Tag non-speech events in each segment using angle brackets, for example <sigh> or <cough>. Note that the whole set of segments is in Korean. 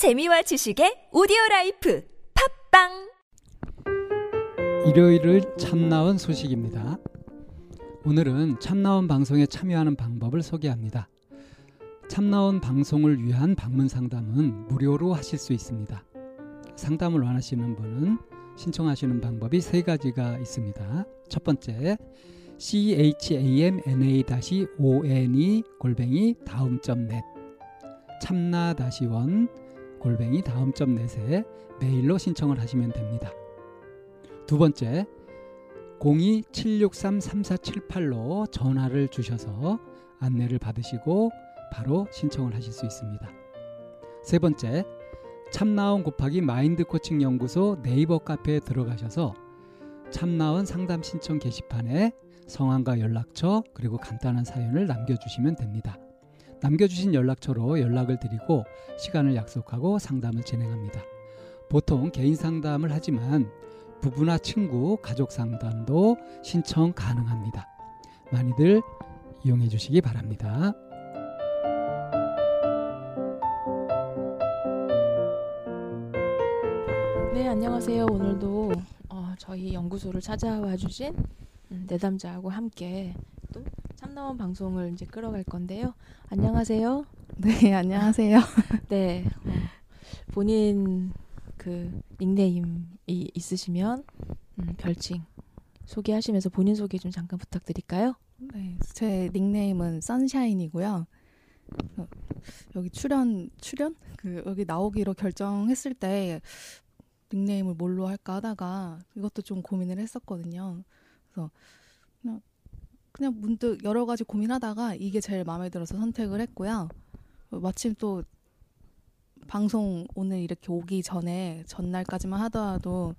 재미와 지식의 오디오 life 팟빵 일요일을 참나온 소식입니다. 오늘은 참나온 방송에 참여하는 방법을 소개합니다. 참나온 방송을 위한 방문 상담은 무료로 하실 수 있습니다. 상담을 원하시는 분은 신청하시는 방법이 세 가지가 있습니다. 첫 번째, chamna-one 골뱅이 다음.net 참나-원 골뱅이 다음.net에 메일로 신청을 하시면 됩니다. 두 번째, 02-763-3478로 전화를 주셔서 안내를 받으시고 바로 신청을 하실 수 있습니다. 세 번째, 참나온 곱하기 마인드 코칭 연구소 네이버 카페에 들어가셔서 참나온 상담 신청 게시판에 성함과 연락처 그리고 간단한 사연을 남겨주시면 됩니다. 남겨주신 연락처로 연락을 드리고 시간을 약속하고 상담을 진행합니다. 보통 개인 상담을 하지만 부부나 친구, 가족 상담도 신청 가능합니다. 많이들 이용해 주시기 바랍니다. 네, 안녕하세요. 오늘도 어, 저희 연구소를 찾아와 주신 음, 내담자하고 함께 또 참나원 방송을 이제 끌어갈 건데요. 안녕하세요. <laughs> 네, 안녕하세요. <laughs> 네, 어, 본인 그 닉네임이 있으시면 음, 별칭 소개하시면서 본인 소개 좀 잠깐 부탁드릴까요? 네, 제 닉네임은 선샤인이고요. 어, 여기 출연 출연 그 여기 나오기로 결정했을 때 닉네임을 뭘로 할까 하다가 이것도 좀 고민을 했었거든요. 그래서 그냥 그냥 문득 여러 가지 고민하다가 이게 제일 마음에 들어서 선택을 했고요. 어, 마침 또 방송 오늘 이렇게 오기 전에 전날까지만 하더라도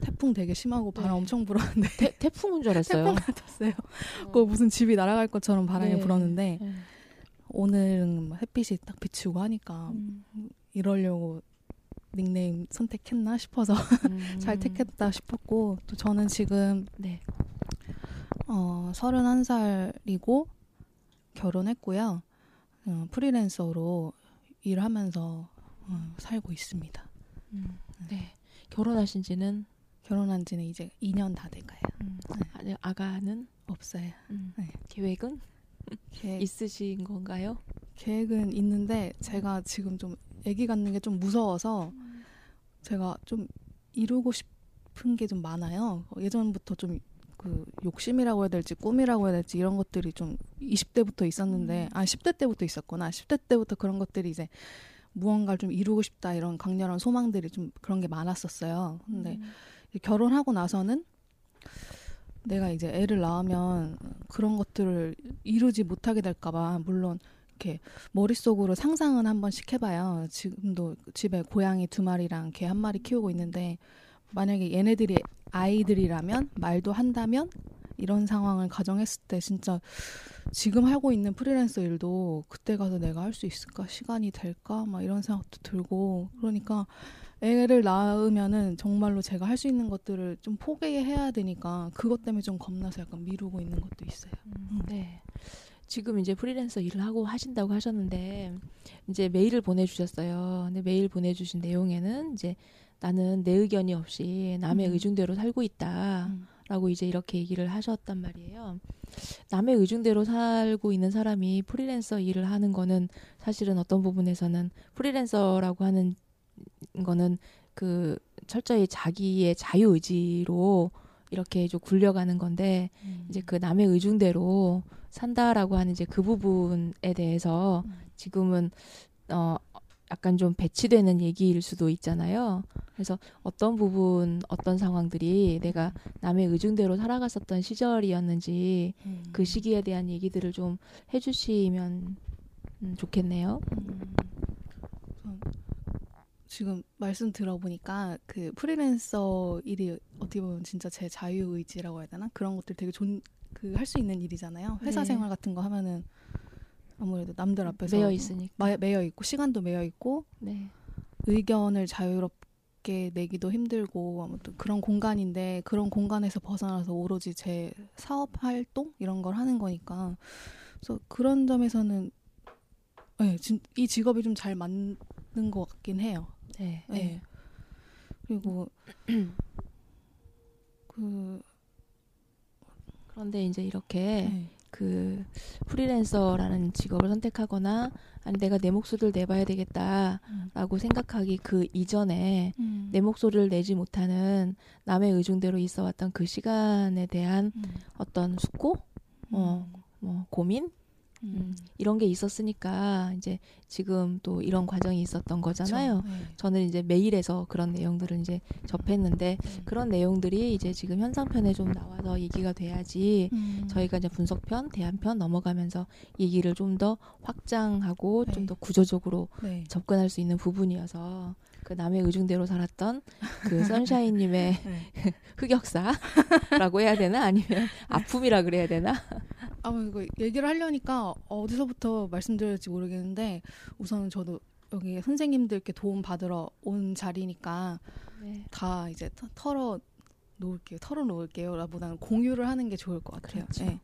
태풍 되게 심하고 바람 네. 엄청 불었는데 태, 태풍인 줄 알았어요. <laughs> 태풍 같았어요. 그 무슨 집이 날아갈 것처럼 바람이 네. 불었는데 네. 오늘은 뭐 햇빛이 딱 비추고 하니까 음, 이러려고 닉네임 선택했나 싶어서 음, <laughs> 잘 택했다 싶었고 또 저는 지금 네. 어 31살이고 결혼했고요. 어, 프리랜서로 일하면서 어, 살고 있습니다. 음, 네. 결혼하신 지는 결혼한 지는 이제 2년 다 돼가요. 음, 아니, 아가는 없어요. 음, 네. 계획은 계획, 있으신 건가요? 계획은 있는데 제가 지금 좀 아기 갖는 게 좀 무서워서 제가 좀 이루고 싶은 게 좀 많아요. 어, 예전부터 좀 그 욕심이라고 해야 될지 꿈이라고 해야 될지 이런 것들이 좀 20대부터 있었는데 아 10대 때부터 있었구나. 10대 때부터 그런 것들이 이제 무언가를 좀 이루고 싶다 이런 강렬한 소망들이 좀 그런 게 많았었어요. 근데 음. 결혼하고 나서는 내가 이제 애를 낳으면 그런 것들을 이루지 못하게 될까봐 물론 이렇게 머릿속으로 상상은 한 번씩 해봐요. 지금도 집에 고양이 두 마리랑 개 한 마리 키우고 있는데 만약에 얘네들이 아이들이라면 말도 한다면 이런 상황을 가정했을 때 진짜 지금 하고 있는 프리랜서 일도 그때 가서 내가 할 수 있을까 시간이 될까 막 이런 생각도 들고 그러니까 애를 낳으면은 정말로 제가 할 수 있는 것들을 좀 포기해야 되니까 그것 때문에 좀 겁나서 약간 미루고 있는 것도 있어요. 음, 네. 지금 이제 프리랜서 일을 하고 하신다고 하셨는데 이제 메일을 보내주셨어요. 근데 메일 보내주신 내용에는 이제 나는 내 의견이 없이 남의 음. 의중대로 살고 있다라고 이제 이렇게 얘기를 하셨단 말이에요. 남의 의중대로 살고 있는 사람이 프리랜서 일을 하는 거는 사실은 어떤 부분에서는 프리랜서라고 하는 거는 그 철저히 자기의 자유 의지로 이렇게 좀 굴려가는 건데 이제 그 남의 의중대로 산다라고 하는 이제 그 부분에 대해서 음. 지금은 어 약간 좀 배치되는 얘기일 수도 있잖아요. 그래서 어떤 부분, 어떤 상황들이 내가 남의 의중대로 살아갔었던 시절이었는지 음. 그 시기에 대한 얘기들을 좀 해주시면 음, 좋겠네요. 음. 지금 말씀 들어보니까 그 프리랜서 일이 어떻게 보면 진짜 제 자유 의지라고 해야 되나 그런 것들 되게 존 그 할 수 있는 일이잖아요. 회사 네. 생활 같은 거 하면은 아무래도 남들 앞에서 매여 있으니까. 마- 매여 있고 시간도 매여 있고 네. 의견을 자유롭게 내기도 힘들고 아무튼 그런 공간인데 그런 공간에서 벗어나서 오로지 제 사업 활동 이런 걸 하는 거니까 그래서 그런 점에서는 네, 진, 이 직업이 좀 잘 맞는 것 같긴 해요. 네. 네. 그리고 <clears throat> 그 그런데 이제 이렇게 네. 그 프리랜서라는 직업을 선택하거나 아니 내가 내 목소리를 내봐야 되겠다라고 생각하기 그 이전에 음. 내 목소리를 내지 못하는 남의 의중대로 있어왔던 그 시간에 대한 음. 어떤 숙고, 어, 뭐 고민 음. 이런 게 있었으니까 이제 지금 또 이런 과정이 있었던 거잖아요. 그쵸. 네. 저는 이제 메일에서 그런 내용들을 이제 접했는데 음. 그런 내용들이 이제 지금 현상편에 좀 나와서 얘기가 돼야지 음. 저희가 이제 분석편, 대안편 넘어가면서 얘기를 좀 더 확장하고 좀 네. 더 구조적으로 네. 접근할 수 있는 부분이어서 그 남의 의중대로 살았던 그 <laughs> 선샤인님의 네. <laughs> 흑역사라고 해야 되나 아니면 아픔이라 그래야 되나? 아, 이거 얘기를 하려니까 어디서부터 말씀드릴지 모르겠는데 우선은 저도 여기 선생님들께 도움 받으러 온 자리니까 네. 다 이제 터- 털어 놓을게요. 털어 놓을게요. 라보다는 공유를 하는 게 좋을 것 같아요. 그렇죠. 네.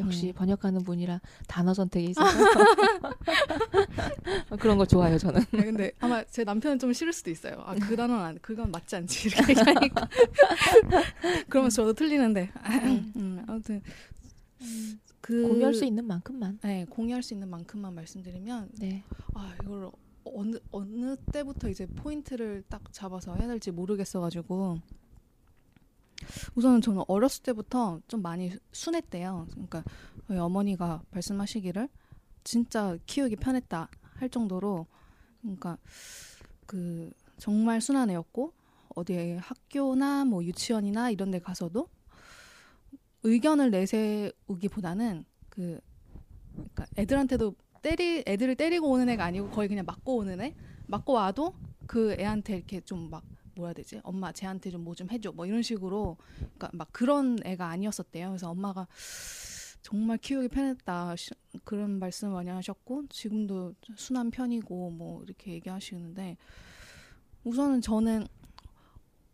역시 음. 번역하는 분이라 단어 선택에 있어서 <laughs> 그런 거 좋아요 저는. 네, 근데 아마 제 남편은 좀 싫을 수도 있어요. 아, 그 단어는 안, 그건 맞지 않지. <laughs> 이렇게 얘기하니까. <laughs> 그러면 저도 틀리는데. 음, 아무튼 그 공유할 수 있는 만큼만. 네, 공유할 수 있는 만큼만 말씀드리면 네. 아 이걸 어느 어느 때부터 이제 포인트를 딱 잡아서 해야 될지 모르겠어 가지고 우선은 저는 어렸을 때부터 좀 많이 순했대요. 그러니까 저희 어머니가 말씀하시기를 진짜 키우기 편했다 할 정도로 그러니까 그 정말 순한 애였고 어디에 학교나 뭐 유치원이나 이런 데 가서도 의견을 내세우기보다는 그 그러니까 애들한테도 때리 애들을 때리고 오는 애가 아니고 거의 그냥 맞고 오는 애? 맞고 와도 그 애한테 이렇게 좀 막 뭐라 해야 되지? 엄마 쟤한테 좀 뭐 좀 해줘. 뭐 이런 식으로 그러니까 막 그런 애가 아니었었대요. 그래서 엄마가 정말 키우기 편했다 시- 그런 말씀 많이 하셨고 지금도 순한 편이고 뭐 이렇게 얘기하시는데 우선은 저는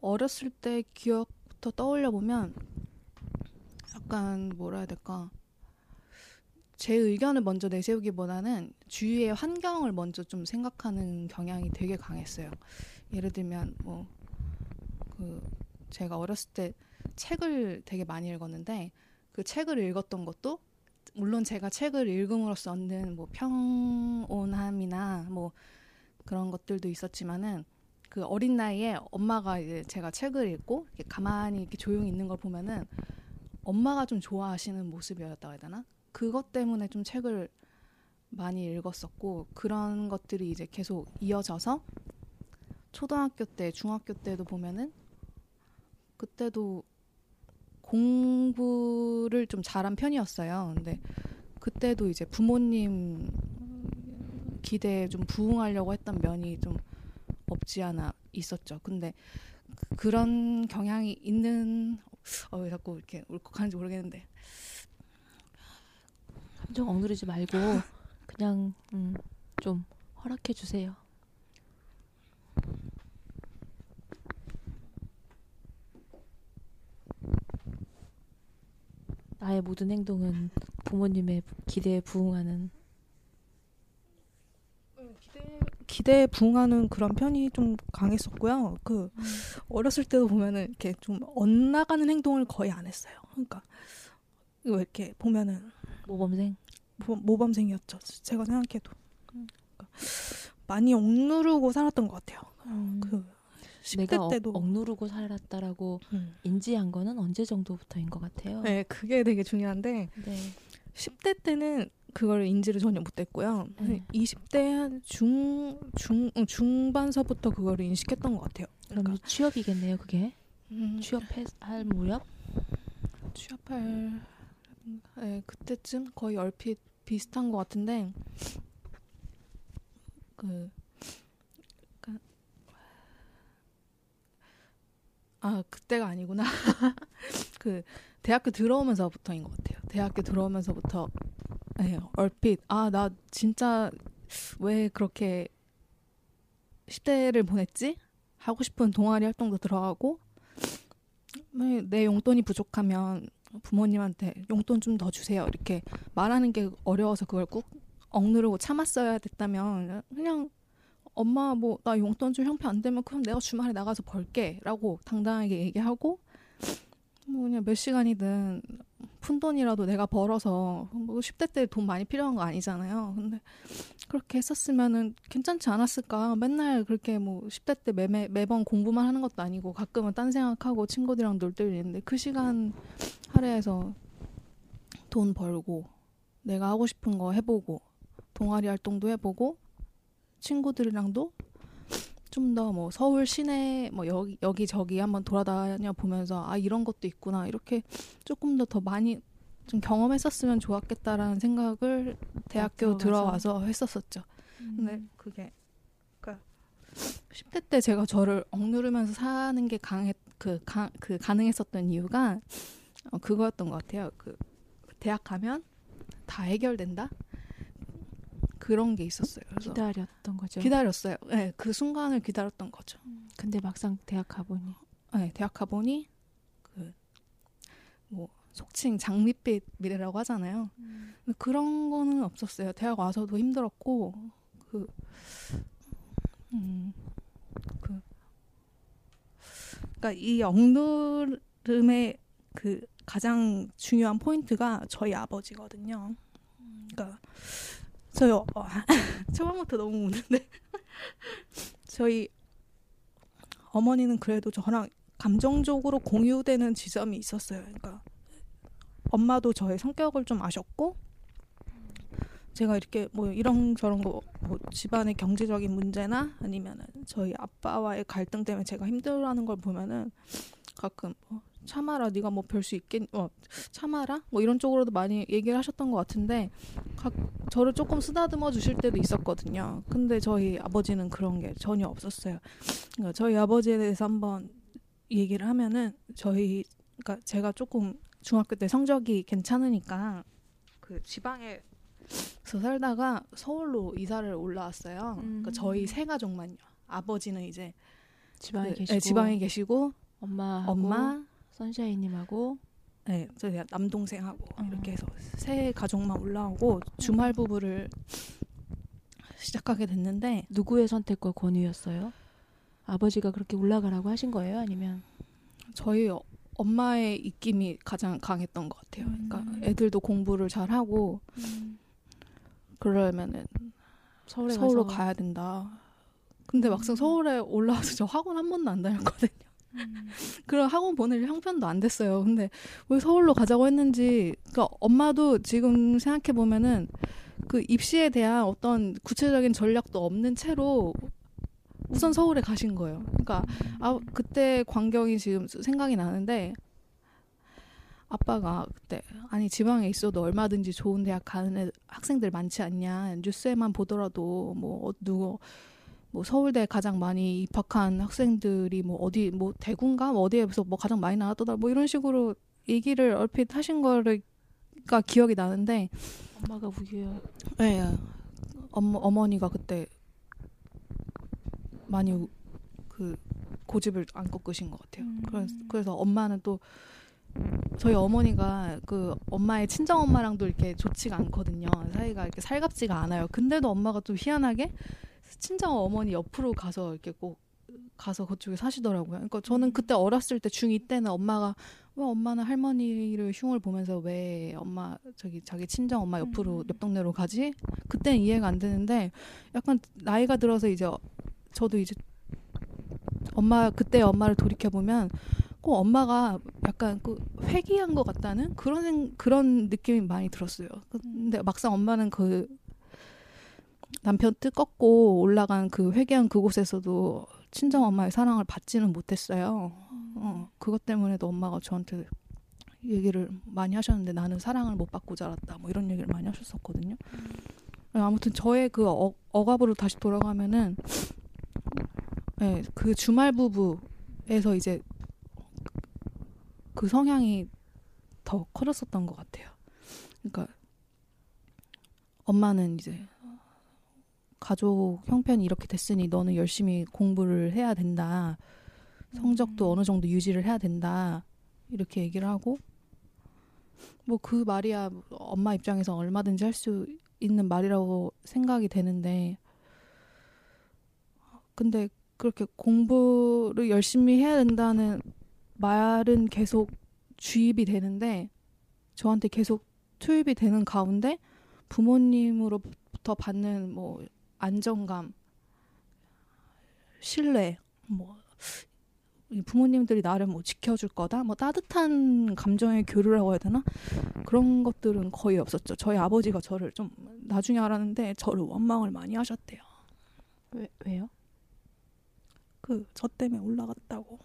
어렸을 때 기억부터 떠올려 보면 약간 뭐라 해야 될까 제 의견을 먼저 내세우기보다는 주위의 환경을 먼저 좀 생각하는 경향이 되게 강했어요. 예를 들면 뭐 그 제가 어렸을 때 책을 되게 많이 읽었는데 그 책을 읽었던 것도 물론 제가 책을 읽음으로써 얻는 뭐 평온함이나 뭐 그런 것들도 있었지만은 그 어린 나이에 엄마가 이제 제가 책을 읽고 이렇게 가만히 이렇게 조용히 있는 걸 보면은 엄마가 좀 좋아하시는 모습이었다고 해야 되나? 그것 때문에 좀 책을 많이 읽었었고 그런 것들이 이제 계속 이어져서 초등학교 때, 중학교 때도 보면은 그때도 공부를 좀 잘한 편이었어요. 근데 그때도 이제 부모님 기대에 좀 부응하려고 했던 면이 좀 없지 않아 있었죠. 근데 그- 그런 경향이 있는 어, 왜 자꾸 이렇게 울컥하는지 모르겠는데 감정 억누르지 말고 <laughs> 그냥 음, 좀 허락해 주세요. 나의 모든 행동은 부모님의 기대에 부응하는 기대, 기대에 부응하는 그런 편이 좀 강했었고요. 그 어렸을 때도 보면은 이렇게 좀 엇나가는 행동을 거의 안 했어요. 그러니까 왜 이렇게 보면은 모범생. 모, 모범생이었죠. 제가 생각해도 그러니까 많이 억누르고 살았던 것 같아요. 음, 그 10대 내가 어, 때도 억누르고 살았다라고 음. 인지한 거는 언제 정도부터인 것 같아요. 네, 그게 되게 중요한데 네. 10대 때는 그걸 인지를 전혀 못했고요. 네. 20대 한 중, 중, 어, 중반서부터 그거를 인식했던 것 같아요. 그럼 그러니까 취업이겠네요, 그게. 음, 취업할 무렵? 취업할 네, 그때쯤 거의 얼핏 비슷한 것 같은데 그 약간 아 그때가 아니구나 <laughs> 그 대학교 들어오면서부터인 것 같아요. 대학교 들어오면서부터. 네, 얼핏. 아 나 진짜 왜 그렇게 10대를 보냈지? 하고 싶은 동아리 활동도 들어가고 네, 내 용돈이 부족하면 부모님한테 용돈 좀 더 주세요. 이렇게 말하는 게 어려워서 그걸 꾹 억누르고 참았어야 됐다면 그냥 엄마 뭐 나 용돈 줄 형편 안 되면 그럼 내가 주말에 나가서 벌게라고 당당하게 얘기하고 뭐 그냥 몇 시간이든 푼 돈이라도 내가 벌어서 뭐 10대 때 돈 많이 필요한 거 아니잖아요. 근데 그렇게 했었으면은 괜찮지 않았을까? 맨날 그렇게 뭐 10대 때 매매, 매번 공부만 하는 것도 아니고 가끔은 딴 생각하고 친구들이랑 놀 때도 있는데 그 시간 할애해서 돈 벌고 내가 하고 싶은 거 해보고 동아리 활동도 해보고 친구들이랑도 좀 더 뭐 서울 시내 뭐 여기 여기 저기 한번 돌아다녀 보면서 아 이런 것도 있구나 이렇게 조금 더 더 많이 좀 경험했었으면 좋았겠다라는 생각을 대학교. 들어와서 했었었죠. 음. 근데 그게 그러니까 10대 때 제가 저를 억누르면서 사는 게 강했 그, 가, 그 가능했었던 이유가 어, 그거였던 것 같아요. 그 대학 가면 다 해결된다 그런 게 있었어요. 그래서 기다렸던 거죠. 기다렸어요. 네, 그 순간을 기다렸던 거죠. 근데 막상 대학 가보니 네, 대학 가보니 그 뭐 속칭 장밋빛 미래라고 하잖아요. 근데 그런 거는 없었어요. 대학 와서도 힘들었고 그 음, 그 그러니까 이 억누름의 그 가장 중요한 포인트가 저희 아버지거든요. 그러니까 저희 어, <laughs> 초반부터 너무 우는데 <laughs> 저희 어머니는 그래도 저랑 감정적으로 공유되는 지점이 있었어요. 그러니까 엄마도 저의 성격을 좀 아셨고 제가 이렇게 뭐 이런 저런 거 뭐 집안의 경제적인 문제나 아니면은 저희 아빠와의 갈등 때문에 제가 힘들어하는 걸 보면은 가끔 뭐 참아라 네가 뭐 별 수 있겠 어 참아라 뭐 이런 쪽으로도 많이 얘기를 하셨던 것 같은데 각 저를 조금 쓰다듬어 주실 때도 있었거든요. 근데 저희 아버지는 그런 게 전혀 없었어요. 그러니까 저희 아버지에 대해서 한번 얘기를 하면은 저희 그러니까 제가 조금 중학교 때 성적이 괜찮으니까 그 지방에 서 살다가 서울로 이사를 올라왔어요. 그러니까 음. 저희 세 가족만요. 아버지는 이제 지방에 그, 계시고 네, 지방에 계시고 엄마 엄마, 선샤이님하고 네, 저희 남동생하고 어. 이렇게 해서 세 가족만 올라오고 주말 부부를 시작하게 됐는데 누구의 선택과 권유였어요? 아버지가 그렇게 올라가라고 하신 거예요? 아니면 저희 어- 엄마의 입김이 가장 강했던 것 같아요. 그러니까 음. 애들도 공부를 잘 하고 그러면은 서울에 서울로 가서 가야 된다. 근데 막상 서울에 올라와서 저 학원 한 번도 안 다녔거든요. 그런 학원 보낼 형편도 안 됐어요. 근데 왜 서울로 가자고 했는지, 그러니까 엄마도 지금 생각해 보면은 그 입시에 대한 어떤 구체적인 전략도 없는 채로 우선 서울에 가신 거예요. 그러니까 아 그때 광경이 지금 생각이 나는데 아빠가 그때 아니 지방에 있어도 얼마든지 좋은 대학 가는 애, 학생들 많지 않냐 뉴스에만 보더라도 뭐 어, 누구 뭐 서울대 가장 많이 입학한 학생들이 뭐 어디 뭐 대구인가 뭐 어디에서 뭐 가장 많이 나왔더라 뭐 이런 식으로 얘기를 얼핏 하신 거가 기억이 나는데 엄마가 우유요. 네, 어머, 어머니가 그때 많이 우- 그 고집을 안 꺾으신 것 같아요. 음. 그래서, 그래서 엄마는 또 저희 어머니가 그 엄마의 친정 엄마랑도 이렇게 좋지가 않거든요. 사이가 이렇게 살갑지가 않아요. 근데도 엄마가 좀 희한하게 친정 어머니 옆으로 가서 이렇게 꼭 가서 그쪽에 사시더라고요. 그러니까 저는 그때 어렸을 때 중2 때는 엄마가 왜 엄마는 할머니를 흉을 보면서 왜 엄마 저기 자기 친정 엄마 옆으로 음. 옆 동네로 가지? 그때는 이해가 안 되는데 약간 나이가 들어서 이제 어- 저도 이제 엄마 그때 엄마를 돌이켜 보면 꼭 엄마가 약간 그 회귀한 것 같다는 그런 생- 그런 느낌이 많이 들었어요. 근데 막상 엄마는 그 남편 뜻 꺾고 올라간 그 회귀한 그곳에서도 친정 엄마의 사랑을 받지는 못했어요. 어, 그것 때문에도 엄마가 저한테 얘기를 많이 하셨는데 나는 사랑을 못 받고 자랐다. 뭐 이런 얘기를 많이 하셨었거든요. 아무튼 저의 그 어, 억압으로 다시 돌아가면은 네, 그 주말 부부에서 이제 그 성향이 더 커졌었던 것 같아요. 그러니까 엄마는 이제 가족 형편이 이렇게 됐으니 너는 열심히 공부를 해야 된다. 성적도 어느 정도 유지를 해야 된다. 이렇게 얘기를 하고 뭐 그 말이야 엄마 입장에서 얼마든지 할 수 있는 말이라고 생각이 되는데 근데 그렇게 공부를 열심히 해야 된다는 말은 계속 주입이 되는데 저한테 계속 투입이 되는 가운데 부모님으로부터 받는 뭐 안정감, 신뢰, 뭐이 부모님들이 나를 뭐 지켜줄 거다, 뭐 따뜻한 감정의 교류라고 해야 되나 그런 것들은 거의 없었죠. 저희 아버지가 저를 좀 나중에 알았는데 저를 원망을 많이 하셨대요. 왜, 왜요? 그 저 때문에 올라갔다고.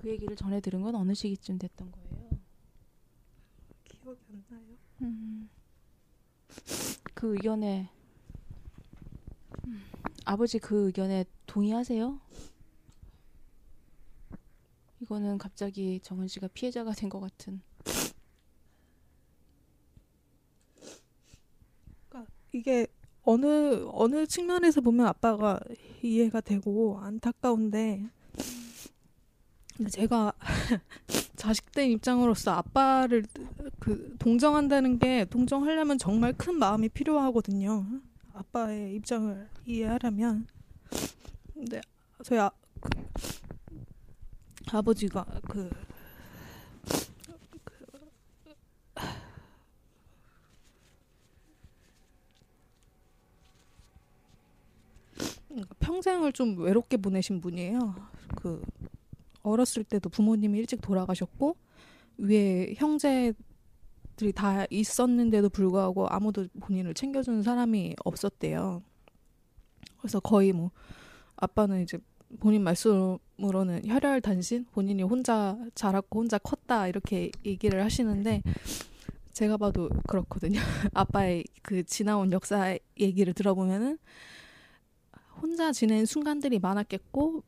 그 얘기를 전에 들은 건 어느 시기쯤 됐던 거예요? 기억이 안 나요. 음. 그 의견에 음, 아버지 그 의견에 동의하세요? 이거는 갑자기 정은 씨가 피해자가 된 것 같은. 이게 어느 어느 측면에서 보면 아빠가 이해가 되고 안타까운데 제가 <laughs> 자식된 입장으로서 아빠를 그 동정한다는 게 동정하려면 정말 큰 마음이 필요하거든요. 아빠의 입장을 이해하려면 근데 저희 아, 그, 아버지가 그 평생을 좀 외롭게 보내신 분이에요. 그 어렸을 때도 부모님이 일찍 돌아가셨고 위에 형제들이 다 있었는데도 불구하고 아무도 본인을 챙겨주는 사람이 없었대요. 그래서 거의 뭐 아빠는 이제 본인 말씀으로는 혈혈 단신 본인이 혼자 자랐고 혼자 컸다 이렇게 얘기를 하시는데 제가 봐도 그렇거든요. <laughs> 아빠의 그 지나온 역사 얘기를 들어보면은 혼자 지낸 순간들이 많았겠고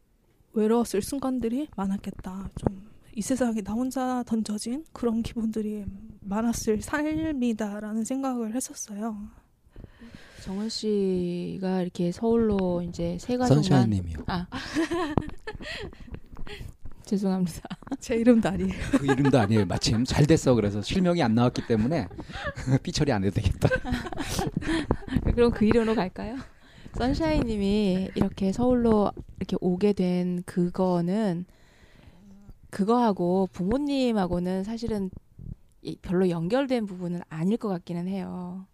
외로웠을 순간들이 많았겠다. 좀 이 세상에 나 혼자 던져진 그런 기분들이 많았을 삶이다라는 생각을 했었어요. 정은 씨가 이렇게 서울로 이제 세 가족만 선샤인님이요. 아 <laughs> 죄송합니다. 제 이름도 아니에요. <laughs> 그 이름도 아니에요. 마침 잘 됐어. 그래서 실명이 안 나왔기 때문에 <laughs> 삐처리 안 해도 되겠다. 그럼 그 이름으로 갈까요? 선샤인님이 이렇게 서울로 이렇게 오게 된 그거는 그거하고 부모님하고는 사실은 이- 별로 연결된 부분은 아닐 것 같기는 해요.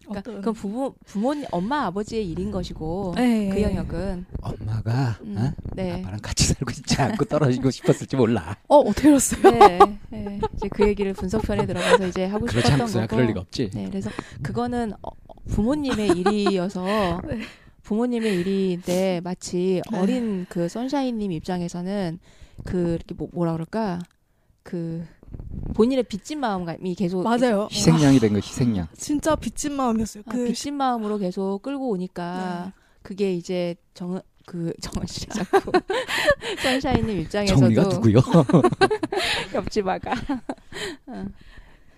그러니까 어떤- 그건 부모 부모님 엄마 아버지의 일인 것이고 네. 그 영역은 엄마가 음, 어? 네. 아빠랑 같이 살고 싶지 않고 떨어지고 싶었을지 몰라. 어 어떻게 알았어요? 네, 네. 이제 그 얘기를 분석편에 들어가서 이제 하고 싶었던 않겠어요? 거고. 그럴 리가 없지. 네, 그래서 그거는 어, 부모님의 일이어서 <laughs> 네. 부모님의 일인데 마치 네. 어린 그 선샤인님 입장에서는 그 이렇게 뭐, 뭐라 그럴까 그 본인의 빚진 마음이 계속 맞아요. 희생양이 된 거 희생양. <laughs> 진짜 빚진 마음이었어요. 아, 그 빚진 마음으로 계속 끌고 오니까 그게 이제 정 그 정은 씨 자꾸 <laughs> 선샤인님 입장에서도 정리가 누구요? 옆집 아가. 어.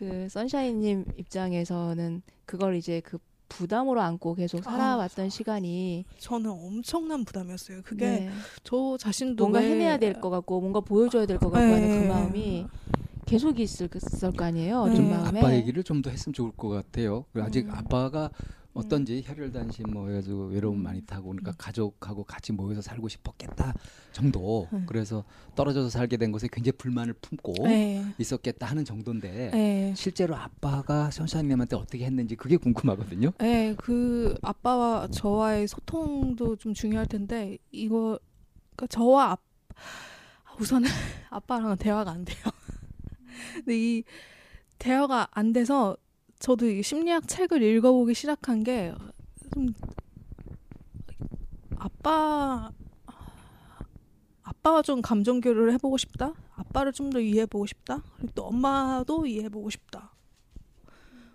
그 선샤인님 입장에서는 그걸 이제 그 부담으로 안고 계속 아. 살아왔던 시간이 저는 엄청난 부담이었어요. 그게 네, 저 자신도 뭔가 왜- 해내야 될 것 같고 뭔가 보여줘야 될 것 같고 하는 네. 그 마음이 계속 있을, 거 아니에요 어린 좀 마음에. 아빠 얘기를 좀 더 했으면 좋을 것 같아요. 아직 음. 아빠가 어떤지 혈혈단신 뭐 해가지고 외로움 음. 많이 타고 그러니까 음. 가족하고 같이 모여서 살고 싶었겠다 정도. 음. 그래서 떨어져서 살게 된 것에 굉장히 불만을 품고 네. 있었겠다 하는 정도인데 네. 실제로 아빠가 선샤님한테 어떻게 했는지 그게 궁금하거든요. 네, 그 아빠와 저와의 소통도 좀 중요할 텐데 이거 그러니까 저와 아, 우선은 <laughs> 아빠랑 은 대화가 안 돼요. <laughs> 근데 이 대화가 안 돼서 저도 이 심리학 책을 읽어보기 시작한 게 좀 아빠 아빠와 좀 감정 교류를 해보고 싶다. 아빠를 좀 더 이해해보고 싶다. 그리고 또 엄마도 이해해보고 싶다.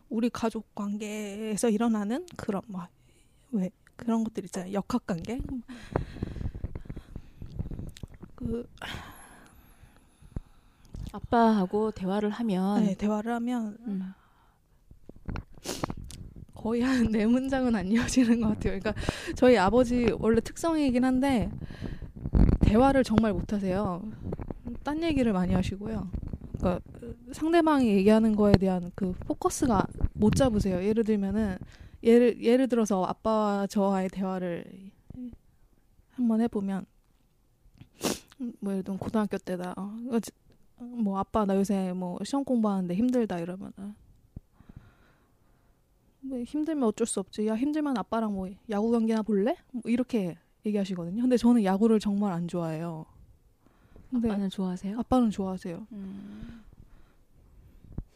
우리 가족 관계에서 일어나는 그런 막왜 그런 것들 있잖아요 역학 관계 그 아빠하고 대화를 하면 네, 대화를 하면 음, 거의 한 네 문장은 안 이어지는 것 같아요. 그러니까 저희 아버지 원래 특성이긴 한데 대화를 정말 못하세요. 딴 얘기를 많이 하시고요. 그러니까 상대방이 얘기하는 거에 대한 그 포커스가 못 잡으세요. 예를 들면은 예를 예를 들어서 아빠와 저와의 대화를 한번 해보면 뭐 예를 들면 고등학교 때다. 어, 지- 뭐 아빠 나 요새 뭐 시험 공부하는데 힘들다 이러면은 뭐 힘들면 어쩔 수 없지. 야 힘들면 아빠랑 뭐 야구 경기나 볼래? 뭐 이렇게 얘기하시거든요. 근데 저는 야구를 정말 안 좋아해요. 근데 아빠는 좋아하세요? 아빠는 좋아하세요. 음.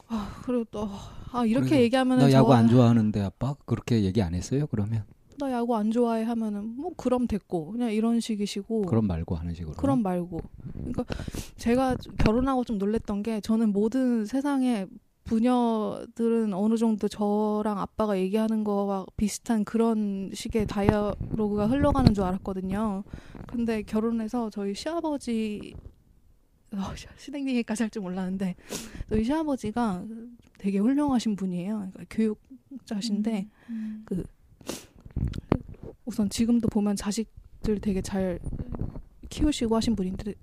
아 그리고 또아 이렇게 그래서 얘기하면은 나 야구 저- 안 좋아하는데 아빠 그렇게 얘기 안 했어요? 그러면 나 야구 안 좋아해 하면은 뭐 그럼 됐고 그냥 이런 식이시고 그럼 말고 하는 식으로. 그럼 말고 그러니까 제가 결혼하고 좀 놀랬던 게 저는 모든 세상의 부녀들은 어느 정도 저랑 아빠가 얘기하는 거와 비슷한 그런 식의 다이alo그가 흘러가는 줄 알았거든요. 근데 결혼해서 저희 시아버지 어, 시댁님까지 할 줄 몰랐는데 저희 시아버지가 되게 훌륭하신 분이에요. 그러니까 교육자신데 음. 우선 지금도 보면 자식들 되게 잘 키우시고 하신 분인데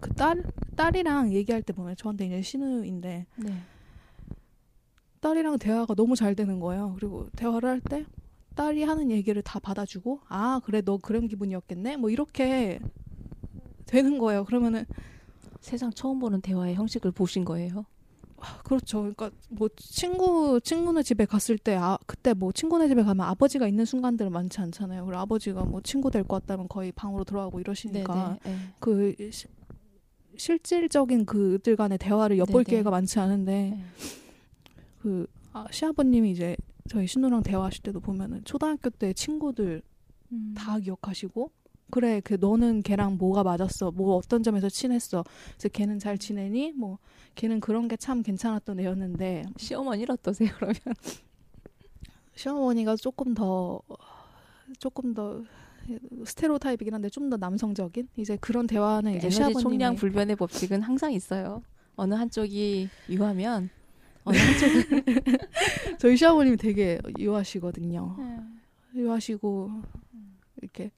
그 딸 딸이랑 얘기할 때 보면 저한테 이제 신우인데 네. 딸이랑 대화가 너무 잘 되는 거예요. 그리고 대화를 할 때 딸이 하는 얘기를 다 받아주고 아 그래 너 그런 기분이었겠네 뭐 이렇게 되는 거예요. 그러면은 세상 처음 보는 대화의 형식을 보신 거예요? 아, 그렇죠. 그러니까 뭐 친구 친구네 집에 갔을 때 아 그때 뭐 친구네 집에 가면 아버지가 있는 순간들은 많지 않잖아요. 그리고 아버지가 뭐 친구 데리고 왔다면 거의 방으로 들어가고 이러시니까 네, 네. 그 시- 실질적인 그들 간의 대화를 엿볼 네네. 기회가 많지 않은데 네. 그 아, 시아버님이 이제 저희 신우랑 대화하실 때도 보면은 초등학교 때 친구들 음. 다 기억하시고 그래 그 너는 걔랑 뭐가 맞았어 뭐 어떤 점에서 친했어 그래서 걔는 잘 지내니 뭐 걔는 그런 게 참 괜찮았던 애였는데 시어머니는 어떠세요? 그러면 <laughs> 시어머니가 조금 더 조금 더 스테레오타입이긴 한데 좀 더 남성적인 이제 그런 대화는 이제 에너지 시아버님이 총량 불변의 법칙은 항상 있어요. 어느 한쪽이 유하면 한쪽은 <laughs> 저희 시아버님이 되게 유하시거든요. 네. 유하시고 이렇게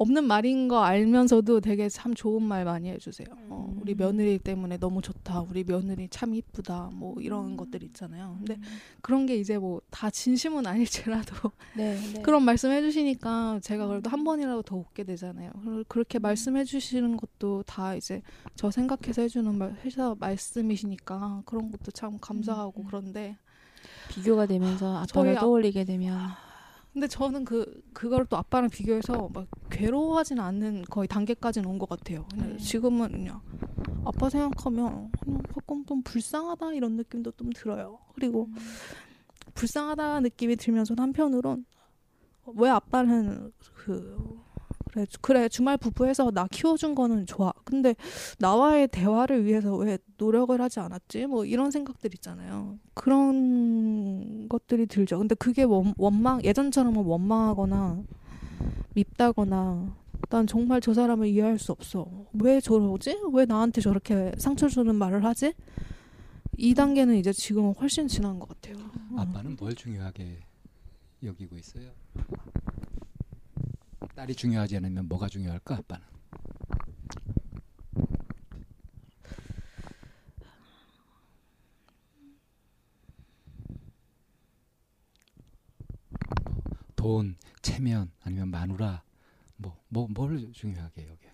없는 말인 거 알면서도 되게 참 좋은 말 많이 해주세요. 어, 우리 음. 며느리 때문에 너무 좋다. 우리 며느리 참 이쁘다. 뭐 음. 이런 것들 있잖아요. 근데 그런 게 이제 뭐 다 진심은 아닐지라도 <laughs> 네, 네. <laughs> 그런 말씀 해주시니까 제가 그래도 한 번이라도 더 웃게 되잖아요. 그렇게 음. 말씀해 주시는 것도 다 이제 저 생각해서 해주는 말, 해서 말씀이시니까 그런 것도 참 감사하고 음. 그런데 비교가 되면서 아빠를 아- 떠올리게 되면 근데 저는 그 그걸 또 아빠랑 비교해서 막 괴로워하지는 않는 거의 단계까지는 온 것 같아요. 그냥 네. 지금은 그냥 아빠 생각하면 그냥 가끔 좀 불쌍하다 이런 느낌도 좀 들어요. 그리고 음. 불쌍하다 느낌이 들면서 한편으론 왜 아빠는 그 그래 주- 그래 주말 부부해서 나 키워준 거는 좋아. 근데 나와의 대화를 위해서 왜 노력을 하지 않았지? 뭐 이런 생각들 있잖아요. 그런 것들이 들죠. 근데 그게 원, 원망 예전처럼은 원망하거나 밉다거나 난 정말 저 사람을 이해할 수 없어. 왜 저러지? 왜 나한테 저렇게 상처 주는 말을 하지? 이 단계는 이제 지금은 훨씬 지난 것 같아요. 아빠는 뭘 중요하게 여기고 있어요? 딸이 중요하지 않으면 뭐가 중요할까 아빠는? 돈, 체면 아니면 마누라 뭐 뭐 뭘 중요하게 여기?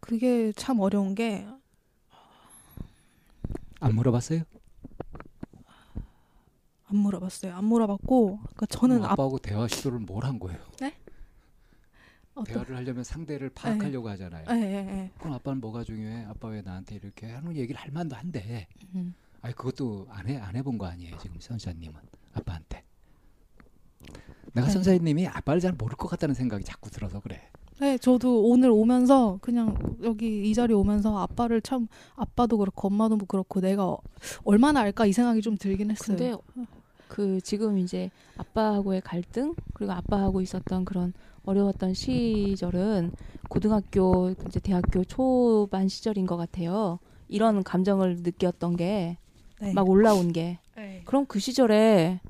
그게 참 어려운 게안안 물어봤어요? 물어봤어요. 안 물어봤고, 그러니까 저는 아, 아빠하고 대화 시도를 뭘 한 거예요? 어떤 대화를 하려면 상대를 파악하려고 하잖아요. 예, 예, 예. 그럼 아빠는 뭐가 중요해? 아빠 왜 나한테 이렇게 하는 얘기를 할 만도 한데. 음. 아니 그것도 안 해 안 해본 거 아니에요 지금 선사님은 아빠한테. 내가 네. 선사님이 아빠를 잘 모를 것 같다는 생각이 자꾸 들어서 그래. 네, 저도 오늘 오면서 그냥 여기 이 자리 오면서 아빠를 참 아빠도 그렇고 엄마도 그렇고 내가 어- 얼마나 알까 이 생각이 좀 들긴 했어요. 근데 그 지금 이제 아빠하고의 갈등 그리고 아빠하고 있었던 그런 어려웠던 시절은 고등학교 이제 대학교 초반 시절인 것 같아요. 이런 감정을 느꼈던 게막 네. 올라온 게 네. 그럼 그 시절에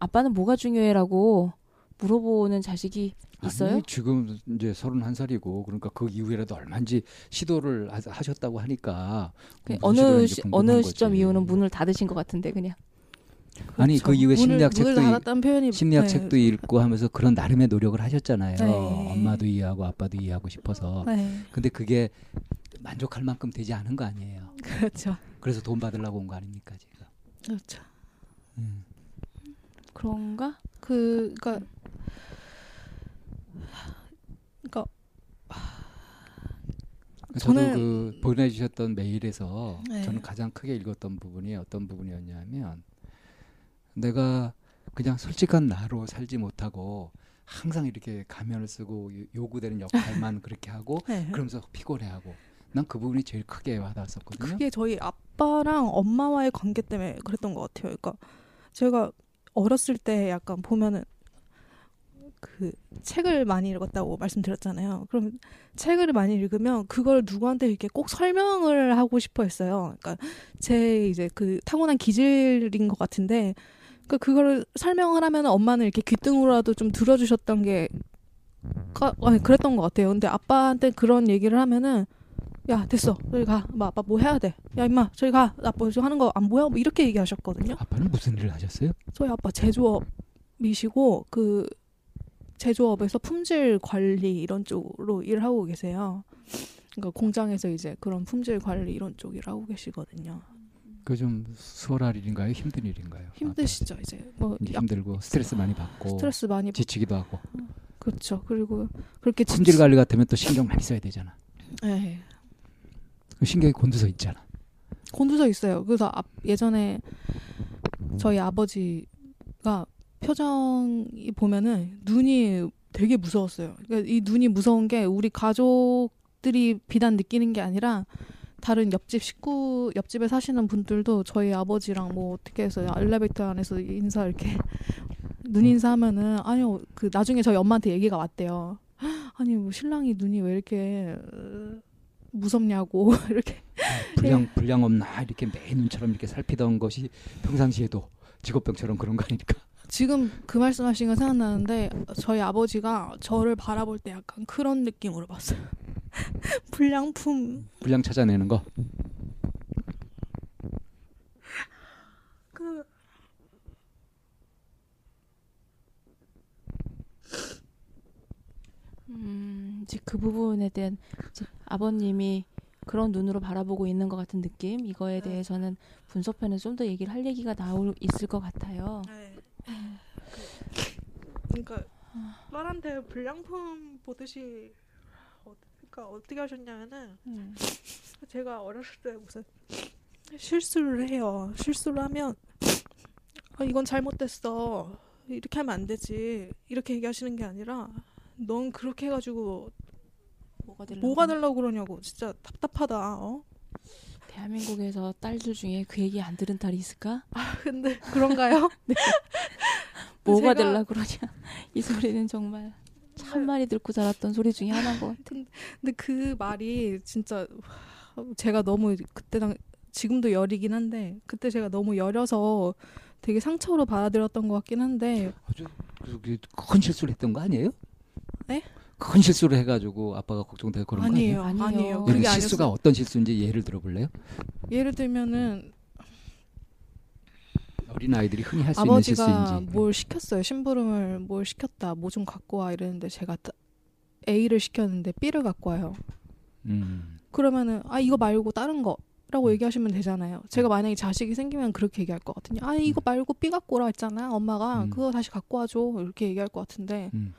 아빠는 뭐가 중요해라고 물어보는 자식이 있어요? 아니, 지금 이제 31살이고 그러니까 그 이후에라도 얼마인지 시도를 하- 하셨다고 하니까 그 어느 시, 어느 거지. 시점 이후는 문을 닫으신 것 같은데 그냥 아니 그 그렇죠. 이후에 심리학 책도 표현이 심리학 네. 책도 읽고 하면서 그런 나름의 노력을 하셨잖아요. 네. 엄마도 이해하고 아빠도 이해하고 싶어서. 네. 근데 그게 만족할 만큼 되지 않은 거 아니에요. <laughs> 그렇죠. 그래서 돈 받으려고 온 거 아닙니까 지금. 그렇죠. 음. 그런가? 그 그러니까 저도 그 보내주셨던 메일에서 네. 저는 가장 크게 읽었던 부분이 어떤 부분이었냐면 내가 그냥 솔직한 나로 살지 못하고 항상 이렇게 가면을 쓰고 요- 요구되는 역할만 그렇게 하고 <laughs> 네. 그러면서 피곤해하고 난 그 부분이 제일 크게 와닿았었거든요. 그게 저희 아빠랑 엄마와의 관계 때문에 그랬던 것 같아요. 그러니까 제가 어렸을 때 약간 보면은 그 책을 많이 읽었다고 말씀드렸잖아요. 그럼 책을 많이 읽으면 그걸 누구한테 이렇게 꼭 설명을 하고 싶어 했어요. 그러니까 제 이제 그 타고난 기질인 것 같은데 그 그거를 설명을 하면 엄마는 이렇게 귀등으로라도 좀 들어주셨던 게 까- 아니, 그랬던 것 같아요. 근데 아빠한테 그런 얘기를 하면은 야 됐어 저기 가. 뭐 아빠 뭐 해야 돼. 야 임마 저기 가. 나뭐 하는 거 안 보여? 뭐 이렇게 얘기하셨거든요. 아빠는 무슨 일을 하셨어요? 저희 아빠 제조업이시고 그 제조업에서 품질 관리 이런 쪽으로 일을 하고 계세요. 그러니까 공장에서 이제 그런 품질 관리 이런 쪽 일을 하고 계시거든요. 그 좀 수월할 일인가요? 힘든 일인가요? 힘드시죠 이제 뭐 아빠? 이제 약 힘들고 스트레스 많이 받고 스트레스 많이 받 지치기도 하고 그렇죠. 그리고 그렇게 품질 지치- 관리 같으면 또 신경 많이 써야 되잖아. 네. 그 신경이 곤두서 있잖아. 곤두서 있어요. 그래서 앞- 예전에 저희 아버지가 표정이 보면은 눈이 되게 무서웠어요. 그러니까 이 눈이 무서운 게 우리 가족들이 비단 느끼는 게 아니라 다른 옆집 식구 옆집에 사시는 분들도 저희 아버지랑 뭐 어떻게 해서 엘리베이터 안에서 인사 이렇게 <laughs> 눈 인사하면은 아니요 그 나중에 저희 엄마한테 얘기가 왔대요. 아니 뭐 신랑이 눈이 왜 이렇게 어, 무섭냐고 <laughs> 이렇게 불량 불량 없나 이렇게 매 눈처럼 이렇게 살피던 것이 평상시에도 직업병처럼 그런 거 아닙니까? 지금 그 말씀하신 거 생각나는데 저희 아버지가 저를 바라볼 때 약간 그런 느낌으로 봤어요. <laughs> 불량품 불량 찾아내는 거. 그 음, 이제 그 부분에 대한 이제 아버님이 그런 눈으로 바라보고 있는 것 같은 느낌 이거에 대해서는 분석편에 좀더 얘기를 할 얘기가 나올 있을 것 같아요. 그러니까 딸한테 불량품 보듯이 어, 그러니까 어떻게 하셨냐면은 음. 제가 어렸을 때 무슨 실수를 해요. 실수를 하면 아, 이건 잘못됐어. 이렇게 하면 안 되지. 이렇게 얘기하시는 게 아니라 넌 그렇게 해가지고 뭐가 되려고? 뭐가 되려고 그러냐고 진짜 답답하다. 어? 대한민국에서 딸들 중에 그 얘기 안 들은 딸이 있을까? 근데 그런가요? 뭐가 제가- 되려고 그러냐? 이 소리는 정말 참 많이 듣고 자랐던 소리 중에 하나인 것 같아. 근데 그 말이 진짜 제가 너무 그때 당 지금도 열이긴 한데 그때 제가 너무 여려서 되게 상처로 받아들였던 것 같긴 한데 아주 그큰 실수를 했던 거 아니에요? 네? 큰 실수를 해가지고 아빠가 걱정되고 그런 거 아니에요, 아니에요? 아니에요. 아니에요. 그게 실수가 아니었어요. 어떤 실수인지 예를 들어볼래요? 예를 들면은 어린 아이들이 흔히 할 수 있는 아버지가 실수인지. 뭘 시켰어요. 심부름을 뭘 시켰다. 뭐 좀 갖고 와 이랬는데 제가 따- A를 시켰는데 B를 갖고 와요. 음. 그러면은 아 이거 말고 다른 거 라고 얘기하시면 되잖아요. 제가 만약에 자식이 생기면 그렇게 얘기할 것 같은데 아 이거 말고 B 갖고 오라 했잖아. 엄마가 음. 그거 다시 갖고 와줘 이렇게 얘기할 것 같은데 음.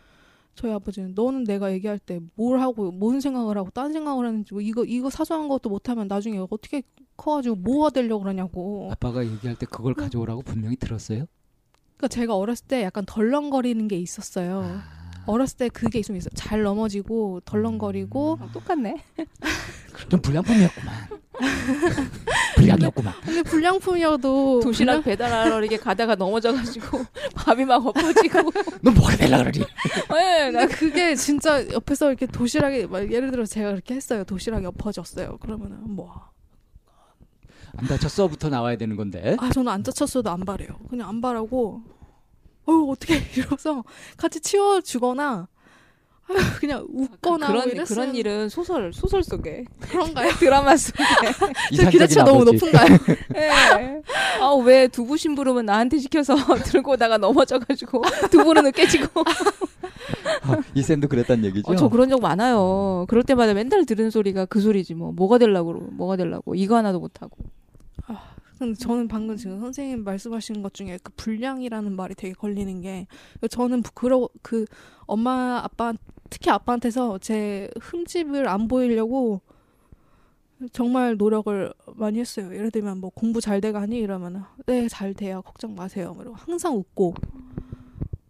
저희 아버지는 너는 내가 얘기할 때 뭘 하고 뭔 생각을 하고 딴 생각을 하는지 뭐 이거 이거 사소한 것도 못하면 나중에 어떻게 커가지고 뭐가 되려고 그러냐고. 아빠가 얘기할 때 그걸 가져오라고 분명히 들었어요. 그러니까 제가 어렸을 때 약간 덜렁거리는 게 있었어요. 아. 어렸을 때 그게 있으면 있어. 잘 넘어지고 덜렁거리고. 음. 똑같네. <laughs> 좀 불량품이었구만. 불량이었구만. 근데 불량품이어도 도시락 배달하러 이렇게 가다가 넘어져가지고 <laughs> 밥이 막 엎어지고. <laughs> 너 뭐가 되려 그러지? 네, 나 그게 진짜 옆에서 이렇게 도시락이 막 예를 들어 제가 그렇게 했어요. 도시락이 엎어졌어요. 그러면은 뭐. 안 다쳤어부터 나와야 되는 건데. 아 저는 안 다쳤어도 안 바래요. 그냥 안 바라고 어휴 어떻게 <laughs> 이러면서 같이 치워주거나 아유, 그냥 웃거나 그런 뭐 이랬어요. 그런 일은 소설 소설 속에 그런가요? <laughs> 드라마 속에 <laughs> 제 기대치가 너무 높은가요? 예. 아왜 두부 심부름은 나한테 시켜서 들고 오다가 넘어져가지고 두부는 깨지고 아, 이 쌤도 그랬단 얘기죠? 어, 저 그런 적 많아요. 그럴 때마다 맨날 들은 소리가 그 소리지 뭐 뭐가 되려고 뭐가 되려고 이거 하나도 못하고 근데 저는 방금 지금 선생님 말씀하신 것 중에 그 불량이라는 말이 되게 걸리는 게 저는 그러 그 엄마 아빠 특히 아빠한테서 제 흠집을 안 보이려고 정말 노력을 많이 했어요. 예를 들면 뭐 공부 잘 돼가니? 이러면 네잘 돼요. 걱정 마세요. 뭐 이러고 항상 웃고.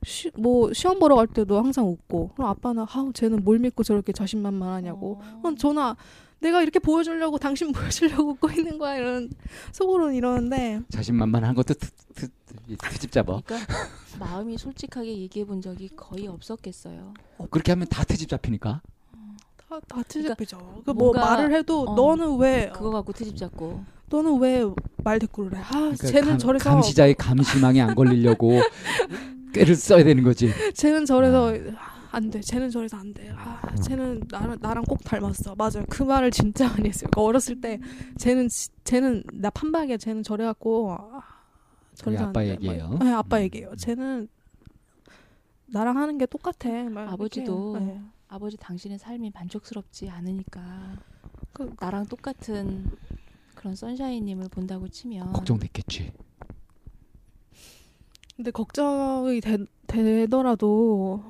시, 뭐 시험 보러 갈 때도 항상 웃고. 그럼 아빠는 아 쟤는 뭘 믿고 저렇게 자신만만하냐고. 그럼 저는 내가 이렇게 보여주려고 당신 <laughs> 보여주려고 웃고 있는 거야 이런 속으로는 이러는데 자신만만한 것도 트, 트, 트, 트 집 잡아. 그러니까 마음이 솔직하게 얘기해 본 적이 거의 없었겠어요. 그렇게 하면 다 트집 잡히니까. 다, 다 트집이죠. 그뭐 뭔가- 말을 해도 어, 너는 왜 그거 갖고 트집 잡고 너는 왜 말 대꾸를 해? 아 그러니까 쟤는 감, 저래서 감시자의 감시망에 안 걸리려고 <laughs> 꾀를 써야 되는 거지. 쟤는 저래서 아, 안 돼. 쟤는 저래서 안 돼. 아, 쟤는 나랑 나랑 꼭 닮았어. 맞아요. 그 말을 진짜 많이 했어요. 그러니까 어렸을 때 쟤는 지- 쟤는 나 판박이야. 쟤는 저래 갖고 아, 그게 저래서 안 아빠 돼. 얘기예요. 막, 네, 아빠 얘기예요. 쟤는 나랑 하는 게 똑같아. 막 아버지도 네. 아버지 당신의 삶이 만족스럽지 않으니까 그- 나랑 똑같은 그런 선샤인님을 본다고 치면 걱정됐겠지. 근데 걱정이 되, 되더라도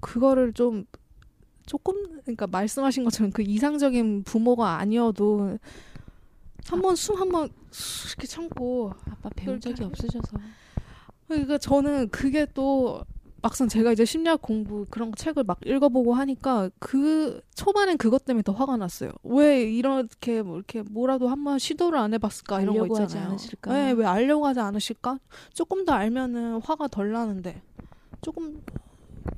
그거를 좀 조금 그러니까 말씀하신 것처럼 그 이상적인 부모가 아니어도 한번숨한번 이렇게 참고 아빠 배운 적이 없으셔서 그러니까 저는 그게 또 막상 제가 이제 심리학 공부 그런 거 책을 막 읽어보고 하니까 그 초반엔 그것 때문에 더 화가 났어요. 왜 이렇게 뭐 이렇게 뭐라도 한번 시도를 안 해봤을까 이런 거 있잖아요. 않으실까? 네, 왜 알려고 하지 않으실까? 조금 더 알면은 화가 덜 나는데 조금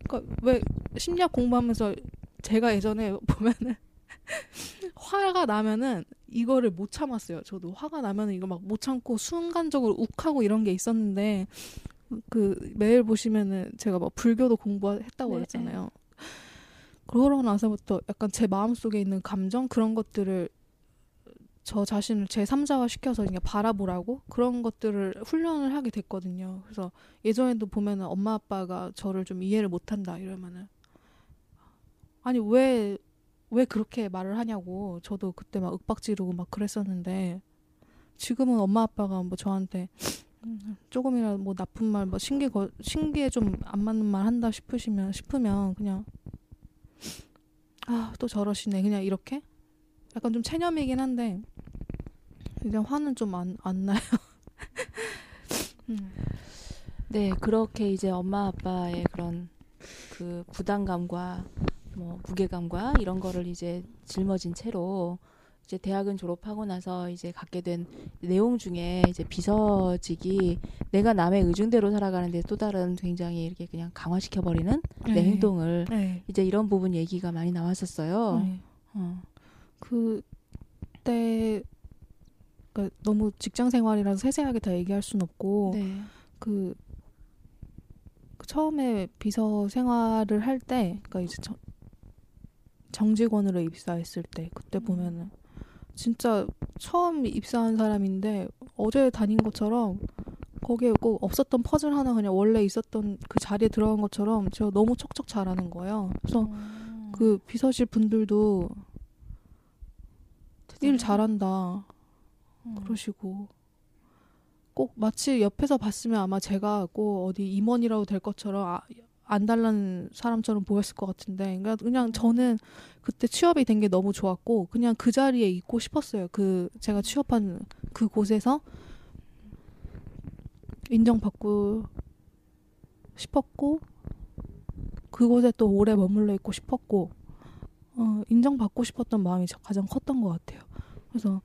그러니까 왜 심리학 공부하면서 제가 예전에 <laughs> 보면은 화가 나면은 이거를 못 참았어요. 저도 화가 나면은 이거 막 못 참고 순간적으로 욱하고 이런 게 있었는데 그 매일 보시면은 제가 막 불교도 공부했다고 네, 그랬잖아요. 그러고 나서부터 약간 제 마음속에 있는 감정 그런 것들을 저 자신을 제 3자화 시켜서 그냥 바라보라고 그런 것들을 훈련을 하게 됐거든요. 그래서 예전에도 보면은 엄마 아빠가 저를 좀 이해를 못한다 이러면은 아니 왜 왜 그렇게 말을 하냐고 저도 그때 막 윽박지르고 막 그랬었는데 지금은 엄마 아빠가 뭐 저한테 음, 조금이라도 뭐 나쁜 말 뭐 신기 거 신기에 좀 안 맞는 말 한다 싶으시면 싶으면 그냥 아 또 저러시네 그냥 이렇게 약간 좀 체념이긴 한데 그냥 화는 좀 안 안 나요. <laughs> 음. 네, 그렇게 이제 엄마 아빠의 그런 그 부담감과 뭐 무게감과 이런 거를 이제 짊어진 채로 이제 대학은 졸업하고 나서 이제 갖게 된 내용 중에 이제 비서직이 내가 남의 의중대로 살아가는데 또 다른 굉장히 이렇게 그냥 강화시켜 버리는 내 네. 행동을 네. 이제 이런 부분 얘기가 많이 나왔었어요. 네. 어. 그때 그러니까 너무 직장 생활이라서 세세하게 다 얘기할 순 없고 네. 그, 그 처음에 비서 생활을 할 때, 그러니까 이제 정, 정직원으로 입사했을 때 그때 보면은 진짜 처음 입사한 사람인데 어제 다닌 것처럼 거기에 꼭 없었던 퍼즐 하나 그냥 원래 있었던 그 자리에 들어간 것처럼 제가 너무 척척 잘하는 거예요. 그래서 어. 그 비서실 분들도 일. 잘한다. 음. 그러시고 꼭 마치 옆에서 봤으면 아마 제가 꼭 어디 임원이라도 될 것처럼 아, 안 달라는 사람처럼 보였을 것 같은데 그러니까 그냥 저는 그때 취업이 된 게 너무 좋았고 그냥 그 자리에 있고 싶었어요. 그 제가 취업한 그 곳에서 인정받고 싶었고 그곳에 또 오래 머물러 있고 싶었고 어, 인정받고 싶었던 마음이 가장 컸던 것 같아요. 그래서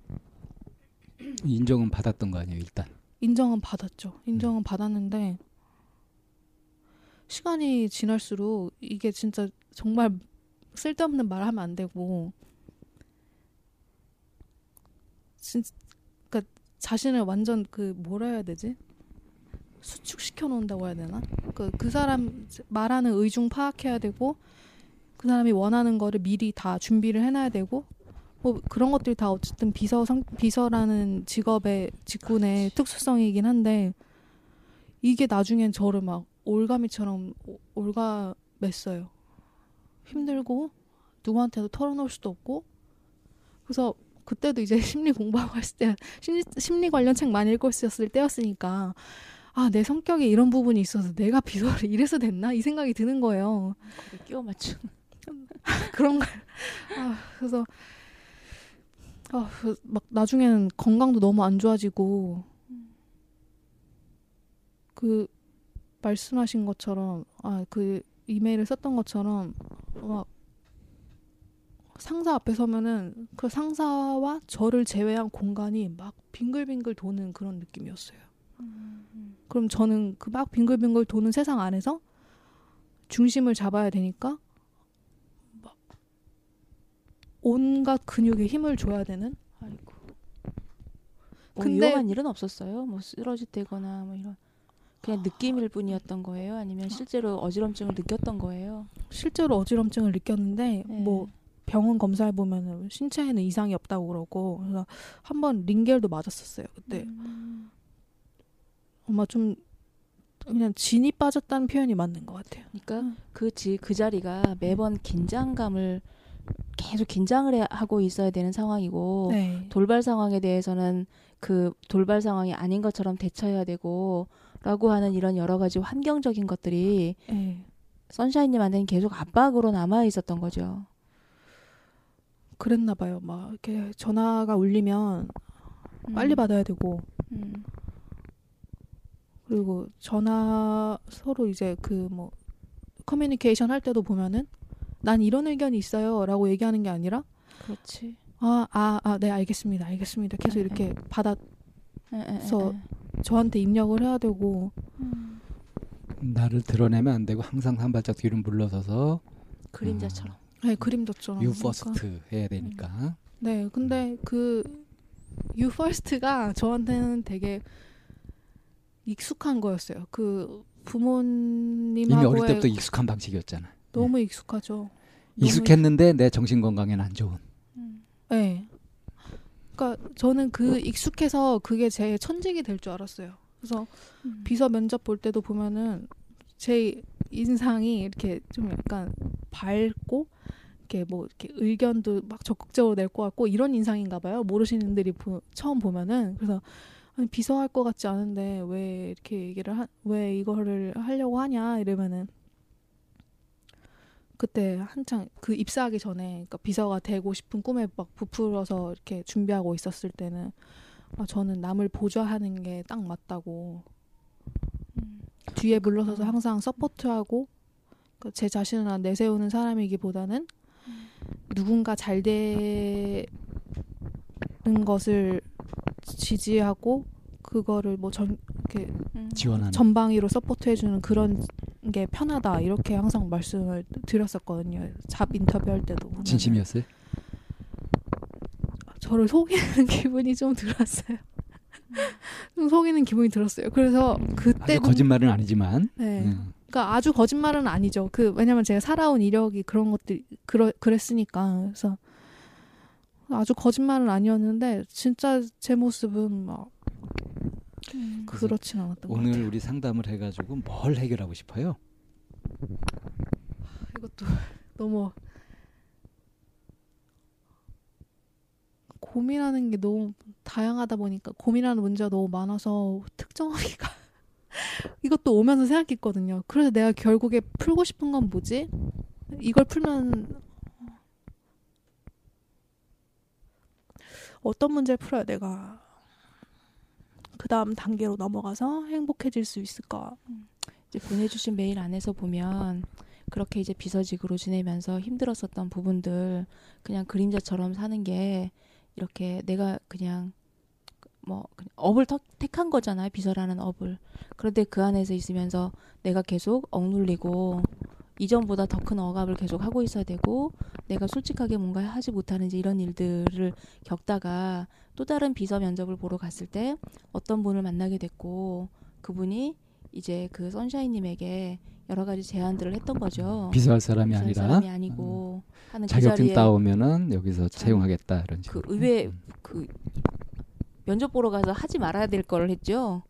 인정은 받았던 거 아니에요 일단. 인정은 받았죠. 인정은 받았는데 시간이 지날수록 이게 진짜 정말 쓸데없는 말 하면 안 되고 진 그러니까 자신을 완전 그 뭐라 해야 되지? 수축시켜 놓는다고 해야 되나? 그, 그 사람 말하는 의중 파악해야 되고 그 사람이 원하는 거를 미리 다 준비를 해놔야 되고 뭐 그런 것들이 다 어쨌든 비서 성, 비서라는 직업의 직군의 특수성이긴 한데 이게 나중엔 저를 막 올가미처럼 오- 올가맸어요. 힘들고 누구한테도 털어놓을 수도 없고 그래서 그때도 이제 <laughs> 심리 공부하고 했을 때 심리, 심리 관련 책 많이 읽고 있었을 때였으니까 아 내 성격에 이런 부분이 있어서 내가 비서를 <laughs> 이래서 됐나 이 생각이 드는 거예요. 거기 끼워 맞춘. 그런 걸. 아, 그래서 아, 그막 나중에는 건강도 너무 안 좋아지고 그 말씀하신 것처럼 아 그 이메일을 썼던 것처럼 막 상사 앞에 서면은 그 상사와 저를 제외한 공간이 막 빙글빙글 도는 그런 느낌이었어요. 그럼 저는 그 막 빙글빙글 도는 세상 안에서 중심을 잡아야 되니까 온갖 근육에 힘을 줘야 되는 아이고. 뭐 근데- 위험한 일은 없었어요. 뭐 쓰러졌다거나 뭐 이런 그냥 느낌일 뿐이었던 거예요. 아니면 실제로 어지럼증을 느꼈던 거예요. 실제로 어지럼증을 느꼈는데 네. 뭐 병원 검사해 보면은 신체에는 이상이 없다고 그러고 그래서 한 번 링겔도 맞았었어요 그때 음. 아마 좀 그냥 진이 빠졌다는 표현이 맞는 것 같아요. 그러니까 그, 지, 그 자리가 매번 긴장감을 계속 긴장을 해- 하고 있어야 되는 상황이고 네. 돌발 상황에 대해서는 그 돌발 상황이 아닌 것처럼 대처해야 되고 라고 하는 이런 여러 가지 환경적인 것들이 네. 선샤인님한테는 계속 압박으로 남아 있었던 거죠. 그랬나 봐요. 막 이렇게 전화가 울리면 빨리 음. 받아야 되고 음. 그리고 전화 서로 이제 그 뭐 커뮤니케이션 할 때도 보면은 난 이런 의견이 있어요라고 얘기하는 게 아니라 그렇지. 아 아 아 네 알겠습니다 알겠습니다 계속 에, 이렇게 받아 에, 에, 에, 그래서 에. 저한테 입력을 해야 되고 음. 나를 드러내면 안 되고 항상 한 발짝 뒤로 물러서서 그림자처럼. 네, 그림자처럼 you 그러니까. first 해야 되니까. 네 근데 그 You First가 저한테는 되게 익숙한 거였어요 그 이미 부모님하고의 어릴 때부터 익숙한 방식이었잖아. 너무 익숙하죠 익숙했는데 내 정신 건강에는 안 좋은. 음. 네. 그러니까 저는 그 익숙해서 그게 제 천직이 될 줄 알았어요. 그래서 음. 비서 면접 볼 때도 보면은 제 인상이 이렇게 좀 약간 밝고 이렇게 뭐 이렇게 의견도 막 적극적으로 낼 것 같고 이런 인상인가 봐요. 모르시는 분들이 보- 처음 보면은 그래서 아니 비서 할 것 같지 않은데 왜 이렇게 얘기를 하, 왜 이거를 하려고 하냐 이러면은 그때 한창 그 입사하기 전에 그러니까 비서가 되고 싶은 꿈에 막 부풀어서 이렇게 준비하고 있었을 때는 아, 저는 남을 보좌하는 게 딱 맞다고 음. 뒤에 물러서서 항상 서포트하고 그제 자신을 내세우는 사람이기보다는 누군가 잘 되는 것을 지지하고 그거를 뭐 전 이렇게 음. 지원하는. 전방위로 서포트해주는 그런 게 편하다 이렇게 항상 말씀을 드렸었거든요. 잡 인터뷰할 때도 보면은. 진심이었어요? 저를 속이는 <laughs> 기분이 좀 들었어요. 좀 속이는 기분이 들었어요. 그래서 그때 아주 거짓말은 아니지만. 네. 음. 그러니까 아주 거짓말은 아니죠. 그 왜냐면 제가 살아온 이력이 그런 것들 그러, 그랬으니까 그래서 아주 거짓말은 아니었는데 진짜 제 모습은 막 음. 그렇진 않았던 것 오늘 같아요. 우리 상담을 해가지고 뭘 해결하고 싶어요? 이것도 <laughs> 너무 고민하는 게 너무 다양하다 보니까 고민하는 문제가 너무 많아서 특정하기가 <laughs> 이것도 오면서 생각했거든요. 그래서 내가 결국에 풀고 싶은 건 뭐지? 이걸 풀면 어떤 문제를 풀어야 내가 그 다음 단계로 넘어가서 행복해질 수 있을까? 이제 보내주신 메일 안에서 보면 그렇게 이제 비서직으로 지내면서 힘들었었던 부분들 그냥 그림자처럼 사는 게 이렇게 내가 그냥 뭐 그냥 업을 턱- 택한 거잖아요 비서라는 업을 그런데 그 안에서 있으면서 내가 계속 억눌리고 이전보다 더 큰 억압을 계속 하고 있어야 되고 내가 솔직하게 뭔가 하지 못하는 이제 이런 일들을 겪다가 또 다른 비서 면접을 보러 갔을 때 어떤 분을 만나게 됐고 그분이 이제 그 선샤인님에게 여러 가지 제안들을 했던 거죠. 비서할 사람이 비서할 아니라 사람이 아니고 하는 그 자격증 자리에 따오면은 여기서 참 채용하겠다 이런 그 식으로. 의회 음. 그 면접 보러 가서 하지 말아야 될 거를 했죠.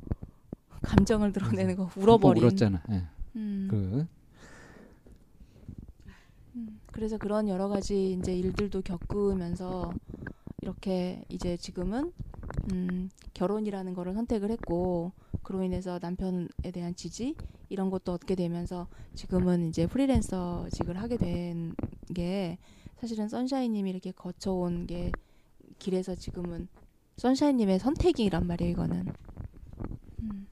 감정을 드러내는 거뭐 울어버린. 울었잖아. 예. 음. 그 음, 그래서 그런 여러 가지 이제 일들도 겪으면서 이렇게 이제 지금은 음, 결혼이라는 거를 선택을 했고 그로 인해서 남편에 대한 지지 이런 것도 얻게 되면서 지금은 이제 프리랜서직을 하게 된 게 사실은 선샤인님이 이렇게 거쳐온 게 길에서 지금은 선샤인님의 선택이란 말이에요 이거는. 음.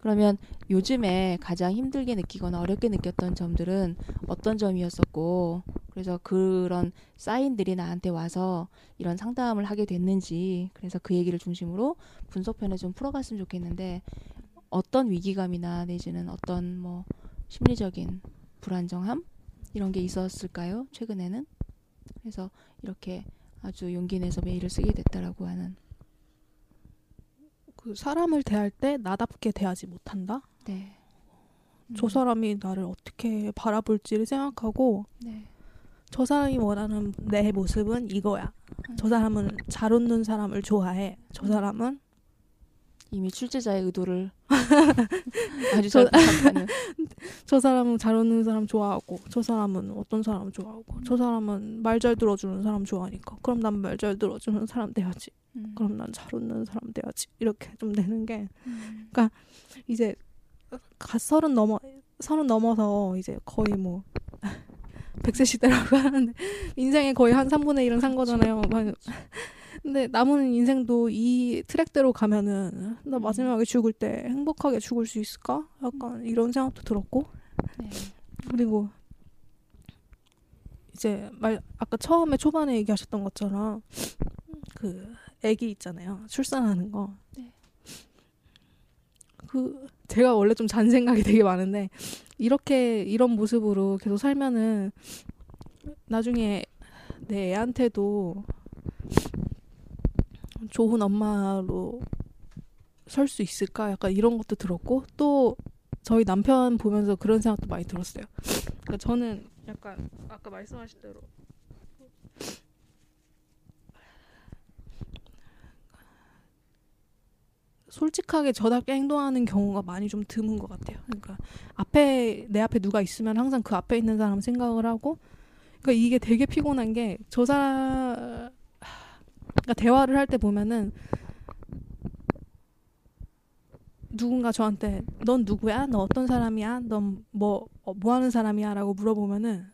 그러면 요즘에 가장 힘들게 느끼거나 어렵게 느꼈던 점들은 어떤 점이었었고 그래서 그런 사인들이 나한테 와서 이런 상담을 하게 됐는지 그래서 그 얘기를 중심으로 분석편에 좀 풀어갔으면 좋겠는데 어떤 위기감이나 내지는 어떤 뭐 심리적인 불안정함? 이런 게 있었을까요 최근에는? 그래서 이렇게 아주 용기 내서 메일을 쓰게 됐다라고 하는 그 사람을 대할 때 나답게 대하지 못한다. 네. 저 사람이 나를 어떻게 바라볼지를 생각하고 네. 저 사람이 원하는 내 모습은 이거야. 저 사람은 잘 웃는 사람을 좋아해. 저 사람은 이미 출제자의 의도를 <laughs> 아주 잘 저- 파악하는 <laughs> 저 사람은 잘 웃는 사람 좋아하고 저 사람은 어떤 사람 좋아하고 저 사람은 말 잘 들어주는 사람 좋아하니까 그럼 난 말 잘 들어주는 사람 돼야지. 음. 그럼 난 잘 웃는 사람 돼야지. 이렇게 좀 되는 게 음. 이제 가 서른 넘어 서른 넘어서 이제 거의 뭐 <laughs> 백세 시대라고 하는데 인생의 거의 한 3분의 1은 산 거잖아요. 근데 남은 인생도 이 트랙대로 가면은 나 마지막에 죽을 때 행복하게 죽을 수 있을까? 약간 이런 생각도 들었고 네. 그리고 이제 말 아까 처음에 초반에 얘기하셨던 것처럼 그 아기 있잖아요. 출산하는 거. 네. 그 제가 원래 좀 잔 생각이 되게 많은데 이렇게 이런 모습으로 계속 살면은 나중에 내 애한테도 좋은 엄마로 설 수 있을까? 약간 이런 것도 들었고 또 저희 남편 보면서 그런 생각도 많이 들었어요. 그러니까 저는 약간 아까 말씀하신 대로 솔직하게 저답게 행동하는 경우가 많이 좀 드문 것 같아요. 그러니까 앞에 내 앞에 누가 있으면 항상 그 앞에 있는 사람 생각을 하고, 그러니까 이게 되게 피곤한 게 저 사람 그러니까 대화를 할 때 보면은 누군가 저한테 넌 누구야? 너 어떤 사람이야? 넌 뭐 뭐 하는 사람이야?라고 물어보면은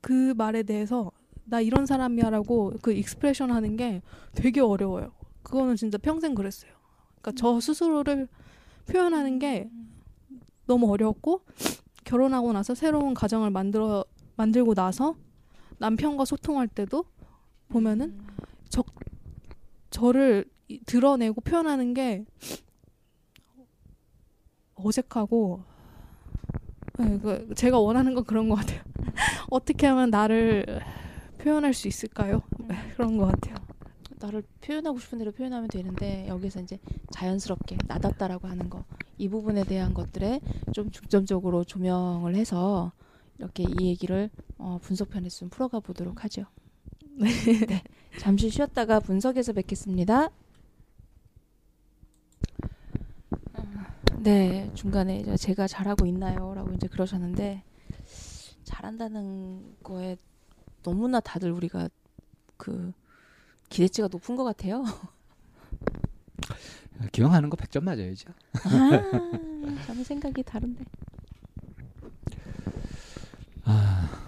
그 말에 대해서 나 이런 사람이야라고 그 expression 하는 게 되게 어려워요. 그거는 진짜 평생 그랬어요. 그러니까 저 스스로를 표현하는 게 너무 어려웠고 결혼하고 나서 새로운 가정을 만들어 만들고 나서 남편과 소통할 때도 보면은 저를 이- 드러내고 표현하는 게 어색하고 네, 그 제가 원하는 건 그런 것 같아요. <laughs> 어떻게 하면 나를 표현할 수 있을까요? 네, 그런 것 같아요. 나를 표현하고 싶은 대로 표현하면 되는데 여기서 이제 자연스럽게 나답다라고 하는 거 이 부분에 대한 것들에 좀 중점적으로 조명을 해서 이렇게 이 얘기를 어, 분석 편에서 좀 풀어가 보도록 하죠. 네. 잠시 쉬었다가 분석에서 뵙겠습니다. 네, 중간에 이제 제가 잘하고 있나요?라고 이제 그러셨는데 잘한다는 거에 너무나 다들 우리가 그 기대치가 높은 것 같아요. <laughs> 기억하는 거 100점 맞아야죠. 아, 저는 생각이 다른데. 아,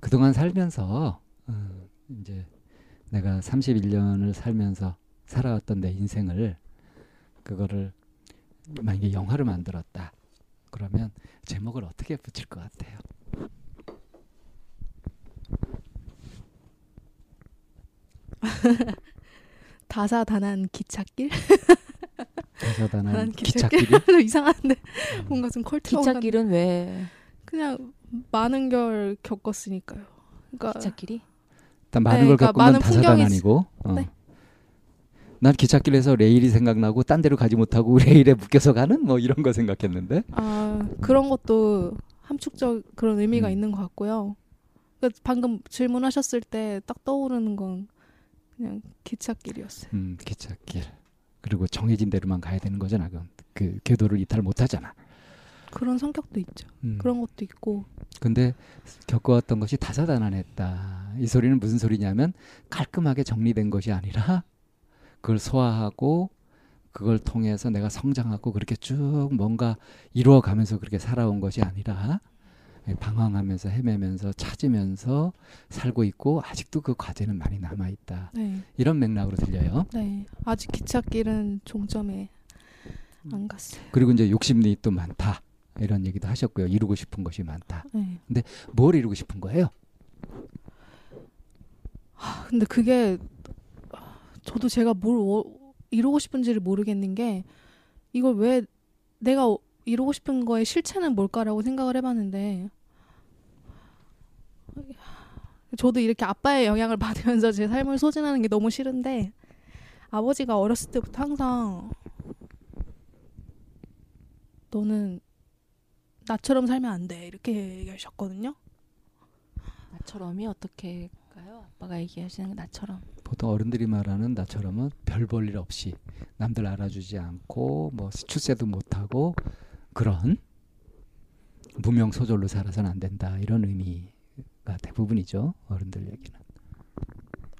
그동안 살면서 어, 이제 내가 31년을 살면서 살아왔던 내 인생을 그거를 만약에 영화를 만들었다. 그러면 제목을 어떻게 붙일 것 같아요? <laughs> 다사다난 기찻길? 다사다난 난 기찻길이? <laughs> 이상한데 음. 뭔가 좀 컬트가 기찻길은 왜 그냥 많은 걸 겪었으니까요. 그러니까 기찻길이? 일단 많은 네, 걸 그러니까 겪으면 많은 풍경이 다사다난이고 어. 네. 난 기찻길에서 레일이 생각나고 딴 데로 가지 못하고 <laughs> 레일에 묶여서 가는 뭐 이런 거 생각했는데. 아 그런 것도 함축적 그런 의미가 음. 있는 것 같고요. 그 방금 질문하셨을 때 딱 떠오르는 건 그냥 기찻길이었어요. 음, 기찻길. 그리고 정해진 대로만 가야 되는 거잖아. 그건. 그 궤도를 이탈 못 하잖아. 그런 성격도 있죠. 음. 그런 것도 있고 근데 겪어왔던 것이 다사다난했다. 이 소리는 무슨 소리냐면 깔끔하게 정리된 것이 아니라 그걸 소화하고 그걸 통해서 내가 성장하고 그렇게 쭉 뭔가 이루어가면서 그렇게 살아온 것이 아니라 방황하면서 헤매면서 찾으면서 살고 있고 아직도 그 과제는 많이 남아 있다. 네, 이런 맥락으로 들려요. 네 아직 기찻길은 종점에 안 갔어요. 그리고 이제 욕심이 또 많다. 이런 얘기도 하셨고요. 이루고 싶은 것이 많다. 네. 뭘 이루고 싶은 거예요? 아, 근데 그게 저도 제가 뭘 워- 이루고 싶은지를 모르겠는 게 이걸 왜 내가 어- 이루고 싶은 거의 실체는 뭘까라고 생각을 해봤는데 저도 이렇게 아빠의 영향을 <laughs> 받으면서 제 삶을 소진하는 게 너무 싫은데 아버지가 어렸을 때부터 항상 너는 나처럼 살면 안 돼 이렇게 얘기하셨거든요. 나처럼이 어떻게가요? 아빠가 얘기하시는 게 나처럼. 보통 어른들이 말하는 나처럼은 별 볼 일 없이 남들 알아주지 않고 뭐 출세도 못하고 그런 무명 소졸로 살아서는 안 된다 이런 의미가 대부분이죠 어른들 얘기는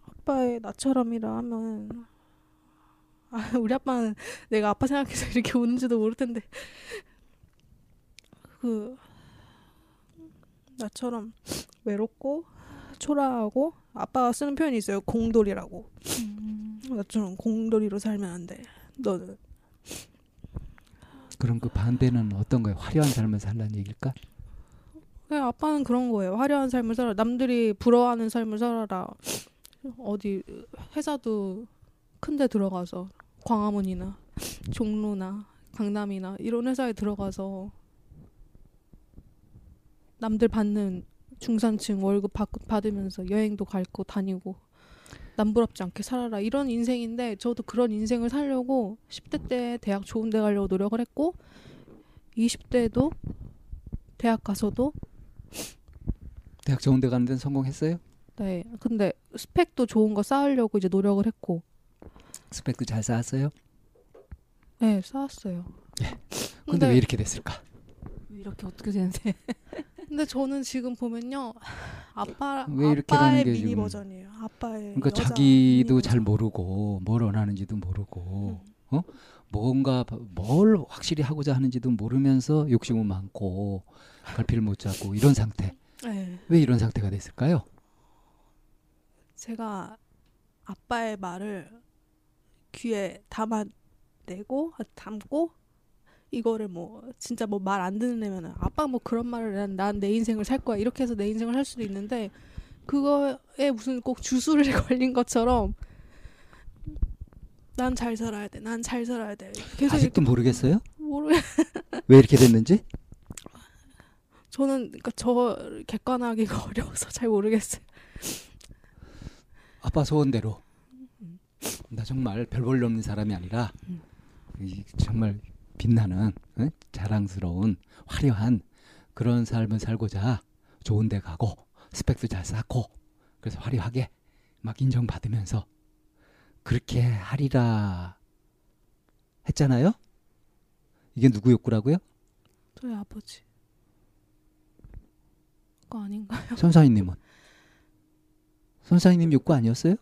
아빠의 나처럼이라 하면 아, 우리 아빠는 내가 아빠 생각해서 이렇게 우는지도 모를 텐데 그 나처럼 외롭고 초라하고 아빠가 쓰는 표현이 있어요. 공돌이라고. 나처럼 공돌이로 살면 안 돼. 너는. 그럼 그 반대는 어떤 거예요? 화려한 삶을 살라는 얘기일까? 그냥 아빠는 그런 거예요. 화려한 삶을 살아. 남들이 부러워하는 삶을 살아라. 어디 회사도 큰 데 들어가서 광화문이나 종로나 강남이나 이런 회사에 들어가서 남들 받는 중산층 월급 받, 받으면서 여행도 갈고 다니고 남부럽지 않게 살아라. 이런 인생인데 저도 그런 인생을 살려고 10대 때 대학 좋은 데 가려고 노력을 했고 20대에도 대학 가서도 대학 좋은 데 가는 데는 성공했어요? 네. 근데 스펙도 좋은 거 쌓으려고 이제 노력을 했고. 스펙도 잘 쌓았어요? 네 쌓았어요. 근데 왜 이렇게 됐을까? 이렇게 어떻게 되는데? <laughs> 근데 저는 지금 보면요 <sighs> 아빠 왜 이렇게 아빠의 미니 지금- 버전이에요 아빠의 그러니까 자기도 잘. 모르고 뭘 원하는지도 모르고 어 뭔가 뭘 확실히 하고자 하는지도 모르면서 욕심은 많고 갈피를 못 잡고 이런 상태 네. 왜 이런 상태가 됐을까요? 제가 아빠의 말을 귀에 담아내고 담고 이거를 뭐 진짜 뭐 말 안 듣는 애면은 아빠 뭐 그런 말을 난 내 인생을 살 거야. 이렇게 해서 내 인생을 살 수도 있는데 그거에 무슨 꼭 주술에 <laughs> 걸린 것처럼 난 잘 살아야 돼. 난 잘 살아야 돼. 계속 아직도 모르겠어요? 모르 <laughs> 왜 이렇게 됐는지? 저는 그러니까 저 객관하기가 <laughs> 어려워서 잘 모르겠어요. 아빠 소원대로. 나 정말 별 볼일 없는 사람이 아니라 이 정말 빛나는 응? 자랑스러운 화려한 그런 삶을 살고자 좋은 데 가고 스펙도 잘 쌓고 그래서 화려하게 막 인정받으면서 그렇게 하리라 했잖아요. 이게 누구 욕구라고요? 저희 아버지 그거 아닌가요? 선사님은 선사님 욕구 아니었어요?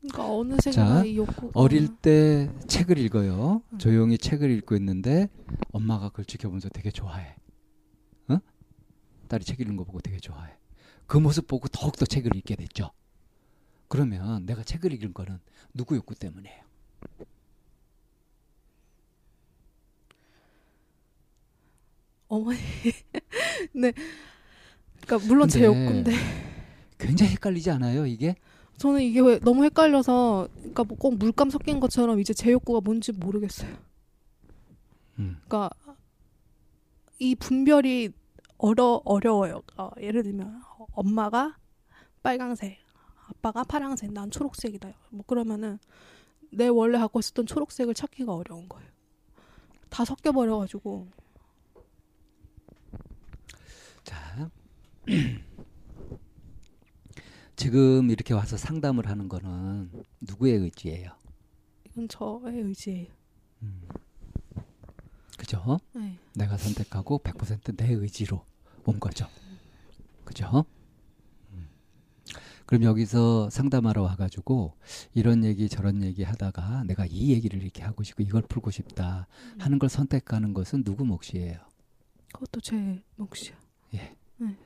그러니까 이 욕구가 어릴 때 책을 읽어요. 음. 조용히 책을 읽고 있는데 엄마가 그걸 지켜보면서 되게 좋아해. 어? 딸이 책 읽는 거 보고 되게 좋아해. 그 모습 보고 더욱 더 책을 읽게 됐죠. 그러면 내가 책을 읽은 거는 누구 욕구 때문이에요? 어머니. <laughs> 네. 그러니까 물론 제 욕구인데 굉장히 헷갈리지 않아요, 이게? 저는 이게 왜 너무 헷갈려서 그러니까 뭐 꼭 물감 섞인 것처럼 이제 제 욕구가 뭔지 모르겠어요. 음. 그러니까 이 분별이 어려 어려워요. 어, 예를 들면 엄마가 빨강색, 아빠가 파랑색, 난 초록색이다. 뭐 그러면은 내 원래 갖고 있었던 초록색을 찾기가 어려운 거예요. 다 섞여 버려 가지고 자, <clears throat> 지금 이렇게 와서 상담을 하는 거는 누구의 의지예요? 이건 저의 의지예요. 그죠? 네. 내가 선택하고 100%내 의지로 온 거죠. 그죠? 음. 그럼 여기서 상담하러 와가지고 이런 얘기 저런 얘기 하다가 내가 이 얘기를 이렇게 하고 싶고 이걸 풀고 싶다 하는 걸 선택하는 것은 누구 몫이에요? 그것도 제 몫이요. 예. 네.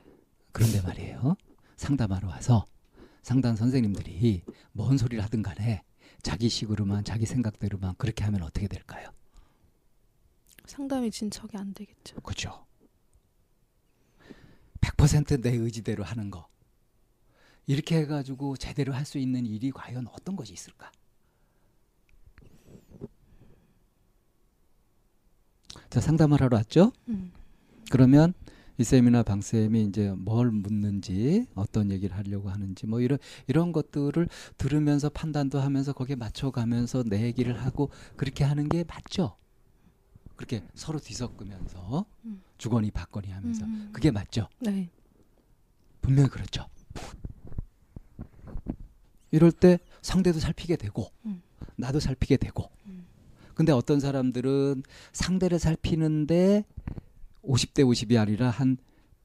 그런데 말이에요. 상담하러 와서 상담 선생님들이 뭔 소리를 하든 간에 자기 식으로만 자기 생각대로만 그렇게 하면 어떻게 될까요? 상담이 진척이 안 되겠죠. 그죠? 100%내 의지대로 하는 거. 이렇게 해가지고 제대로 할 수 있는 일이 과연 어떤 것이 있을까? 자, 상담을 하러 왔죠? 음. 그러면 이 쌤이나 방 쌤이 이제 뭘 묻는지 어떤 얘기를 하려고 하는지 뭐 이런 이런 것들을 들으면서 판단도 하면서 거기에 맞춰가면서 내 얘기를 하고 그렇게 하는 게 맞죠. 그렇게 서로 뒤섞으면서 음. 주거니 받거니 하면서 음. 그게 맞죠. 네. 분명히 그렇죠. 이럴 때 상대도 살피게 되고 음. 나도 살피게 되고 음. 근데 어떤 사람들은 상대를 살피는데 50대 50이 아니라 한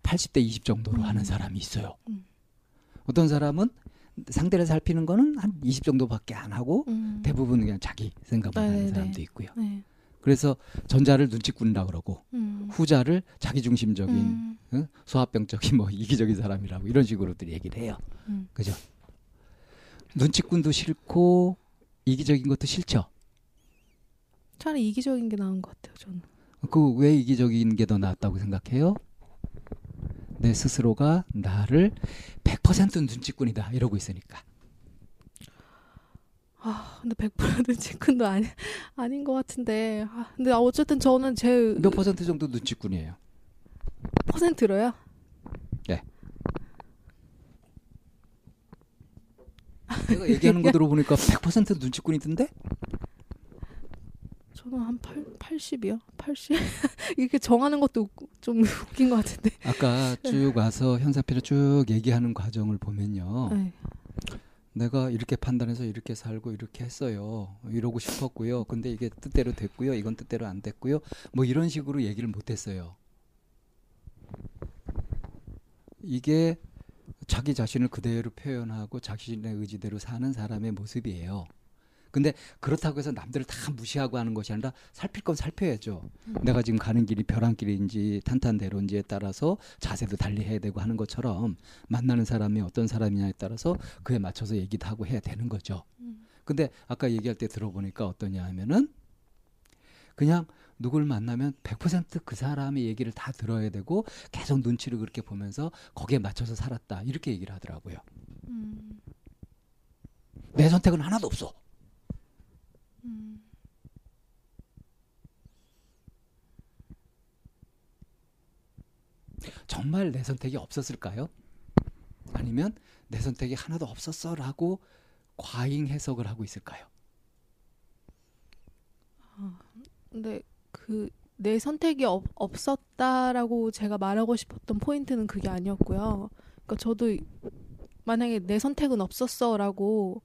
80대 20 정도로 음. 하는 사람이 있어요. 음. 어떤 사람은 상대를 살피는 거는 한 20 정도밖에 안 하고 음. 대부분 그냥 자기 생각만 하는 네네네. 사람도 있고요. 네. 그래서 전자를 눈치꾼다 그러고 음. 후자를 자기중심적인 음. 응? 소화병적인 뭐 이기적인 사람이라고 이런 식으로들 얘기를 해요. 음. 그죠? 눈치꾼도 싫고 이기적인 것도 싫죠. 차라리 이기적인 게 나은 것 같아요. 저는. 그 왜 이기적인 게 더 낫다고 생각해요? 내 스스로가 나를 100% 눈치꾼이다 이러고 있으니까. 아, 근데 100% 눈치꾼도 아니 아닌 것 같은데. 아, 근데 어쨌든 저는 제 몇 퍼센트 정도 눈치꾼이에요? 퍼센트로요. 내가 얘기하는 거 들어보니까 100% 눈치꾼이던데? 저는 한 8, 80이요. 80. 이렇게 정하는 것도 좀 웃긴 것 같은데. 아까 <laughs> 쭉 와서 현사피를 쭉 얘기하는 과정을 보면요. 네. 내가 이렇게 판단해서 이렇게 살고 이렇게 했어요. 이러고 싶었고요. 근데 이게 뜻대로 됐고요. 이건 뜻대로 안 됐고요. 뭐 이런 식으로 얘기를 못 했어요. 이게 자기 자신을 그대로 표현하고 자신의 의지대로 사는 사람의 모습이에요. 근데 그렇다고 해서 남들을 다 무시하고 하는 것이 아니라 살필 건 살펴야죠. 내가 지금 가는 길이 벼랑길인지 탄탄대로인지에 따라서 자세도 달리 해야 되고 하는 것처럼 만나는 사람이 어떤 사람이냐에 따라서 그에 맞춰서 얘기도 하고 해야 되는 거죠. 근데 아까 얘기할 때 들어보니까 어떠냐 하면은 그냥 누굴 만나면 100%그 사람의 얘기를 다 들어야 되고 계속 눈치를 그렇게 보면서 거기에 맞춰서 살았다. 이렇게 얘기를 하더라고요. 음. 내 선택은 하나도 없어. 음. 정말 내 선택이 없었을까요? 아니면 내 선택이 하나도 없었어라고 과잉 해석을 하고 있을까요? 근데 그 내 선택이 없, 없었다라고 제가 말하고 싶었던 포인트는 그게 아니었고요. 그러니까 저도 만약에 내 선택은 없었어라고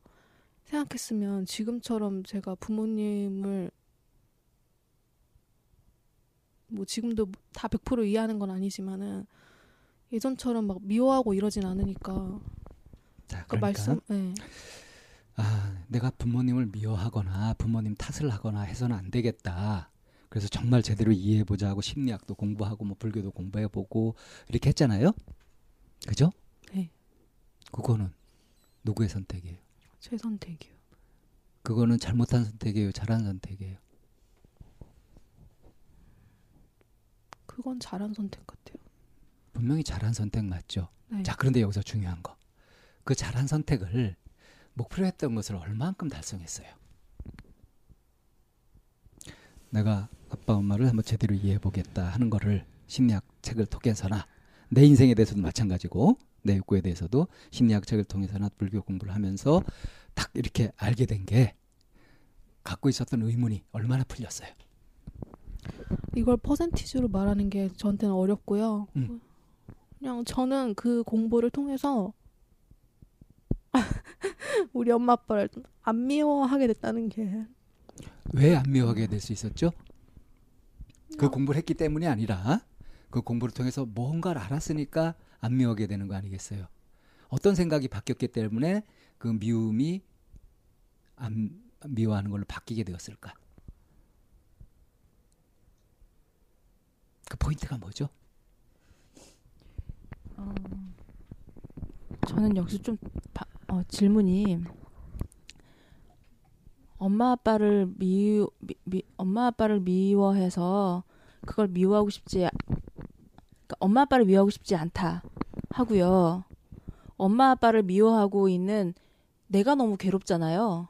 생각했으면 지금처럼 제가 부모님을 뭐 지금도 다 100% 이해하는 건 아니지만은 예전처럼 막 미워하고 이러진 않으니까 자, 그 그러니까 말씀 네. 아, 내가 부모님을 미워하거나 부모님 탓을 하거나 해서는 안 되겠다. 그래서 정말 제대로 이해해 보자 하고 심리학도 공부하고 뭐 불교도 공부해 보고 이렇게 했잖아요. 그죠? 네. 그거는 누구의 선택이에요? 제 선택이요. 그거는 잘못한 선택이에요? 잘한 선택이에요? 그건 잘한 선택 같아요. 분명히 잘한 선택 맞죠? 네. 자, 그런데 여기서 중요한 거. 그 잘한 선택을 목표로 했던 것을 얼마만큼 달성했어요? 내가 아빠 엄마를 한번 제대로 이해해 보겠다 하는 거를 심리학 책을 통해서나 내 인생에 대해서도 마찬가지고 내 욕구에 대해서도 심리학 책을 통해서 나 불교 공부를 하면서 딱 이렇게 알게 된 게 갖고 있었던 의문이 얼마나 풀렸어요. 이걸 퍼센티지로 말하는 게 저한테는 어렵고요. 음. 그냥 저는 그 공부를 통해서 <laughs> 우리 엄마 아빠를 안 미워하게 됐다는 게 왜 안 미워하게 될 수 있었죠? 그 공부를 했기 때문이 아니라 그 공부를 통해서 뭔가를 알았으니까 안 미워하게 되는 거 아니겠어요? 어떤 생각이 바뀌었기 때문에 그 미움이 안 미워하는 걸로 바뀌게 되었을까? 그 포인트가 뭐죠? 어, 저는 역시 좀 바, 어, 질문이 엄마 아빠를 미, 미, 미 엄마 아빠를 미워해서 그걸 미워하고 싶지 아- 그러니까 엄마 아빠를 미워하고 싶지 않다 하고요. 엄마 아빠를 미워하고 있는 내가 너무 괴롭잖아요.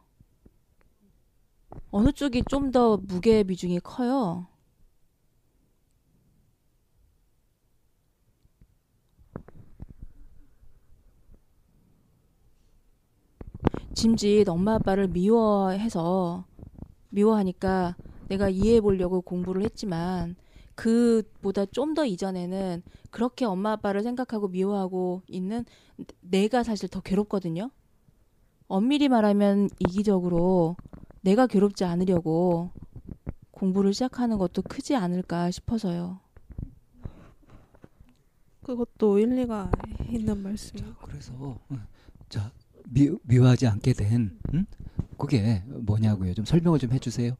어느 쪽이 좀 더 무게 비중이 커요. 짐짓 엄마 아빠를 미워해서 미워하니까 내가 이해해 보려고 공부를 했지만 그보다 좀 더 이전에는 그렇게 엄마 아빠를 생각하고 미워하고 있는 내가 사실 더 괴롭거든요. 엄밀히 말하면 이기적으로 내가 괴롭지 않으려고 공부를 시작하는 것도 크지 않을까 싶어서요. 그것도 일리가 있는 말씀이에요. 그래서 어, 자 미, 미워하지 않게 된 응? 그게 뭐냐고요? 좀 설명을 좀 해주세요.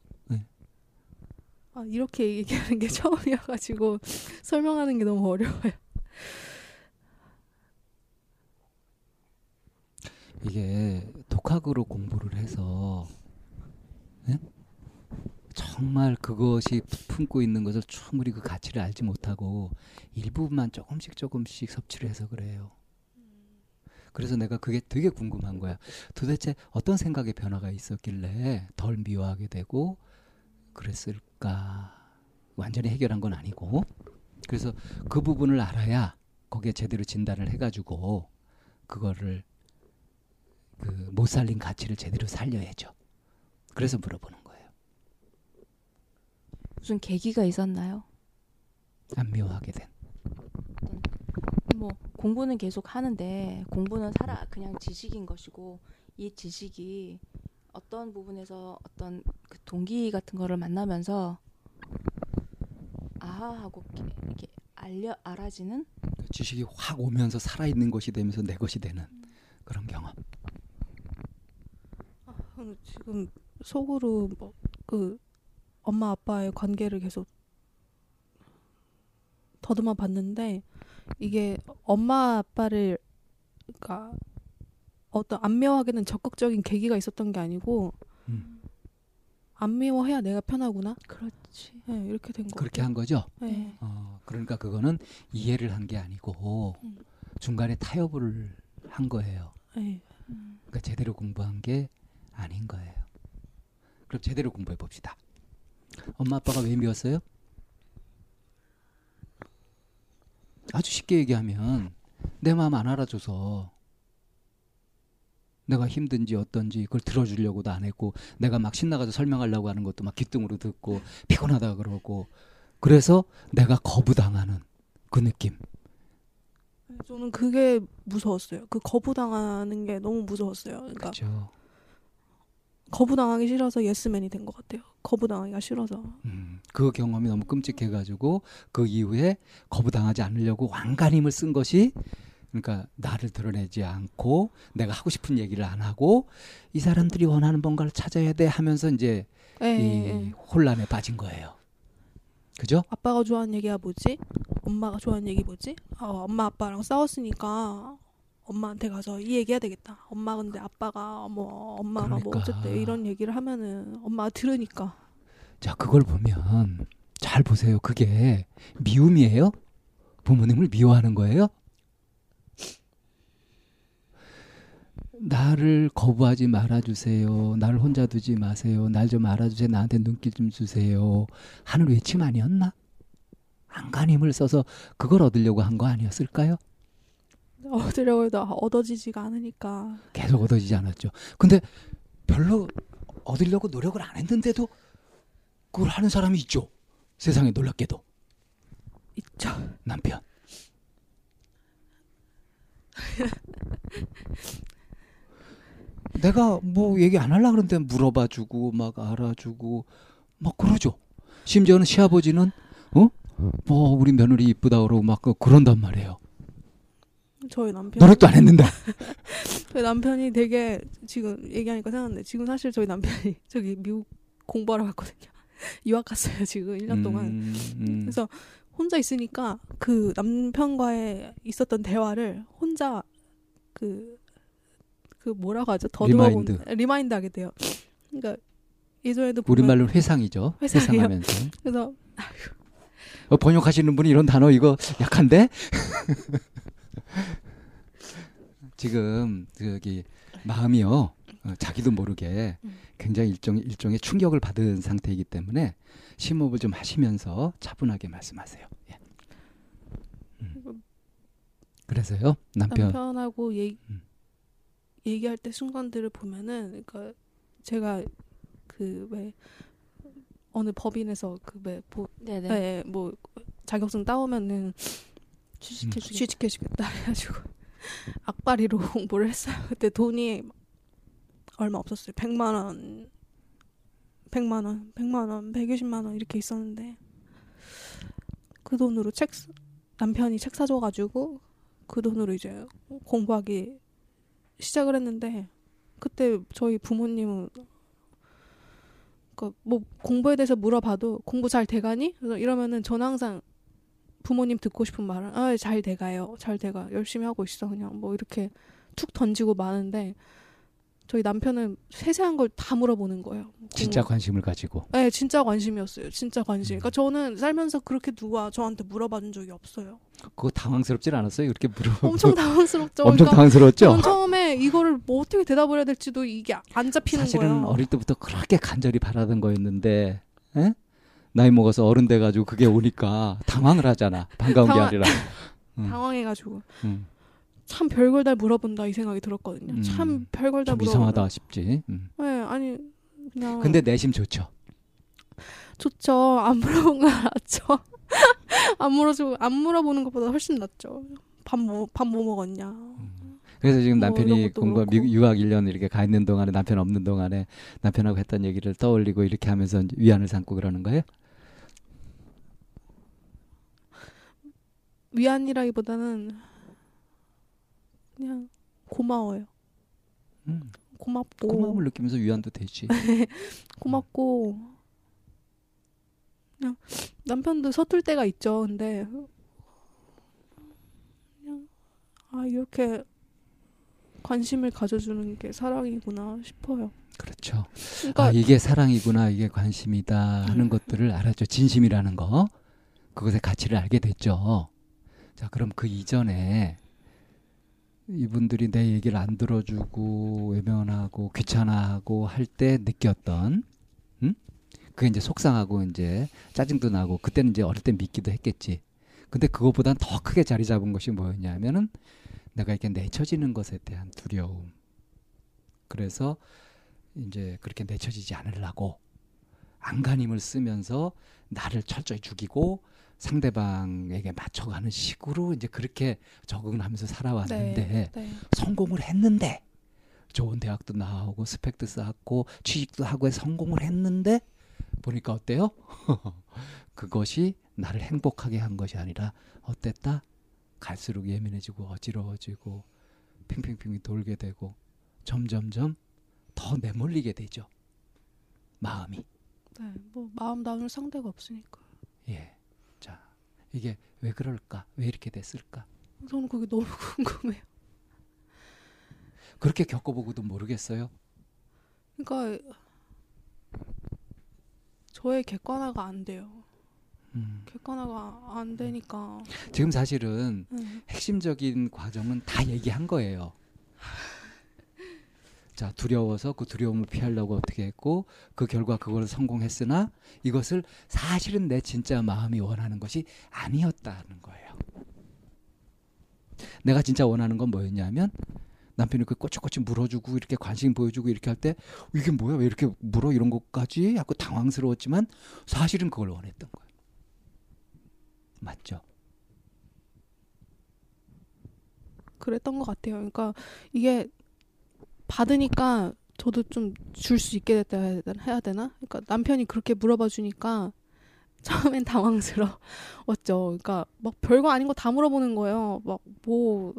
아, 이렇게 얘기하는 게 <laughs> 처음이어가지고 설명하는 게 너무 어려워요. 이게 독학으로 공부를 해서 예? 정말 그것이 품고 있는 것을 충분히 그 가치를 알지 못하고 일부분만 조금씩 조금씩 섭취를 해서 그래요. 그래서 내가 그게 되게 궁금한 거야. 도대체 어떤 생각의 변화가 있었길래 덜 미워하게 되고 그랬을까? 완전히 해결한 건 아니고. 그래서 그 부분을 알아야 거기에 제대로 진단을 해가지고 그거를 그 못 살린 가치를 제대로 살려야죠. 그래서 물어보는 거예요. 무슨 계기가 있었나요? 안 미워하게 된. 뭐 공부는 계속 하는데 공부는 살아 그냥 지식인 것이고 이 지식이 어떤 부분에서 어떤 그 동기 같은 거를 만나면서 아하 하고 이렇게, 이렇게 알려 알아지는 그 지식이 확 오면서 살아 있는 것이 되면서 내 것이 되는 그런 경험. 저는 지금 속으로 뭐 그 엄마 아빠의 관계를 계속 더듬어 봤는데 이게 엄마 아빠를 그러니까 어떤 안 미워하게는 적극적인 계기가 있었던 게 아니고 음. 안 미워해야 내가 편하구나. 그렇지. 네, 이렇게 된 거. 그렇게 한 거죠. 네. 어, 그러니까 그거는 이해를 한 게 아니고 음. 중간에 타협을 한 거예요. 네. 그러니까 제대로 공부한 게 아닌 거예요. 그럼 제대로 공부해 봅시다. 엄마 아빠가 왜 미웠어요? 아주 쉽게 얘기하면 내 마음 안 알아줘서 내가 힘든지 어떤지 그걸 들어주려고도 안 했고 내가 막 신나가서 설명하려고 하는 것도 막 귀뚱으로 듣고 피곤하다 그러고 그래서 내가 거부당하는 그 느낌 저는 그게 무서웠어요. 그 거부당하는 게 너무 무서웠어요. 그러니까 그렇죠. 거부당하기 싫어서 예스맨이 된 것 같아요. 거부당하기가 싫어서. 음, 그 경험이 너무 끔찍해가지고 그 이후에 거부당하지 않으려고 힘을 쓴 것이 그러니까 나를 드러내지 않고 내가 하고 싶은 얘기를 안 하고 이 사람들이 원하는 뭔가를 찾아야 돼 하면서 이제 예, 이 예, 예. 혼란에 빠진 거예요. 그죠? 아빠가 좋아하는 얘기가 뭐지? 엄마가 좋아하는 얘기 뭐지? 아, 엄마 아빠랑 싸웠으니까 엄마한테 가서 이 얘기해야 되겠다. 엄마 근데 아빠가 뭐 엄마가 뭐 그러니까. 어쨌든 이런 얘기를 하면은 엄마가 들으니까 자, 그걸 보면 잘 보세요. 그게 미움이에요? 부모님을 미워하는 거예요? 나를 거부하지 말아주세요. 나를 혼자 두지 마세요. 날 좀 알아주세요. 나한테 눈길 좀 주세요. 하는 외침 아니었나? 안간 힘을 써서 그걸 얻으려고 한 거 아니었을까요? 얻으려고 해도 얻어지지가 않으니까 계속 얻어지지 않았죠. 근데 별로 얻으려고 노력을 안 했는데도 그걸 하는 사람이 있죠. 세상에 놀랍게도 있죠. 남편. <laughs> 내가 뭐 얘기 안 하려 그러는데 물어봐 주고 막 알아주고 막 그러죠. 심지어는 시아버지는 어? 뭐 우리 며느리 이쁘다 그러고 막 그- 그런단 말이에요. 저희 남편 노력도 안 했는데. <laughs> 저희 남편이 되게 지금 얘기하니까 생각났는데 지금 사실 저희 남편이 <laughs> 저기 미국 공부하러 갔거든요. <laughs> 유학 갔어요 지금 1년 동안. 음, 음. 그래서 혼자 있으니까 그 남편과의 있었던 대화를 혼자 그, 그 뭐라고 하죠? 더듬어본 remind. remind 하게 돼요. 그러니까 예전에도 우리말로 회상이죠. 회상이요? 회상하면서. <laughs> 그래서 어, 번역하시는 분이 이런 단어 이거 약한데? <laughs> 지금 저기 마음이요. 어, 자기도 모르게 음. 굉장히 일종 일종의 충격을 받은 상태이기 때문에 심호흡을 좀 하시면서 차분하게 말씀하세요. 예. 음. 그래서요 남편 남편하고 얘기, 음. 얘기할 때 순간들을 보면은 그러니까 제가 그 왜 어느 법인에서 그왜 뭐, 네네. 네, 뭐 자격증 따오면은 취직해 주겠다. 취직해 주겠다 해가지고 <laughs> 악바리로 <laughs> 공부를 했어요. 그때 돈이 얼마 없었어요. 100만 원, 100만 원, 100만 원, 120만 원 이렇게 있었는데 그 돈으로 책 사- 남편이 책 사줘가지고 그 돈으로 이제 공부하기 시작을 했는데 그때 저희 부모님은 그뭐 공부에 대해서 물어봐도 공부 잘 돼가니? 그래서 이러면은 저는 항상 부모님 듣고 싶은 말은 아, 잘 돼가요. 잘 돼가. 열심히 하고 있어. 그냥 뭐 이렇게 툭 던지고 마는데 저희 남편은 세세한 걸 다 물어보는 거예요. 진짜 관심을 가지고 네, 진짜 관심이었어요. 진짜 음. 관심. 그러니까 저는 살면서 그렇게 누가 저한테 물어봐준 적이 없어요. 그거 당황스럽진 않았어요? 이렇게 물어 엄청 당황스럽죠. <laughs> 엄청 그러니까 당황스러웠죠? 처음에 이거를 뭐 어떻게 대답을 해야 될지도 이게 안 잡히는 사실은 거예요. 어릴 때부터 그렇게 간절히 바라던 거였는데 에? 나이 먹어서 어른 돼가지고 그게 오니까 당황을 하잖아 반가운 당황- 게 아니라 <laughs> 음. 당황해가지고 음. 참 별걸 다 물어본다 이 생각이 들었거든요. 음. 참 별걸 다좀 물어본다. 이상하다 싶지 음. 네, 아니 그냥. 근데 내심 좋죠 좋죠. 안 물어본 거 낫죠. <laughs> 안 물어주고 안 물어보는 것보다 훨씬 낫죠. 밥 뭐 밥 뭐 먹었냐. 그래서 지금 뭐 남편이 공부. 미, 유학 1년 이렇게 가 있는 동안에 남편 없는 동안에 남편하고 했던 얘기를 떠올리고 이렇게 하면서 위안을 삼고 그러는 거예요? 위안이라기보다는 그냥 고마워요. 음. 고맙고 고마움을 느끼면서 위안도 되지 <laughs> 고맙고 그냥 남편도 서툴 때가 있죠. 근데 그냥 아 이렇게 관심을 가져주는 게 사랑이구나 싶어요. 그렇죠 그러니까 아 이게 사랑이구나 이게 관심이다 하는 음. 것들을 알았죠 진심이라는 거 그것의 가치를 알게 됐죠 자 그럼 그 이전에 이분들이 내 얘기를 안 들어주고 외면하고 귀찮아하고 할 때 느꼈던 음? 그게 이제 속상하고 이제 짜증도 나고 그때는 이제 어릴 때 믿기도 했겠지 근데 그것보단 더 크게 자리 잡은 것이 뭐였냐면은 내가 이렇게 내쳐지는 것에 대한 두려움 그래서 이제 그렇게 내쳐지지 않으려고 안간힘을 쓰면서 나를 철저히 죽이고 상대방에게 맞춰가는 식으로 이제 그렇게 적응을 하면서 살아왔는데 네. 성공을 했는데 좋은 대학도 나오고 스펙도 쌓고 취직도 하고 성공을 했는데 보니까 어때요? <laughs> 그것이 나를 행복하게 한 것이 아니라 어땠다? 갈수록 예민해지고 어지러워지고 핑핑핑 돌게 되고 점점점 더 내몰리게 되죠. 마음이. 네, 뭐 마음 나눌 상대가 없으니까. 예. 자, 이게 왜 그럴까? 왜 이렇게 됐을까? 저는 그게 너무 <laughs> 궁금해요. 그렇게 겪어보고도 모르겠어요. 그러니까 저의 객관화가 안 돼요. 음. 객관화가 안 되니까. 지금 사실은 네. 핵심적인 과정은 다 얘기한 거예요. 자, 두려워서 그 두려움을 피하려고 어떻게 했고, 그 결과 그걸 성공했으나 이것을 사실은 내 진짜 마음이 원하는 것이 아니었다는 거예요. 내가 진짜 원하는 건 뭐였냐면 남편이 그 꼬치꼬치 물어주고 이렇게 관심 보여주고 이렇게 할 때 이게 뭐야 왜 이렇게 물어 이런 것까지 약간 당황스러웠지만 사실은 그걸 원했던 거예요. 맞죠? 그랬던 것 같아요. 그러니까 이게 받으니까 저도 좀 줄 수 있게 됐다 해야 되나- 해야 되나? 그러니까 남편이 그렇게 물어봐 주니까 처음엔 당황스러웠죠. 그러니까 막 별거 아닌 거 다 물어보는 거예요. 막 뭐몇이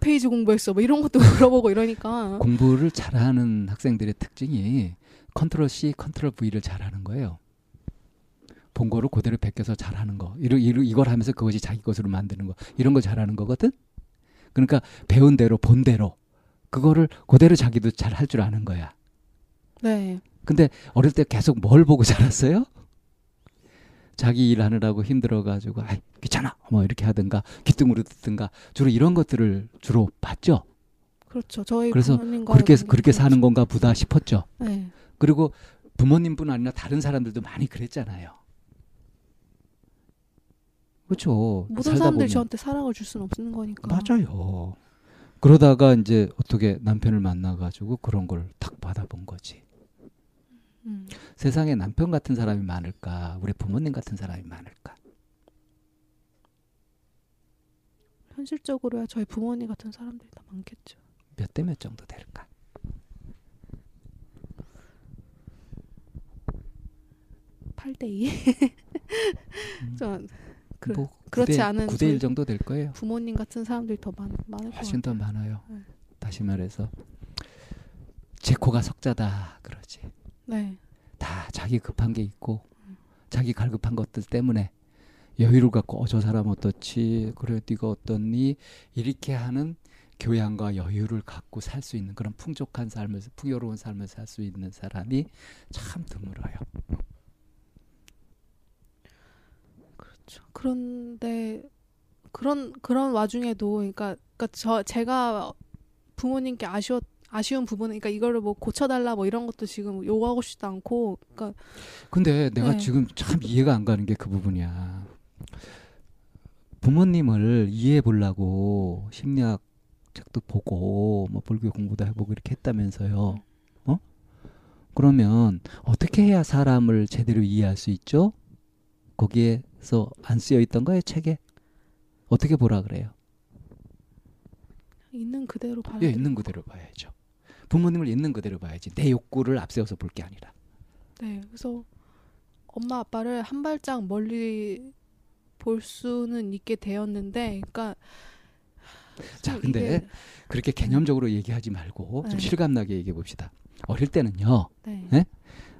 페이지 공부했어? 뭐 이런 것도 <laughs> 물어보고 이러니까 공부를 잘하는 학생들의 특징이 컨트롤 C, 컨트롤 V를 잘하는 거예요. 본 거를 그대로 베껴서 잘하는 거. 이러, 이러, 이걸 하면서 그것이 자기 것으로 만드는 거. 이런 거 잘하는 거거든. 그러니까 배운 대로 본 대로 그거를 그대로 자기도 잘 할 줄 아는 거야. 네. 근데 어릴 때 계속 뭘 보고 자랐어요? 자기 일하느라고 힘들어가지고 아이 귀찮아 뭐 이렇게 하든가 귀뚱으로 듣든가 주로 이런 것들을 주로 봤죠. 그렇죠. 저희 그래서 그렇게 그렇게 사는 건가 보다 싶었죠. 네. 그리고 부모님뿐 아니라 다른 사람들도 많이 그랬잖아요. 그렇죠. 모든 사람들이. 저한테 사랑을 줄 수는 없는 거니까. 맞아요. 그러다가 이제 어떻게 남편을 만나가지고 그런 걸 탁 받아본 거지. 음. 세상에 남편 같은 사람이 많을까? 우리 부모님 같은 사람이 많을까? 현실적으로야 저희 부모님 같은 사람들이 더 많겠죠. 몇 대 몇 정도 될까? 8대 2. 음. <laughs> 저 그, 뭐 그렇지 9대, 않은 9대 저희 1 정도 될 거예요. 부모님 같은 사람들이 더 많, 많을 것 훨씬 더. 많아요. 네. 다시 말해서 제 코가 석자다 그러지. 네. 다 자기 급한 게 있고 자기 갈급한 것들 때문에 여유를 갖고 어 저 사람 어떻지 그래 네가 어떻니 이렇게 하는 교양과 여유를 갖고 살 수 있는 그런 풍족한 삶을 풍요로운 삶을 살 수 있는 사람이 참 드물어요. 그렇죠. 그런데 그런 그런 와중에도 그러니까 그러니까 저 제가 부모님께 아쉬웠 아쉬운 부분은 그러니까 이거를 뭐 고쳐달라 뭐 이런 것도 지금 요구하고 싶지도 않고 그러니까 근데 내가 네. 지금 참 이해가 안 가는 게 그 부분이야. 부모님을 이해해 보려고 심리학 책도 보고 뭐 불교 공부도 해보고 이렇게 했다면서요. 어? 그러면 어떻게 해야 사람을 제대로 이해할 수 있죠? 거기에서 안 쓰여 있던 거예요, 책에? 어떻게 보라 그래요? 있는 그대로 봐야 예. 있는 그대로 봐야죠. 부모님을 있는 그대로 봐야지. 내 욕구를 앞세워서 볼 게 아니라. 네. 그래서 엄마 아빠를 한 발짝 멀리 볼 수는 있게 되었는데 그러니까 자, 참 근데 그렇게 개념적으로 얘기하지 말고 좀 네. 실감나게 얘기해 봅시다. 어릴 때는요. 네. 네?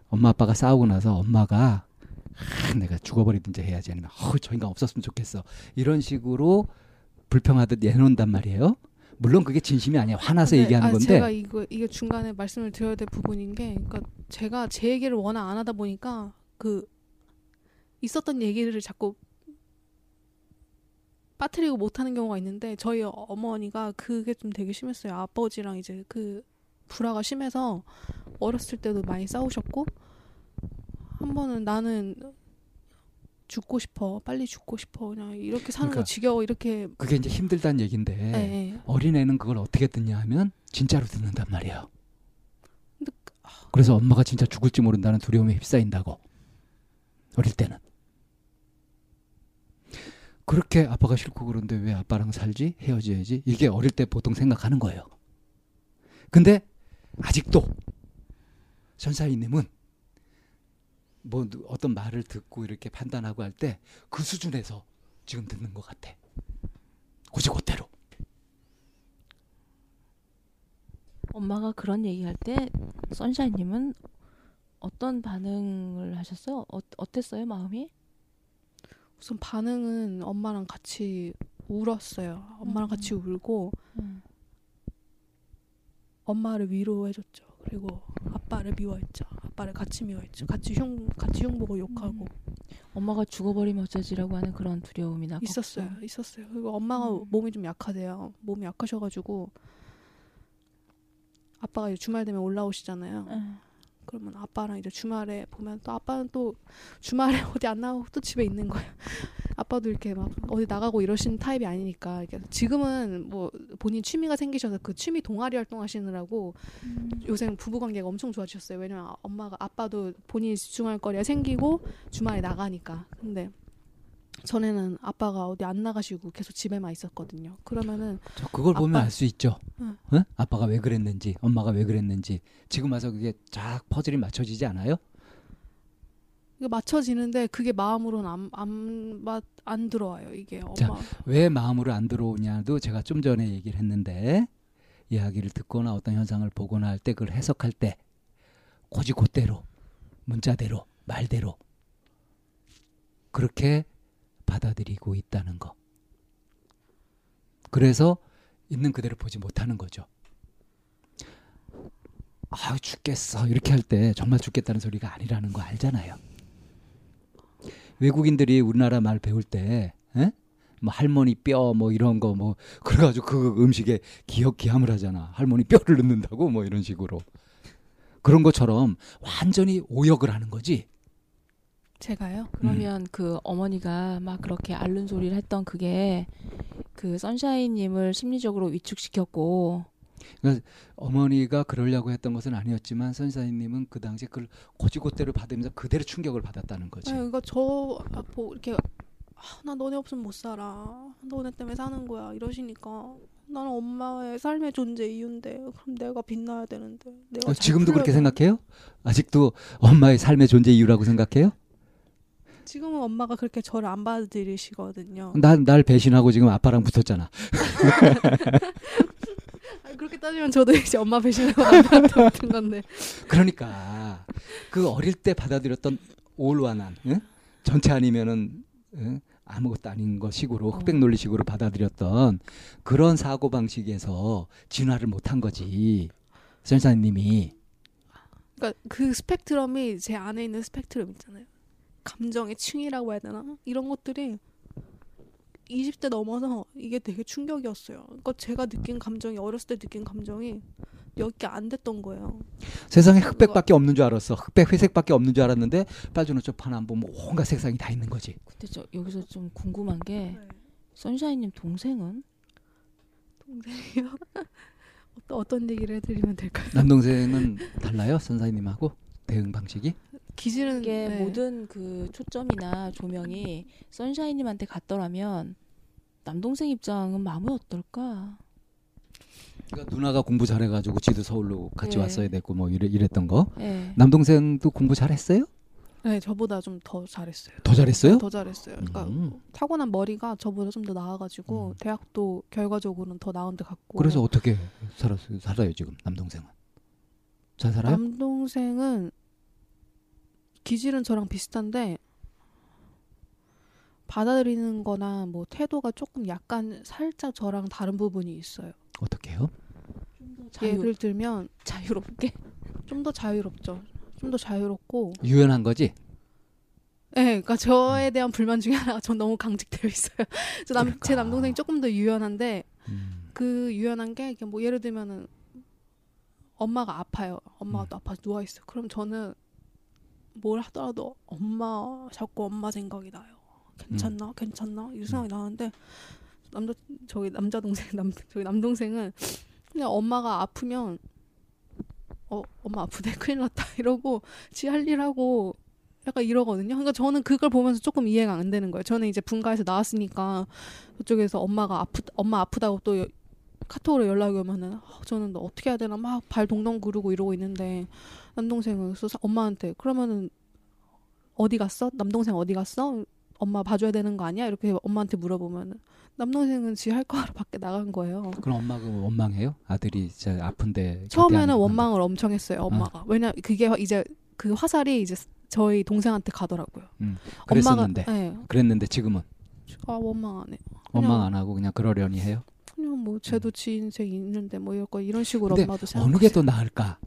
엄마 아빠가 싸우고 나서 엄마가 아, 내가 죽어버리든지 해야지 아니면 어, 저 인간 없었으면 좋겠어 이런 식으로 불평하듯 내놓는단 말이에요. 물론 그게 진심이 아니야. 화나서 근데, 얘기하는 아, 건데 제가 이거 이게 중간에 말씀을 드려야 될 부분인 게, 그러니까 제가 제 얘기를 워낙 안 하다 보니까 그 있었던 얘기를 자꾸 빠뜨리고 못하는 경우가 있는데 저희 어머니가 그게 좀 되게 심했어요. 아버지랑 이제 그 불화가 심해서 어렸을 때도 많이 싸우셨고 한 번은 나는 죽고 싶어 빨리 죽고 싶어 그냥 이렇게 사는 그러니까 거 지겨워 이렇게 그게 이제 힘들다는 얘긴데 예, 예. 어린애는 그걸 어떻게 듣냐 하면 진짜로 듣는단 말이에요. 근데 그래서 엄마가 진짜 죽을지 모른다는 두려움에 휩싸인다고 어릴 때는 그렇게 아빠가 싫고 그런데 왜 아빠랑 살지 헤어져야지 이게 어릴 때 보통 생각하는 거예요. 근데 아직도 선사위님은 뭐 누- 어떤 말을 듣고 이렇게 판단하고 할 때 그 수준에서 지금 듣는 것 같아. 고지고대로. 엄마가 그런 얘기할 때 선샤인님은 어떤 반응을 하셨어요? 어, 어땠어요 마음이? 우선 반응은 엄마랑 같이 울었어요. 엄마랑 음. 같이 울고 엄마를 위로해줬죠. 그리고 아빠를 미워했죠. 아빠를 같이 미워했죠. 같이 흉 같이 흉보고 욕하고 엄마가 죽어버리면 어쩌지라고 하는 그런 두려움이나 있었어요. 걱정. 있었어요. 그리고 엄마가 음. 몸이 좀 약하대요. 몸이 약하셔가지고 아빠가 주말 되면 올라오시잖아요. 응. 그러면 아빠랑 이제 주말에 보면 또 아빠는 또 주말에 <laughs> 어디 안 나가고 또 집에 있는. 아, <laughs> 아빠도 이렇게 막 어디 나가고 이러시는 타입이 아니니까 지금은 뭐 본인 취미가 생기셔서 그 취미 동아리 활동하시느라고 요새 부부 관계가 엄청 좋아지셨어요. 왜냐면 엄마가 아빠도 본인이 집중할 거리가 생기고 주말에 나가니까. 근데 전에는 아빠가 어디 안 나가시고 계속 집에만 있었거든요. 그러면은 저 그걸 보면 아빠- 알수 있죠. 응. 어? 아빠가 왜 그랬는지, 엄마가 왜 그랬는지. 지금 와서 그게 쫙 퍼즐이 맞춰지지 않아요? 이거 맞춰지는데 그게 마음으로는 안, 안, 들어와요. 이게 엄마. 자, 왜 마음으로 안 들어오냐도 제가 좀 전에 얘기를 했는데 이야기를 듣거나 어떤 현상을 보거나 할 때 그걸 해석할 때 고지 곧대로 문자대로 말대로 그렇게 받아들이고 있다는 거. 그래서 있는 그대로 보지 못하는 거죠. 아 죽겠어 이렇게 할 때 정말 죽겠다는 소리가 아니라는 거 알잖아요. 외국인들이 우리나라 말 배울 때, 에? 뭐 할머니 뼈 뭐 이런 거 뭐 그래가지고 그 음식에 기억 기함을 하잖아. 할머니 뼈를 넣는다고 뭐 이런 식으로 그런 것처럼 완전히 오역을 하는 거지. 제가요? 그러면 그 어머니가 막 그렇게 앓는 소리를 했던 그게 그 선샤인님을 심리적으로 위축시켰고 어머니가 그러려고 했던 것은 아니었지만 선사님은 그 당시 그걸 고지고대로 받으면서 그대로 충격을 받았다는 거지. 네, 그러니까 저 아, 뭐 이렇게 아, 나 너네 없으면 못 살아. 너네 때문에 사는 거야. 이러시니까 나는 엄마의 삶의 존재 이유인데 그럼 내가 빛나야 되는데 내가 어, 잘 지금도 그렇게 생각해요? 아직도 엄마의 삶의 존재 이유라고 생각해요? 지금은 엄마가 그렇게 저를 안 받아들이시거든요. 난 날 배신하고 지금 아빠랑 붙었잖아. 아니, 그렇게 따지면 저도 이제 엄마 배신하고 남편한테 붙은 건데. 그러니까 그 어릴 때 받아들였던 올완한 응? 전체 아니면은 응? 아무것도 아닌 것식으로 흑백 논리식으로 받아들였던 그런 사고 방식에서 진화를 못한 거지 선사님이 그러니까 그 스펙트럼이 제 안에 있는 스펙트럼 있잖아요. 감정의 층이라고 해야 되나? 이런 것들이 20대 넘어서 이게 되게 충격이었어요. 그러니까 제가 느낀 감정이 어렸을 때 느낀 감정이 몇 개 안 됐던 거예요. 세상에 흑백밖에 없는 줄 알았어. 흑백 회색밖에 없는 줄 알았는데 빨주노초 파나 보면 온갖 색상이 다 있는 거지. 근데 저 여기서 좀 궁금한 게 선샤인님 동생은 동생이요? <laughs> 어떤 어떤 얘기를 해드리면 될까요? 남동생은 달라요 선사님하고 대응 방식이? 기질은 이게 네. 모든 그 초점이나 조명이 선샤인님한테 갔더라면 남동생 입장은 마음이 어떨까? 그러니까 누나가 공부 잘해가지고 지도 서울로 같이 네. 왔어야 됐고 뭐 이래, 이랬던 거. 예. 남동생도 공부 잘했어요? 네, 저보다 좀 더 잘했어요. 더 잘했어요? 더 잘했어요. 그러니까 음. 타고난 머리가 저보다 좀 더 나아가지고 음. 대학도 결과적으로는 더 나은 데 갔고. 그래서 어떻게 살았어요? 살아요 지금 남동생은? 잘 살아요? 남동생은 기질은 저랑 비슷한데 받아들이는 거나 뭐 태도가 조금 약간 살짝 저랑 다른 부분이 있어요. 어떻게요? 자유, 예를 들면 자유롭게 좀 더 자유롭죠. 좀 더 자유롭고 유연한 거지? 네, 그러니까 저에 대한 불만 중에 하나가 전 너무 강직되어 있어요. <laughs> 저 남, 그러니까. 제 남동생이 조금 더 유연한데 음. 그 유연한 게 뭐 예를 들면은 엄마가 아파요. 엄마가 음. 또 아파서 누워 있어. 그럼 저는 뭘 하더라도 엄마 자꾸 엄마 생각이 나요. 괜찮나? 음. 괜찮나? 이 생각이 나는데 남자 저기 남자 동생 남 저기 남동생은 그냥 엄마가 아프면 어 엄마 아프대 <laughs> 큰일 났다 이러고 지 할 일 하고 약간 이러거든요. 그러니까 저는 그걸 보면서 조금 이해가 안 되는 거예요. 저는 이제 분가에서 나왔으니까 그쪽에서 엄마가 아프 엄마 아프다고 또 여- 카톡으로 연락이 오면은 아, 저는 너 어떻게 해야 되나 막 발 동동 구르고 이러고 있는데 남동생은 그래서 사- 엄마한테 그러면은 어디 갔어? 남동생 어디 갔어? 엄마 봐줘야 되는 거 아니야? 이렇게 엄마한테 물어보면은 남동생은 지 할 거 하러 밖에 나간 거예요. 그럼 엄마가 원망해요? 아들이 진짜 아픈데 처음에는 원망을 엄청 했어요. 엄마가 왜냐 그게 이제 그 화살이 이제 저희 동생한테 가더라고요. 음, 그랬었는데 엄마가 네, 그랬는데 지금은 아 원망 안 해. 원망 안 하고 그냥 그러려니 해요. 그냥 뭐 쟤도 지 인생 있는데 뭐 이럴 거 이런 식으로 엄마도 생각. 어느 게 더 나을까?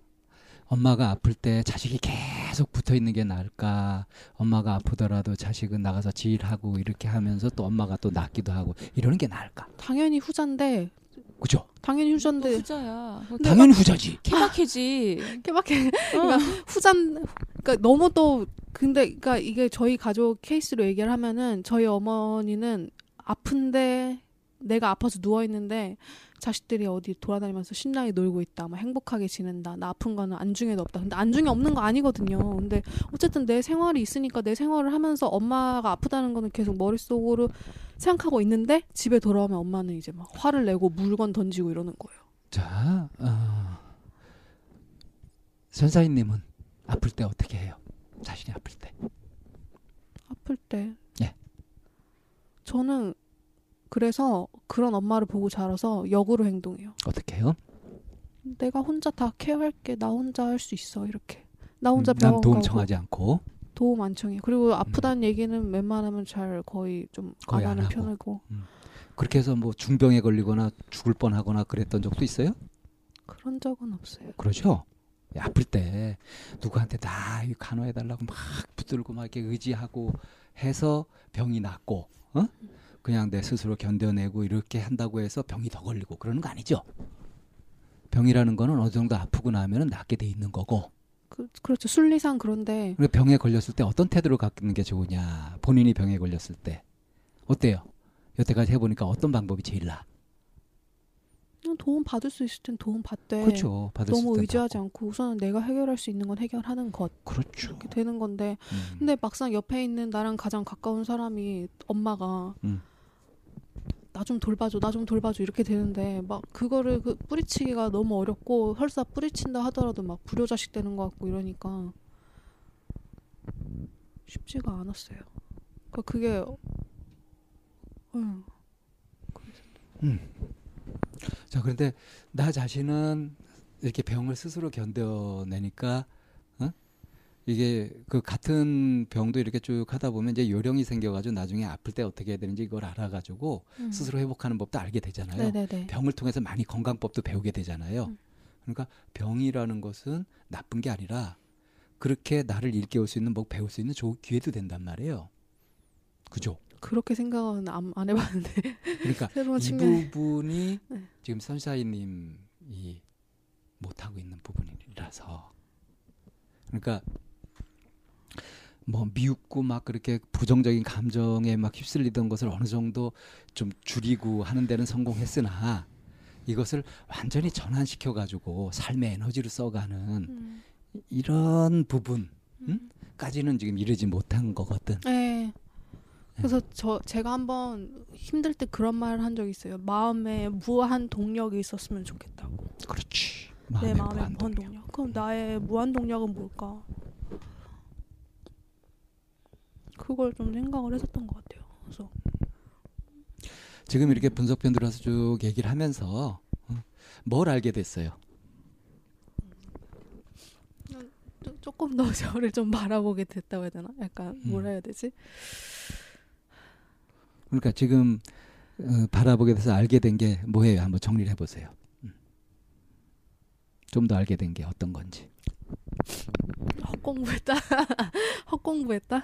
엄마가 아플 때 자식이 계속 붙어 있는 게 나을까? 엄마가 아프더라도 자식은 나가서 지일하고 이렇게 하면서 또 엄마가 또 낫기도 하고 이러는 게 나을까? 당연히 후자인데 그죠? 당연히 후자인데 후자야. 당연히 후자지. 케바케지. 깨박해 <laughs> 어. 후잔 그러니까 너무 또 근데 그러니까 이게 저희 가족 케이스로 얘기를 하면은 저희 어머니는 아픈데 내가 아파서 누워 있는데 자식들이 어디 돌아다니면서 신나게 놀고 있다, 막 행복하게 지낸다. 나 아픈 거는 안중에도 없다. 근데 안중에 없는 거 아니거든요. 근데 어쨌든 내 생활이 있으니까 내 생활을 하면서 엄마가 아프다는 거는 계속 머릿속으로 생각하고 있는데 집에 돌아오면 엄마는 이제 막 화를 내고 물건 던지고 이러는 거예요. 자, 어, 선사인님은 아플 때 어떻게 해요? 자신이 아플 때. 아플 때. 예. 저는 그래서 그런 엄마를 보고 자라서 역으로 행동해요. 어떻게 해요? 내가 혼자 다 케어할게. 나 혼자 할 수 있어. 이렇게. 나 혼자 음, 병원 난 도움 가고 청하지 않고 도움 안 청해. 그리고 아프다는 얘기는 웬만하면 잘 거의 좀 안 하는. 편이고 그렇게 해서 뭐 중병에 걸리거나 죽을 뻔하거나 그랬던 적도 있어요? 그런 적은 없어요. 그러죠. 아플 때 누구한테 나 이거 간호해 달라고 막 붙들고 막 이렇게 의지하고 해서 병이 낫고 어? 그냥 내 스스로 견뎌내고 이렇게 한다고 해서 병이 더 걸리고 그러는 거 아니죠. 병이라는 거는 어느 정도 아프고 나면은 낫게 돼 있는 거고 그, 그렇죠. 순리상 그런데 그리고 병에 걸렸을 때 어떤 태도를 갖는 게 좋으냐 본인이 병에 걸렸을 때 어때요? 여태까지 해보니까 어떤 방법이 제일 나? 도움 받을 수 있을 땐 도움 받되 그렇죠. 받을 수 너무 의지하지 받고. 않고 우선은 내가 해결할 수 있는 건 해결하는 것 그렇죠. 이렇게 되는 건데 음. 근데 막상 옆에 있는 나랑 가장 가까운 사람이 엄마가 음. 나 좀 돌봐줘, 나 좀 돌봐줘 이렇게 되는데 막 그거를 그 뿌리치기가 너무 어렵고 설사 뿌리친다 하더라도 막 불효자식 되는 것 같고 이러니까 쉽지가 않았어요. 그러니까 그게 응. 자, 그런데 나 자신은 이렇게 병을 스스로 견뎌내니까 어? 이게 그 같은 병도 이렇게 쭉 하다 보면 이제 요령이 생겨가지고 나중에 아플 때 어떻게 해야 되는지 이걸 알아가지고 음. 스스로 회복하는 법도 알게 되잖아요. 네네네. 병을 통해서 많이 건강법도 배우게 되잖아요. 음. 그러니까 병이라는 것은 나쁜 게 아니라 그렇게 나를 일깨울 수 있는 뭐 배울 수 있는 좋은 기회도 된단 말이에요. 그죠? 그렇게 생각은 안, 안 해봤는데 그러니까 <laughs> 이 측면. 부분이 네. 지금 선샤이님이 못하고 있는 부분이라서 그러니까 뭐 미웃고 막 그렇게 부정적인 감정에 막 휩쓸리던 것을 어느 정도 좀 줄이고 하는 데는 성공했으나 이것을 완전히 전환시켜 가지고 삶의 에너지로 써가는 음. 이런 부분까지는 지금 이르지 못한 거거든. 네. 그래서 저 제가 한번 힘들 때 그런 말을 한 적이 있어요. 마음에 무한 동력이 있었으면 좋겠다고. 그렇지. 내 마음에 무한. 동력. 그럼 나의 무한 동력은 뭘까? 그걸 좀 생각을 했었던 것 같아요. 그래서 지금 이렇게 분석 편 들어서 쭉 얘기를 하면서 어, 뭘 알게 됐어요? 조- 조금 더 <laughs> 저를 좀 바라보게 됐다고 해야 되나? 약간 뭐라 음. 해야 되지? 그러니까 지금 어, 바라보게 돼서 알게 된 게 뭐예요? 한번 정리를 해보세요. 음. 좀더 알게 된 게 어떤 건지. 헛공부했다. <laughs> 헛공부했다.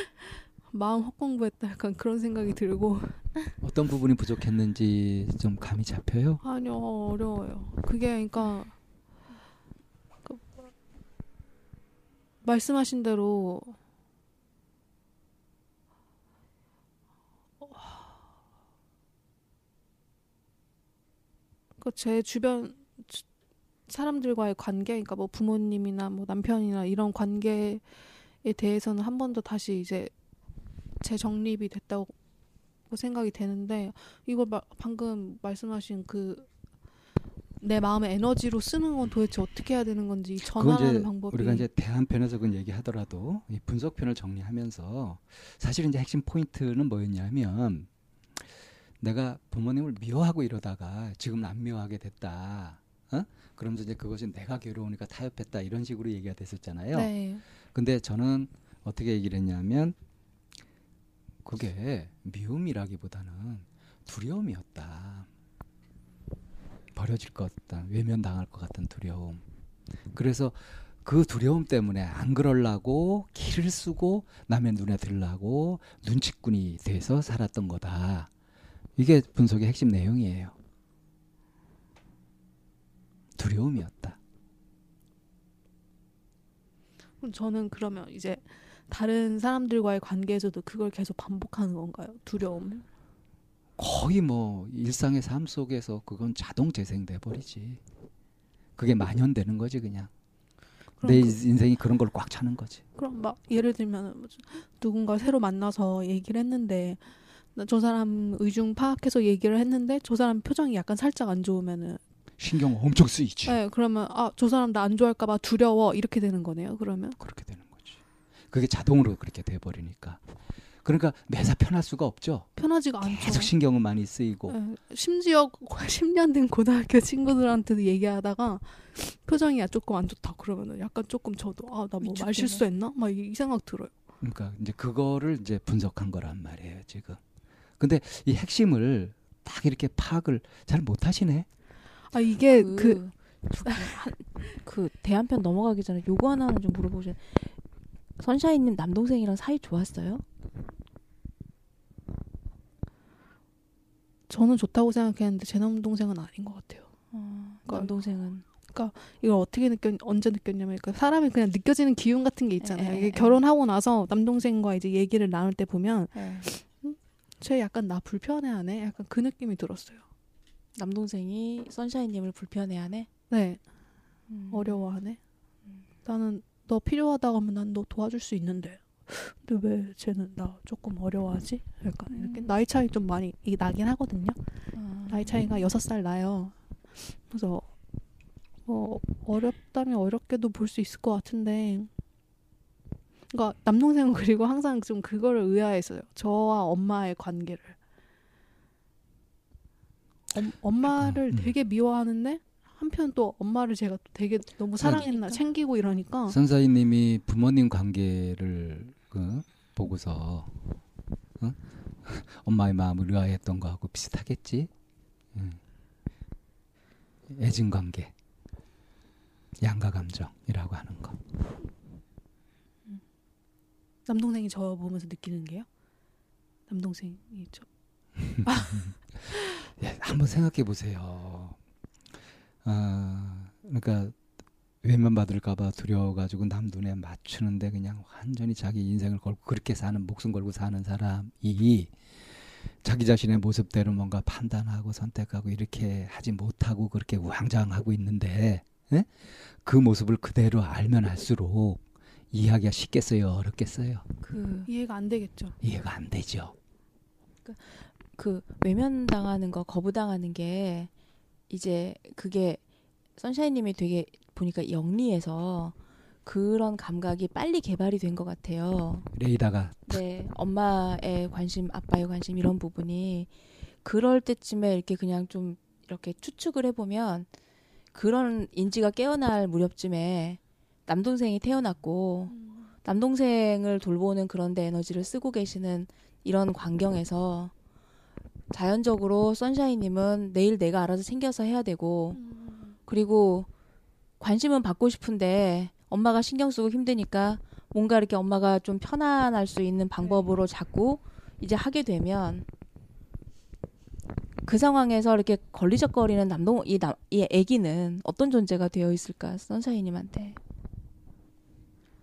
<laughs> 마음 헛공부했다. 약간 그런 생각이 들고 어떤 부분이 부족했는지 좀 감이 잡혀요? 아니요 어려워요. 그게 그러니까 그 말씀하신 대로 그 제 주변 주- 사람들과의 관계, 그러니까 뭐 부모님이나 뭐 남편이나 이런 관계에 대해서는 한 번 더 다시 이제 재정립이 됐다고 생각이 되는데 이걸 마- 방금 말씀하신 그 내 마음의 에너지로 쓰는 건 도대체 어떻게 해야 되는 건지 전환하는 방법이 우리가 이제 대한편에서 그건 얘기하더라도 이 분석편을 정리하면서 사실 이제 핵심 포인트는 뭐였냐면 내가 부모님을 미워하고 이러다가 지금은 안 미워하게 됐다. 어? 그러면서 이제 그것이 내가 괴로우니까 타협했다 이런 식으로 얘기가 됐었잖아요. 네. 근데 저는 어떻게 얘기를 했냐면 그게 미움이라기보다는 두려움이었다. 버려질 것 같다. 외면당할 것 같은 두려움. 그래서 그 두려움 때문에 안 그럴라고 길을 쓰고 남의 눈에 들라고 눈치꾼이 돼서 살았던 거다. 이게 분석의 핵심 내용이에요. 두려움이었다. 그럼 저는 그러면 이제 다른 사람들과의 관계에서도 그걸 계속 반복하는 건가요? 두려움을? 거의 뭐 일상의 삶 속에서 그건 자동 재생돼 버리지. 그게 만연되는 거지 그냥. 내 그- 인생이 그런 걸 꽉 차는 거지. 그럼 막 예를 들면 뭐 누군가 새로 만나서 얘기를 했는데 나저 사람 의중 파악해서 얘기를 했는데 저 사람 표정이 약간 살짝 안 좋으면은 신경 엄청 쓰이지. 네 그러면 아 저 사람 나 안 좋아할까봐 두려워 이렇게 되는 거네요 그러면 그렇게 되는 거지. 그게 자동으로 그렇게 돼 버리니까. 그러니까 매사 편할 수가 없죠. 편하지가 않죠. 계속 신경은 많이 쓰이고. 네, 심지어 <laughs> 10년 된 고등학교 친구들한테도 얘기하다가 표정이 조금 안 좋다 그러면은 약간 조금 저도 아 나 뭐. 말 실수했나 막 이 생각 들어요. 그러니까 이제 그거를 이제 분석한 거란 말이에요 지금. 근데 이 핵심을 딱 이렇게 파악을 잘 못하시네. 아 이게 그, 그, 그 대한편 넘어가기 전에 요거 하나는 좀 물어보세요. 선샤인님 남동생이랑 사이 좋았어요? 저는 좋다고 생각했는데 제 남동생은 아닌 것 같아요. 어, 그러니까 남동생은 이걸 어떻게 느꼈 언제 느꼈냐면 그 사람이 그냥 느껴지는 기운 같은 게 있잖아요. 에, 에, 이게 에. 결혼하고 나서 남동생과 이제 얘기를 나눌 때 보면 네. 쟤 약간 나 불편해하네. 약간 그 느낌이 들었어요. 남동생이 선샤인님을 불편해하네. 네, 음. 어려워하네. 음. 나는 너 필요하다고 하면 난 너 도와줄 수 있는데. 근데 왜 쟤는 나 조금 어려워하지? 약간 이렇게 음. 나이 차이 좀 많이 나긴 하거든요. 아. 나이 차이가 여섯 살 나요. 그래서 뭐 어렵다면 어렵게도 볼 수 있을 것 같은데. 그러니까 남동생은 <laughs> 그리고 항상 좀 그거를 의아했어요. 저와 엄마의 관계를. 엄, 엄마를 음. 되게 미워하는데 한편 또 엄마를 제가 또 되게 너무 사랑했나 챙기니까. 챙기고 이러니까 선사님이 부모님 관계를 그 보고서 어? <laughs> 엄마의 마음을 의아했던 거하고 비슷하겠지. 음. 애증 관계, 양가 감정이라고 하는 거. 남동생이 저 보면서 느끼는 게요. 남동생이 저 <laughs> 예, 한번 생각해 보세요. 아, 그러니까 외면 받을까봐 두려워가지고 남 눈에 맞추는데 그냥 완전히 자기 인생을 걸고 그렇게 사는 목숨 걸고 사는 사람이 자기 자신의 모습대로 뭔가 판단하고 선택하고 이렇게 하지 못하고 그렇게 우왕좌왕하고 있는데 예? 그 모습을 그대로 알면 알수록 이해하기가 쉽겠어요, 어렵겠어요. 그, 이해가 안 되겠죠. 이해가 안 되죠. 그 외면당하는 거 거부당하는 게 이제 그게 선샤인님이 되게 보니까 영리해서 그런 감각이 빨리 개발이 된 것 같아요. 레이다가 네, 엄마의 관심, 아빠의 관심 이런 부분이 그럴 때쯤에 이렇게 그냥 좀 이렇게 추측을 해보면 그런 인지가 깨어날 무렵쯤에 남동생이 태어났고 남동생을 돌보는 그런데 에너지를 쓰고 계시는 이런 광경에서 자연적으로 선샤인님은 내일 내가 알아서 챙겨서 해야 되고 그리고 관심은 받고 싶은데 엄마가 신경 쓰고 힘드니까 뭔가 이렇게 엄마가 좀 편안할 수 있는 방법으로 자꾸 이제 하게 되면 그 상황에서 이렇게 걸리적거리는 남동 이, 남, 이 아기는 어떤 존재가 되어 있을까 선샤이님한테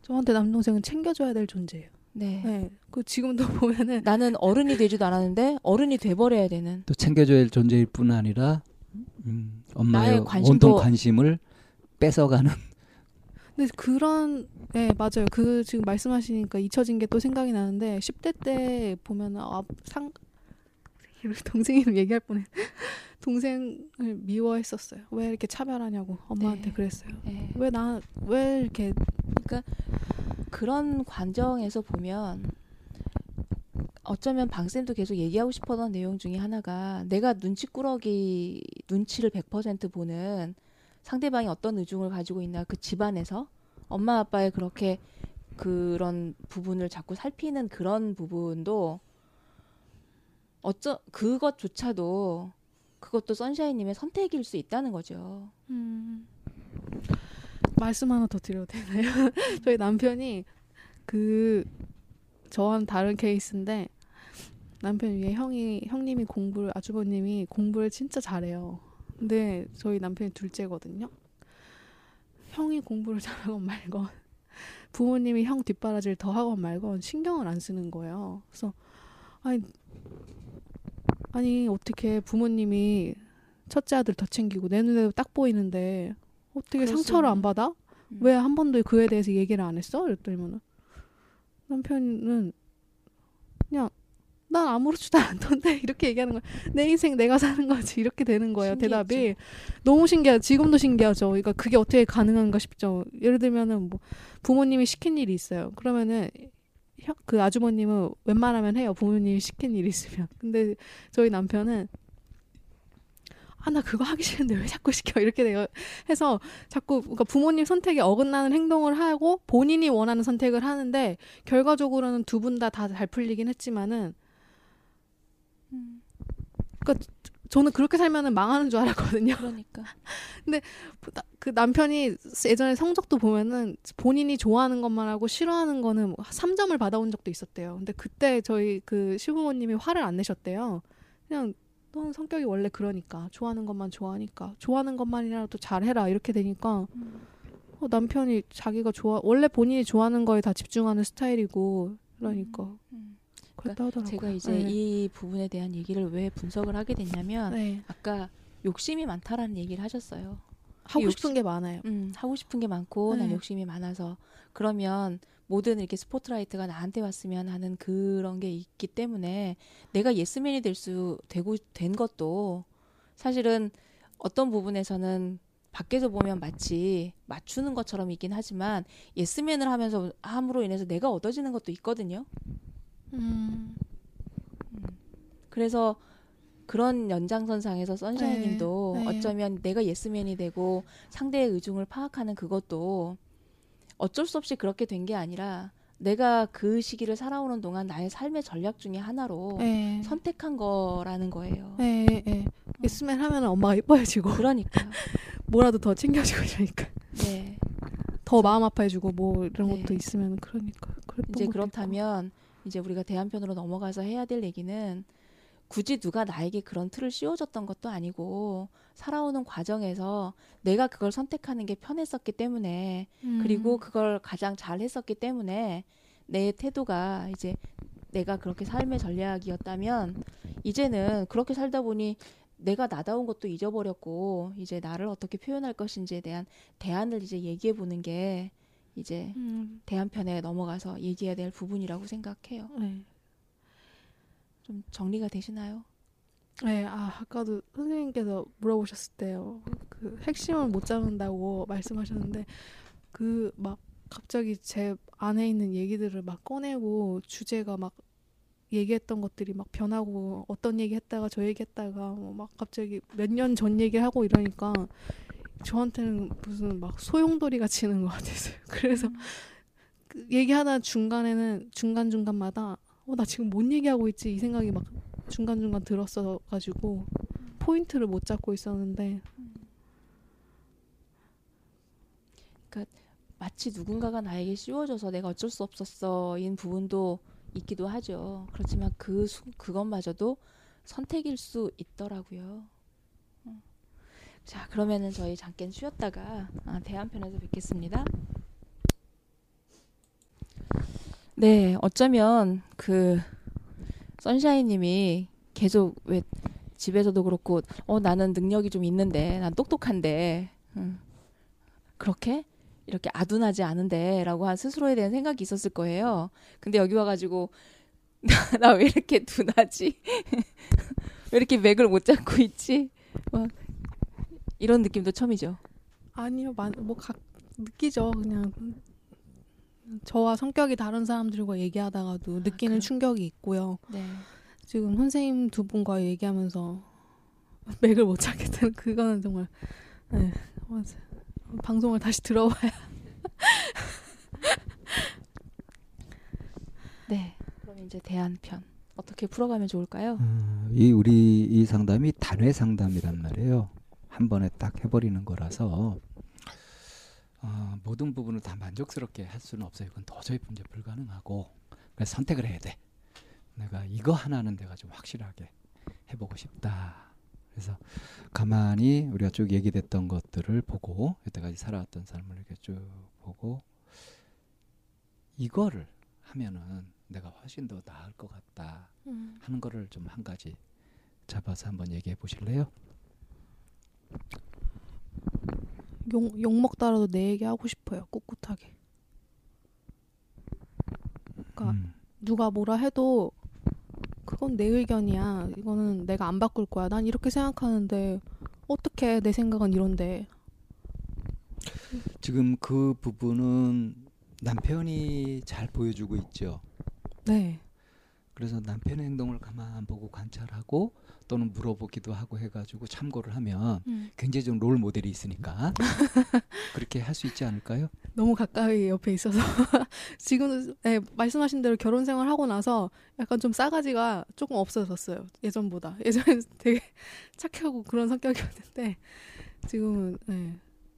저한테 남동생은 챙겨줘야 될 존재예요. 네. 네. 그 지금도 <laughs> 보면은 나는 어른이 되지도 않았는데 어른이 돼버려야 되는 또 챙겨줘야 할 존재일 뿐 아니라 음, 엄마의 관심도- 온통 관심을 뺏어가는 <laughs> 근데 그런 네 맞아요. 그 지금 말씀하시니까 잊혀진 게 또 생각이 나는데 10대 때 보면은 아, 상 <laughs> 동생 이름 얘기할 뻔해. 동생을 미워했었어요. 왜 이렇게 차별하냐고 엄마한테 네. 그랬어요. 네. 왜나 왜 이렇게 그러니까 그런 과정에서 보면 어쩌면 방쌤도 계속 얘기하고 싶었던 내용 중에 하나가 내가 눈치꾸러기 눈치를 100% 보는 상대방이 어떤 의중을 가지고 있나 그 집안에서 엄마 아빠의 그렇게 그런 부분을 자꾸 살피는 그런 부분도 어쩌 그것조차도 그것도 선샤인님의 선택일 수 있다는 거죠. 음. 말씀 하나 더 드려도 되나요? <laughs> 저희 남편이 그 저와는 다른 케이스인데 남편 위에 형이 형님이 공부를 아주버님이 공부를 진짜 잘해요. 근데 저희 남편이 둘째거든요. 형이 공부를 <laughs> 잘하건 말건 부모님이 형 뒷바라지를 더 하건 말건 신경을 안 쓰는 거예요. 그래서 아니 아니 어떻게 부모님이 첫째 아들 더 챙기고 내 눈에도 딱 보이는데 어떻게 상처를 안. 받아? 음. 왜한 번도 그에 대해서 얘기를 안 했어? 이랬더니만은 남편은 그냥 난 아무렇지도 <laughs> 않던데 이렇게 얘기하는 거야. 내 인생 내가 사는 거지 이렇게 되는 거예요. 신기했죠. 대답이 너무 신기해. 지금도 신기하죠. 그러니까 그게 어떻게 가능한가 싶죠. 예를 들면은 뭐 부모님이 시킨 일이 있어요. 그러면은 형- 그 아주버님은 웬만하면 해요. 부모님이 시킨 일이 있으면. 근데 저희 남편은 아 나 그거 하기 싫은데 왜 자꾸 시켜 이렇게 돼요. 해서 자꾸 그러니까 부모님 선택에 어긋나는 행동을 하고 본인이 원하는 선택을 하는데 결과적으로는 두 분 다 다 잘 풀리긴 했지만은 그러니까 저는 그렇게 살면은 망하는 줄 알았거든요. 그러니까 <laughs> 그 남편이 예전에 성적도 보면은 본인이 좋아하는 것만 하고 싫어하는 거는 뭐 3점을 받아온 적도 있었대요. 근데 그때 저희 그 시부모님이 화를 안 내셨대요. 그냥 넌 성격이 원래 그러니까 좋아하는 것만 좋아하니까 좋아하는 것만이라도 잘해라 이렇게 되니까 어, 남편이 자기가 좋아 원래 본인이 좋아하는 거에 다 집중하는 스타일이고 그러니까 음. 그렇다 하더라고요. 제가 이제 네. 이 부분에 대한 얘기를 왜 분석을 하게 됐냐면 네. 아까 욕심이 많다라는 얘기를 하셨어요. 하고 욕심- 싶은 게 많아요. 음, 하고 싶은 게 많고 난 네. 욕심이 많아서 그러면 모든 이렇게 스포트라이트가 나한테 왔으면 하는 그런 게 있기 때문에 내가 예스맨이 될 수 되고 된 것도 사실은 어떤 부분에서는 밖에서 보면 마치 맞추는 것처럼 있긴 하지만 예스맨을 하면서 함으로 인해서 내가 얻어지는 것도 있거든요. 음. 그래서 그런 연장선상에서 선샤인님도 네, 네. 어쩌면 내가 예스맨이 되고 상대의 의중을 파악하는 그것도 어쩔 수 없이 그렇게 된 게 아니라 내가 그 시기를 살아오는 동안 나의 삶의 전략 중에 하나로 네. 선택한 거라는 거예요. 네, 네. 예스맨 하면 엄마가 이뻐해지고 그러니까 <laughs> 뭐라도 더 챙겨주고 이러니까 네. 더 마음 아파해주고 뭐 이런 네. 것도 있으면 그러니까 이제 그렇다면 이제 우리가 대한편으로 넘어가서 해야 될 얘기는 굳이 누가 나에게 그런 틀을 씌워줬던 것도 아니고 살아오는 과정에서 내가 그걸 선택하는 게 편했었기 때문에. 음. 그리고 그걸 가장 잘 했었기 때문에 내 태도가 이제 내가 그렇게 삶의 전략이었다면 이제는 그렇게 살다 보니 내가 나다운 것도 잊어버렸고 이제 나를 어떻게 표현할 것인지에 대한 대안을 이제 얘기해 보는 게 이제 음. 대한편에 넘어가서 얘기해야 될 부분이라고 생각해요. 네. 좀 정리가 되시나요? 네, 아, 아까도 선생님께서 물어보셨을 때요. 그 핵심을 못 잡는다고 말씀하셨는데 그 막 갑자기 제 안에 있는 얘기들을 막 꺼내고 주제가 막 얘기했던 것들이 막 변하고 어떤 얘기 했다가 저 얘기 했다가 뭐 막 갑자기 몇 년 전 얘기를 하고 이러니까 저한테는 무슨 막 소용돌이가 치는 것 같았어요. <laughs> 그래서 그 얘기하다 중간에는 중간 중간마다 어 나 지금 뭔 얘기하고 있지 이 생각이 막 중간 중간 들었어 가지고 포인트를 못 잡고 있었는데 마치 누군가가 나에게 씌워줘서 내가 어쩔 수 없었어인 부분도 있기도 하죠. 그렇지만 그 수- 그것마저도 선택일 수 있더라고요. 음. 자, 그러면은 저희 잠깐 쉬었다가 아, 대한편에서 뵙겠습니다. 네, 어쩌면 그 선샤인님이 계속 왜 집에서도 그렇고 어 나는 능력이 좀 있는데 난 똑똑한데 음, 그렇게 이렇게 아둔하지 않은데라고 한 스스로에 대한 생각이 있었을 거예요. 근데 여기 와가지고 <laughs> 나왜 이렇게 둔하지? <laughs> 왜 이렇게 맥을 못 잡고 있지? 막 이런 느낌도 처음이죠. 아니요 뭐각 느끼죠 그냥 저와 성격이 다른 사람들과 얘기하다가도 느끼는 그래요? 충격이 있고요 네. 지금 선생님 두 분과 얘기하면서 <laughs> 맥을 못 잡겠다는 그거는 정말 네 맞아 방송을 다시 들어봐야 <laughs> 네. 그럼 이제 대안편 어떻게 풀어가면 좋을까요? 어, 이 우리 이 상담이 단회 상담이란 말이에요. 한 번에 딱 해버리는 거라서 어, 모든 부분을 다 만족스럽게 할 수는 없어요. 이건 도저히 이제 불가능하고 그래서 선택을 해야 돼. 내가 이거 하나는 내가 좀 확실하게 해보고 싶다. 그래서 가만히 우리가 쭉 얘기됐던 것들을 보고 여태까지 살아왔던 삶을 이렇게 쭉 보고 이거를 하면은 내가 훨씬 더 나을 것 같다 음. 하는 거를 좀 한 가지 잡아서 한번 얘기해 보실래요? 욕, 욕 먹다라도 내 얘기 하고 싶어요. 꿋꿋하게. 그러니까 음. 누가 뭐라 해도 그건 내 의견이야. 이거는 내가 안 바꿀 거야. 난 이렇게 생각하는데 어떻게 내 생각은 이런데. 지금 그 부분은 남편이 잘 보여주고 있죠. 네. 그래서 남편의 행동을 가만 보고 관찰하고 또는 물어보기도 하고 해가지고 참고를 하면 음. 굉장히 좀 롤 모델이 있으니까 <laughs> 그렇게 할 수 있지 않을까요? 너무 가까이 옆에 있어서 <laughs> 지금 네, 말씀하신 대로 결혼 생활 하고 나서 약간 좀 싸가지가 조금 없어졌어요. 예전보다. <laughs> 예전에 되게 착하고 그런 성격이었는데 지금은 네.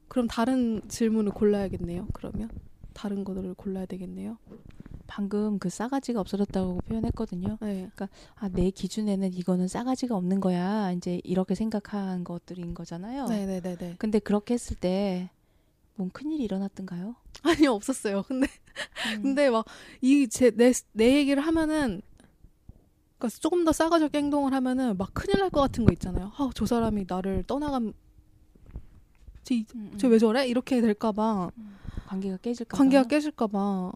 그럼 다른 질문을 골라야겠네요. 그러면 다른 것들을 골라야 되겠네요. 방금 그 싸가지가 없어졌다고 표현했거든요. 네. 아, 내 기준에는 이거는 싸가지가 없는 거야. 이제 이렇게 생각한 것들인 거잖아요. 네, 네, 네, 네. 근데 그렇게 했을 때, 뭔 큰일이 일어났던가요? <laughs> 아니요, 없었어요. 근데 음. 근데 막 이 제 내 내 얘기를 하면은 그러니까 조금 더 싸가지 없게 행동을 하면은 막 큰일 날 것 같은 거 있잖아요. 아, 저 사람이 나를 떠나간 음, 음. 쟤왜 저래? 이렇게 될까 봐. 관계가 깨질까 관계가 봐. 깨질까 봐.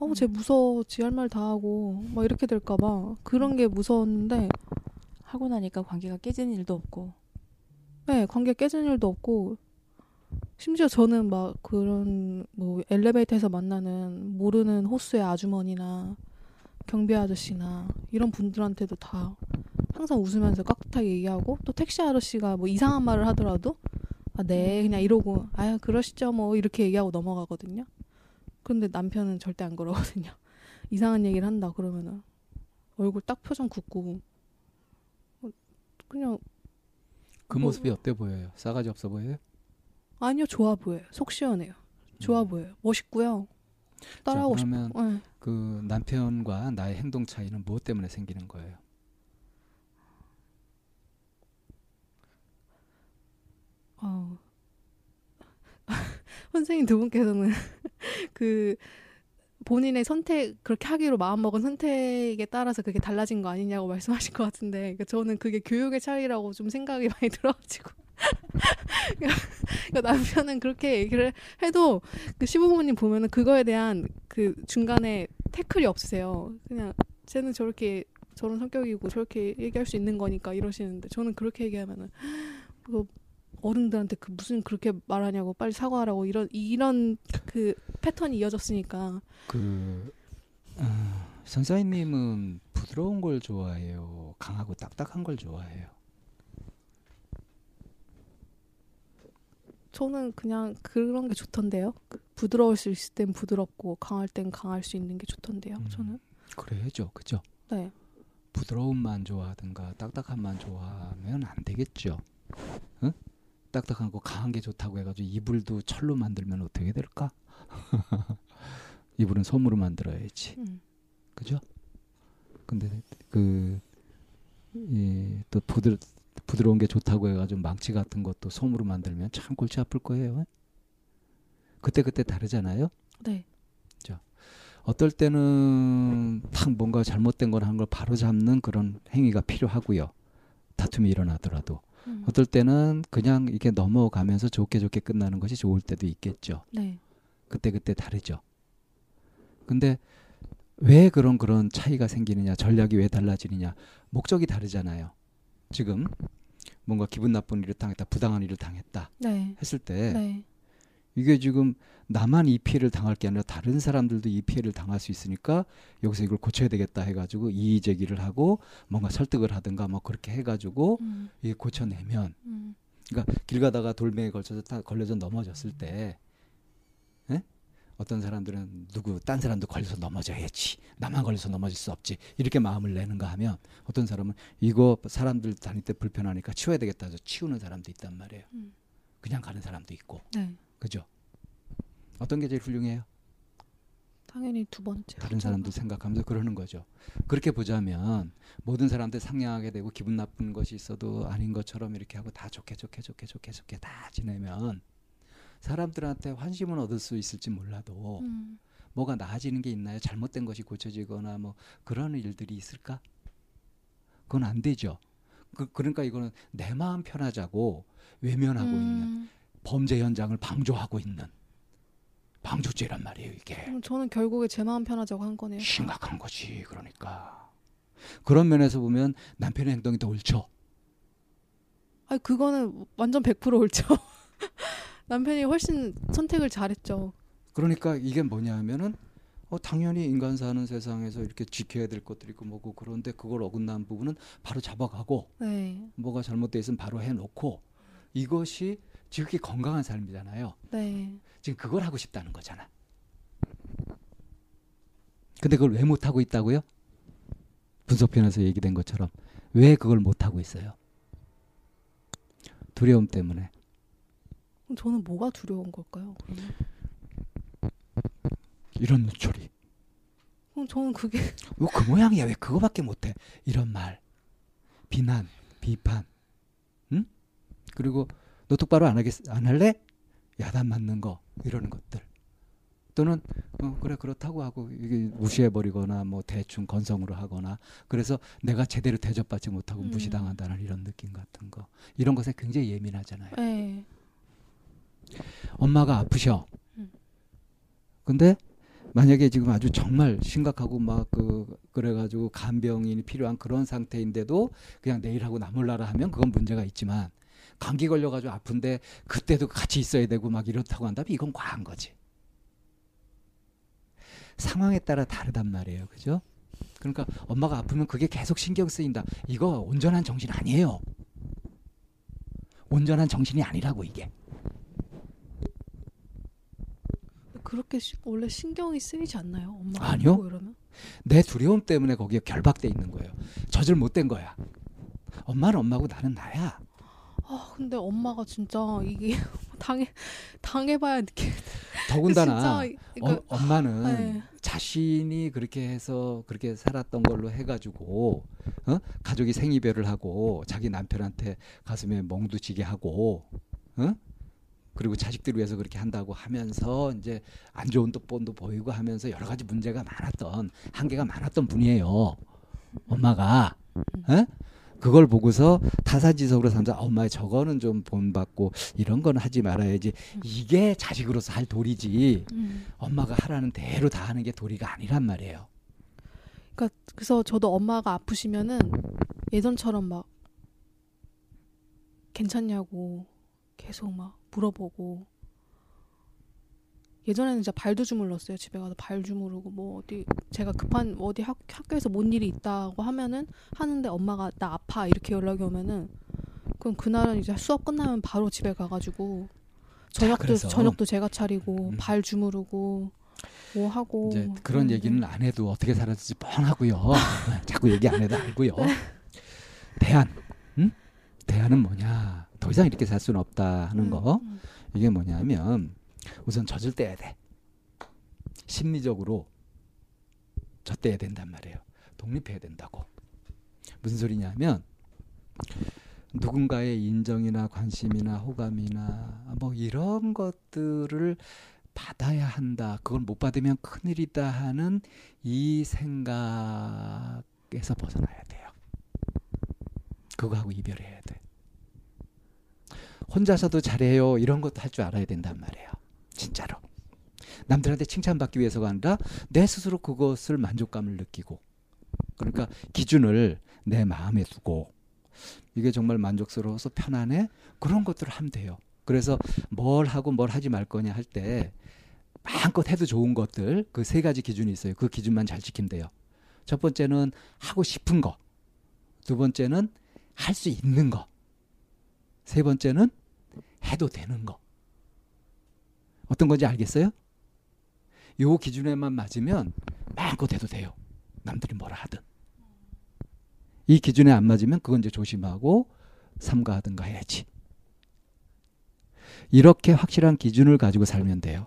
어, 쟤 음. 무서워. 지 할 말 다 하고 막 이렇게 될까 봐. 그런 게 무서웠는데 하고 나니까 관계가 깨지는 일도 없고. 네, 관계 깨진 일도 없고 심지어 저는 막 그런 뭐 엘리베이터에서 만나는 모르는 호수의 아주머니나 경비 아저씨나 이런 분들한테도 다 항상 웃으면서 깍듯하게 얘기하고 또 택시 아저씨가 뭐 이상한 말을 하더라도 아, 네 그냥 이러고 아유 그러시죠 뭐 이렇게 얘기하고 넘어가거든요. 그런데 남편은 절대 안 그러거든요. <laughs> 이상한 얘기를 한다 그러면은 얼굴 딱 표정 굳고 어, 그냥 그 뭐- 모습이 어때 보여요? 싸가지 없어 보여요? 아니요, 좋아 보여요. 속 시원해요. 좋아 음. 보여요. 멋있고요. 자, 따라하고 싶어. 그러면 네. 그 남편과 나의 행동 차이는 무엇 때문에 생기는 거예요? 어. <laughs> 선생님 두 분께서는 <laughs> 그 본인의 선택 그렇게 하기로 마음먹은 선택에 따라서 그게 달라진 거 아니냐고 <laughs> 말씀하실 것 같은데 그러니까 저는 그게 교육의 차이라고 좀 생각이 <laughs> 많이 들어가지고. 그러니까 남편은 그렇게 얘기를 해도 그 시부모님 보면은 그거에 대한 그 중간에 태클이 없으세요. 그냥 쟤는 저렇게 저런 성격이고 저렇게 얘기할 수 있는 거니까 이러시는데 저는 그렇게 얘기하면은 그 어른들한테 그 무슨 그렇게 말하냐고 빨리 사과하라고 이런 이런 그 패턴이 이어졌으니까 그 어, 선사님은 부드러운 걸 좋아해요. 강하고 딱딱한 걸 좋아해요. 저는 그냥 그런 게 좋던데요. 그 부드러울 수 있을 땐 부드럽고 강할 땐 강할 수 있는 게 좋던데요. 음. 저는 그래야죠, 그죠? 네. 부드러움만 좋아하든가 딱딱함만 좋아하면 안 되겠죠. 응? 딱딱한 거 강한 게 좋다고 해가지고 이불도 철로 만들면 어떻게 될까? <laughs> 이불은 솜으로 만들어야지, 음. 그죠? 근데 그 이 또 부드 부드러운 게 좋다고 해가지고 망치 같은 것도 솜으로 만들면 참 골치 아플 거예요. 그때 그때 다르잖아요. 네. 어떨 때는 탁 뭔가 잘못된 걸 한 걸 바로 잡는 그런 행위가 필요하고요. 다툼이 일어나더라도 음. 어떨 때는 그냥 이렇게 넘어가면서 좋게 좋게 끝나는 것이 좋을 때도 있겠죠. 네. 그때 그때 다르죠. 근데 왜 그런 그런 차이가 생기느냐, 전략이 왜 달라지느냐, 목적이 다르잖아요. 지금 뭔가 기분 나쁜 일을 당했다, 부당한 일을 당했다 네. 했을 때 네. 이게 지금 나만 이 피해를 당할 게 아니라 다른 사람들도 이 피해를 당할 수 있으니까 여기서 이걸 고쳐야 되겠다 해가지고 이의 제기를 하고 뭔가 설득을 하든가 뭐 그렇게 해가지고 음. 이게 고쳐내면 음. 그러니까 길 가다가 돌멩이 걸쳐서 타, 걸려서 넘어졌을 때 에? 어떤 사람들은 누구 딴 사람도 걸려서 넘어져야지 나만 걸려서 넘어질 수 없지 이렇게 마음을 내는가 하면 어떤 사람은 이거 사람들 다닐 때 불편하니까 치워야 되겠다 해서 치우는 사람도 있단 말이에요 음. 그냥 가는 사람도 있고 네. 그죠 어떤 게 제일 훌륭해요 당연히 두 번째. 다른 사람도 생각하면서 그러는 거죠. 그렇게 보자면 모든 사람들 상냥하게 되고 기분 나쁜 것이 있어도 아닌 것처럼 이렇게 하고 다 좋게 좋게 좋게 좋게 좋게 다 지내면 사람들한테 환심은 얻을 수 있을지 몰라도 음. 뭐가 나아지는 게 있나요? 잘못된 것이 고쳐지거나 뭐 그런 일들이 있을까? 그건 안 되죠. 그, 그러니까 이거는 내 마음 편하자고 외면하고 있는 음, 범죄 현장을 방조하고 있는 방조죄란 말이에요 이게 그럼 저는 결국에 제 마음 편하자고 한 거네요. 심각한 거지 그러니까 그런 면에서 보면 남편의 행동이 더 옳죠 아니 그거는 완전 100% 옳죠. <laughs> 남편이 훨씬 선택을 잘했죠. 그러니까 이게 뭐냐면은 어, 당연히 인간 사는 세상에서 이렇게 지켜야 될 것들이 있고 뭐고 그런데 그걸 어긋난 부분은 바로 잡아가고 네, 뭐가 잘못돼 있으면 바로 해놓고 이것이 지극히 건강한 삶이잖아요. 네. 지금 그걸 하고 싶다는 거잖아. 근데 그걸 왜 못하고 있다고요? 분석편에서 얘기된 것처럼 왜 그걸 못하고 있어요? 두려움 때문에. 저는 뭐가 두려운 걸까요? 그러면? 이런 눈초리. 그럼 저는 그게 뭐 <laughs> 그 모양이야. 왜 그거밖에 못해? 이런 말. 비난, 비판. 응? 그리고 너 똑바로 안 하겠 안 할래? 야단 맞는 거 이러는 것들. 또는 어, 그래 그렇다고 하고 이게 무시해 버리거나 뭐 대충 건성으로 하거나 그래서 내가 제대로 대접받지 못하고 음. 무시당한다는 이런 느낌 같은 거 이런 것에 굉장히 예민하잖아요. 네. 엄마가 아프셔. 음. 근데 만약에 지금 아주 정말 심각하고 막 그 그래가지고 간병인이 필요한 그런 상태인데도 그냥 내일 하고 나몰라라 하면 그건 문제가 있지만 감기 걸려가지고 아픈데 그때도 같이 있어야 되고 막 이렇다고 한다면 이건 과한 거지. 상황에 따라 다르단 말이에요, 그죠? 그러니까 엄마가 아프면 그게 계속 신경 쓰인다. 이거 온전한 정신 아니에요. 온전한 정신이 아니라고 이게. 그렇게 시- 원래 신경이 쓰이지 않나요? 엄마 아니요. 이러면? 내 두려움 때문에 거기에 결박돼 있는 거예요. 젖을 못된 거야. 엄마는 엄마고 나는 나야. 아 근데 엄마가 진짜 이게 <laughs> 당해 당해봐야 느끼. 더군다나 <laughs> 진짜 그러니까, 어, 엄마는 네. 자신이 그렇게 해서 그렇게 살았던 걸로 해가지고 어? 가족이 생이별을 하고 자기 남편한테 가슴에 멍도 지게 하고 어? 그리고 자식들 위해서 그렇게 한다고 하면서 이제 안 좋은 또 뻔도 보이고 하면서 여러 가지 문제가 많았던 한계가 많았던 분이에요. 엄마가 어? 그걸 보고서 타사지석으로. 아, 엄마 저거는 좀 본받고 이런 건 하지 말아야지. 이게 자식으로서 할 도리지. 음. 엄마가 하라는 대로 다 하는 게 도리가 아니란 말이에요. 그러니까 그래서 저도 엄마가 아프시면은 예전처럼 막 괜찮냐고 계속 막 물어보고 예전에는 진짜 발도 주물렀어요. 집에 가서 발 주무르고 뭐 어디 제가 급한 어디 학, 학교에서 뭔 일이 있다고 하면은 하는데 엄마가 나 아파 이렇게 연락이 오면은 그럼 그날은 이제 수업 끝나면 바로 집에 가가지고 저녁도 그래서- 저녁도 제가 차리고 음. 발 주무르고 뭐 하고 이제 그런 그러는데 얘기는 안 해도 어떻게 살았을지 뻔하고요. <laughs> 자꾸 얘기 안 해도 알고요. 대안, 응? 대안은 뭐냐? 더 이상 이렇게 살 수는 없다 하는 거. 음. 이게 뭐냐면 우선 젖을 떼야 돼. 심리적으로 젖대야 된단 말이에요. 독립해야 된다고. 무슨 소리냐면 누군가의 인정이나 관심이나 호감이나 뭐 이런 것들을 받아야 한다. 그걸 못 받으면 큰일이다 하는 이 생각에서 벗어나야 돼요. 그거하고 이별해야 돼. 혼자서도 잘해요. 이런 것도 할 줄 알아야 된단 말이에요. 진짜로. 남들한테 칭찬받기 위해서가 아니라 내 스스로 그것을 만족감을 느끼고 그러니까 기준을 내 마음에 두고 이게 정말 만족스러워서 편안해 그런 것들을 하면 돼요. 그래서 뭘 하고 뭘 하지 말 거냐 할 때 마음껏 해도 좋은 것들 그 세 가지 기준이 있어요. 그 기준만 잘 지키면 돼요. 첫 번째는 하고 싶은 거. 두 번째는 할 수 있는 거. 세 번째는 해도 되는 거. 어떤 건지 알겠어요? 요 기준에만 맞으면 마음껏 해도 돼요. 남들이 뭐라 하든. 이 기준에 안 맞으면 그건 이제 조심하고 삼가하든가 해야지. 이렇게 확실한 기준을 가지고 살면 돼요.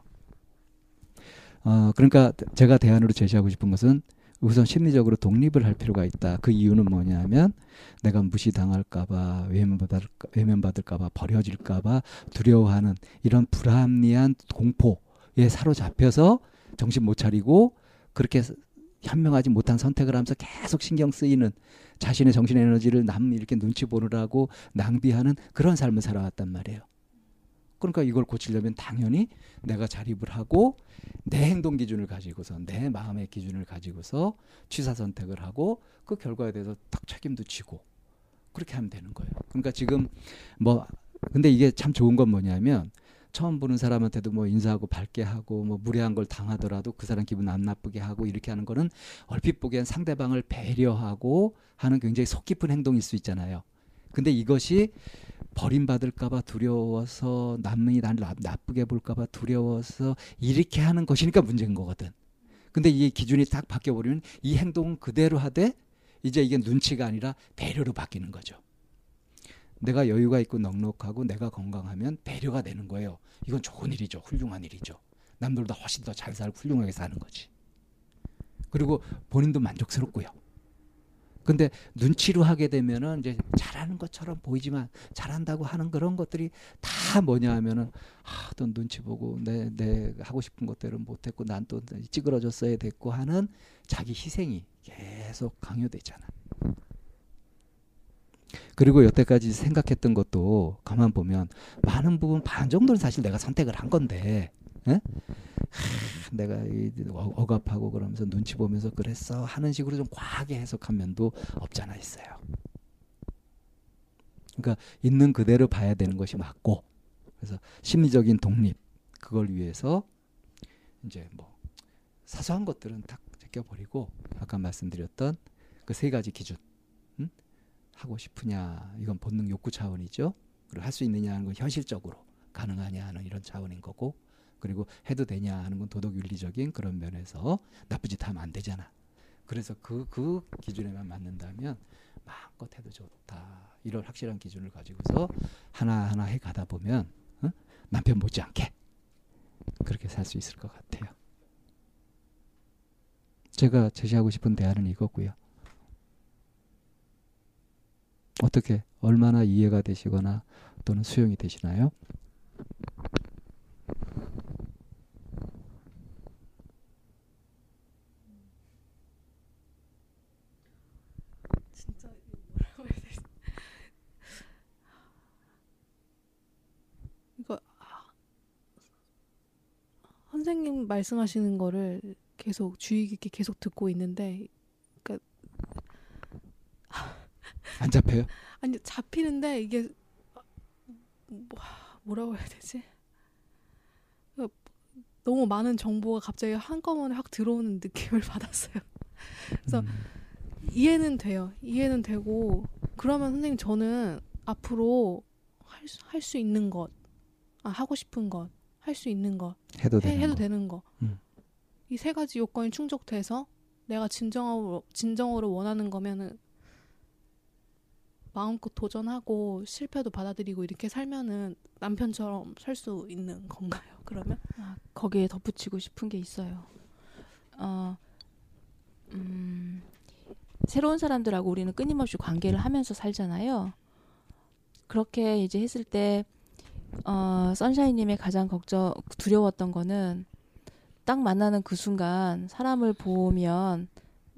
어, 그러니까 제가 대안으로 제시하고 싶은 것은 우선 심리적으로 독립을 할 필요가 있다. 그 이유는 뭐냐면 내가 무시당할까봐 외면받을까, 외면받을까봐 버려질까봐 두려워하는 이런 불합리한 공포에 사로잡혀서 정신 못 차리고 그렇게 현명하지 못한 선택을 하면서 계속 신경 쓰이는 자신의 정신 에너지를 남 이렇게 눈치 보느라고 낭비하는 그런 삶을 살아왔단 말이에요. 그러니까 이걸 고치려면 당연히 내가 자립을 하고 내 행동 기준을 가지고서 내 마음의 기준을 가지고서 취사 선택을 하고 그 결과에 대해서 딱 책임도 지고 그렇게 하면 되는 거예요. 그러니까 지금 뭐 근데 이게 참 좋은 건 뭐냐면 처음 보는 사람한테도 뭐 인사하고 밝게 하고 뭐 무례한 걸 당하더라도 그 사람 기분 안 나쁘게 하고 이렇게 하는 거는 얼핏 보기엔 상대방을 배려하고 하는 굉장히 속 깊은 행동일 수 있잖아요. 근데 이것이 버림받을까봐 두려워서 남이 나- 나쁘게 볼까봐 두려워서 이렇게 하는 것이니까 문제인 거거든. 근데 이 기준이 딱 바뀌어 버리면 이 행동은 그대로 하되 이제 이게 눈치가 아니라 배려로 바뀌는 거죠. 내가 여유가 있고 넉넉하고 내가 건강하면 배려가 되는 거예요. 이건 좋은 일이죠. 훌륭한 일이죠. 남들보다 훨씬 더 잘 살고 훌륭하게 사는 거지. 그리고 본인도 만족스럽고요. 근데 눈치로 하게 되면은 이제 잘하는 것처럼 보이지만 잘한다고 하는 그런 것들이 다 뭐냐 하면은 아, 또 눈치 보고 내, 내 하고 싶은 것대로 못했고 난 또 찌그러졌어야 됐고 하는 자기 희생이 계속 강요되잖아. 그리고 여태까지 생각했던 것도 가만 보면 많은 부분 반 정도는 사실 내가 선택을 한 건데 에? 하, 내가 이 어- 억압하고 그러면서 눈치 보면서 그랬어 하는 식으로 좀 과하게 해석한 면도 없잖아 있어요. 그러니까 있는 그대로 봐야 되는 것이 맞고 그래서 심리적인 독립 그걸 위해서 이제 뭐 사소한 것들은 딱 제껴버리고 아까 말씀드렸던 그 세 가지 기준 음? 하고 싶으냐 이건 본능 욕구 차원이죠. 그리고 할 수 있느냐 하는 건 현실적으로 가능하냐 하는 이런 차원인 거고 그리고 해도 되냐 하는 건 도덕 윤리적인 그런 면에서 나쁜 짓 하면 안 되잖아. 그래서 그, 그 기준에만 맞는다면 마음껏 해도 좋다. 이런 확실한 기준을 가지고서 하나하나 해 가다 보면 어? 남편 못지않게 그렇게 살 수 있을 것 같아요. 제가 제시하고 싶은 대안은 이거고요. 어떻게 얼마나 이해가 되시거나 또는 수용이 되시나요? 진짜 이거 뭐라고 해야 되지? 이거 아, 선생님 말씀하시는 거를 계속 주의 깊게 계속 듣고 있는데 안 잡혀요? 아니 잡히는데 이게 뭐, 뭐라고 해야 되지? 그러니까 너무 많은 정보가 갑자기 한꺼번에 확 들어오는 느낌을 <laughs> 받았어요. 그래서 음. 이해는 돼요. 이해는 되고 그러면 선생님 저는 앞으로 할수 할 수 있는 것, 아 하고 싶은 것, 할 수 있는 것 해도 해, 되는 해도 거. 되는 거. 음. 이세 가지 요건이 충족돼서 내가 진정으로 진정으로 원하는 거면은 마음껏 도전하고 실패도 받아들이고 이렇게 살면은 남편처럼 살 수 있는 건가요? 그러면? 아, 거기에 덧붙이고 싶은 게 있어요. 어, 음, 새로운 사람들하고 우리는 끊임없이 관계를 하면서 살잖아요. 그렇게 이제 했을 때, 어, 선샤인님의 가장 걱정, 두려웠던 거는 딱 만나는 그 순간 사람을 보면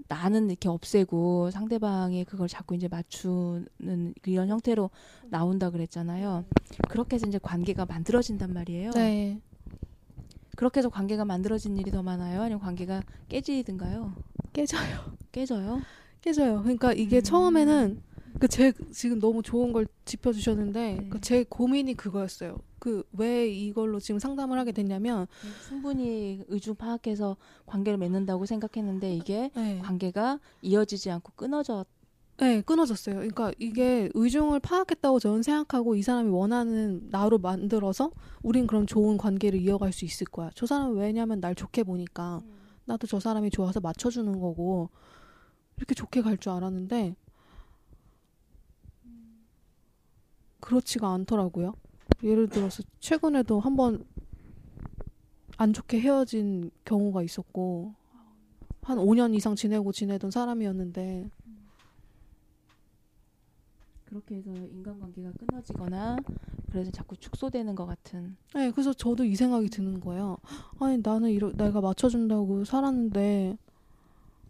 나는 이렇게 없애고 상대방이 그걸 자꾸 이제 맞추는 이런 형태로 나온다 그랬잖아요. 그렇게 해서 이제 관계가 만들어진단 말이에요. 네. 그렇게 해서 관계가 만들어진 일이 더 많아요? 아니면 관계가 깨지든가요? 깨져요. 깨져요? 깨져요. 그러니까 이게 음. 처음에는 그 제 지금 너무 좋은 걸 짚어주셨는데 네. 그제 고민이 그거였어요. 그 왜 이걸로 지금 상담을 하게 됐냐면 충분히 의중 파악해서 관계를 맺는다고 생각했는데 이게 네, 관계가 이어지지 않고 끊어져 네 끊어졌어요. 그러니까 이게 의중을 파악했다고 저는 생각하고 이 사람이 원하는 나로 만들어서 우린 그럼 좋은 관계를 이어갈 수 있을 거야. 저 사람은 왜냐면 날 좋게 보니까 나도 저 사람이 좋아서 맞춰주는 거고 이렇게 좋게 갈 줄 알았는데 그렇지가 않더라고요. 예를 들어서 최근에도 한번 안 좋게 헤어진 경우가 있었고 한 5년 이상 지내고 지내던 사람이었는데 그렇게 해서 인간관계가 끊어지거나 그래서 자꾸 축소되는 것 같은. 네, 그래서 저도 이 생각이 드는 거예요. 아니 나는 이러, 내가 맞춰준다고 살았는데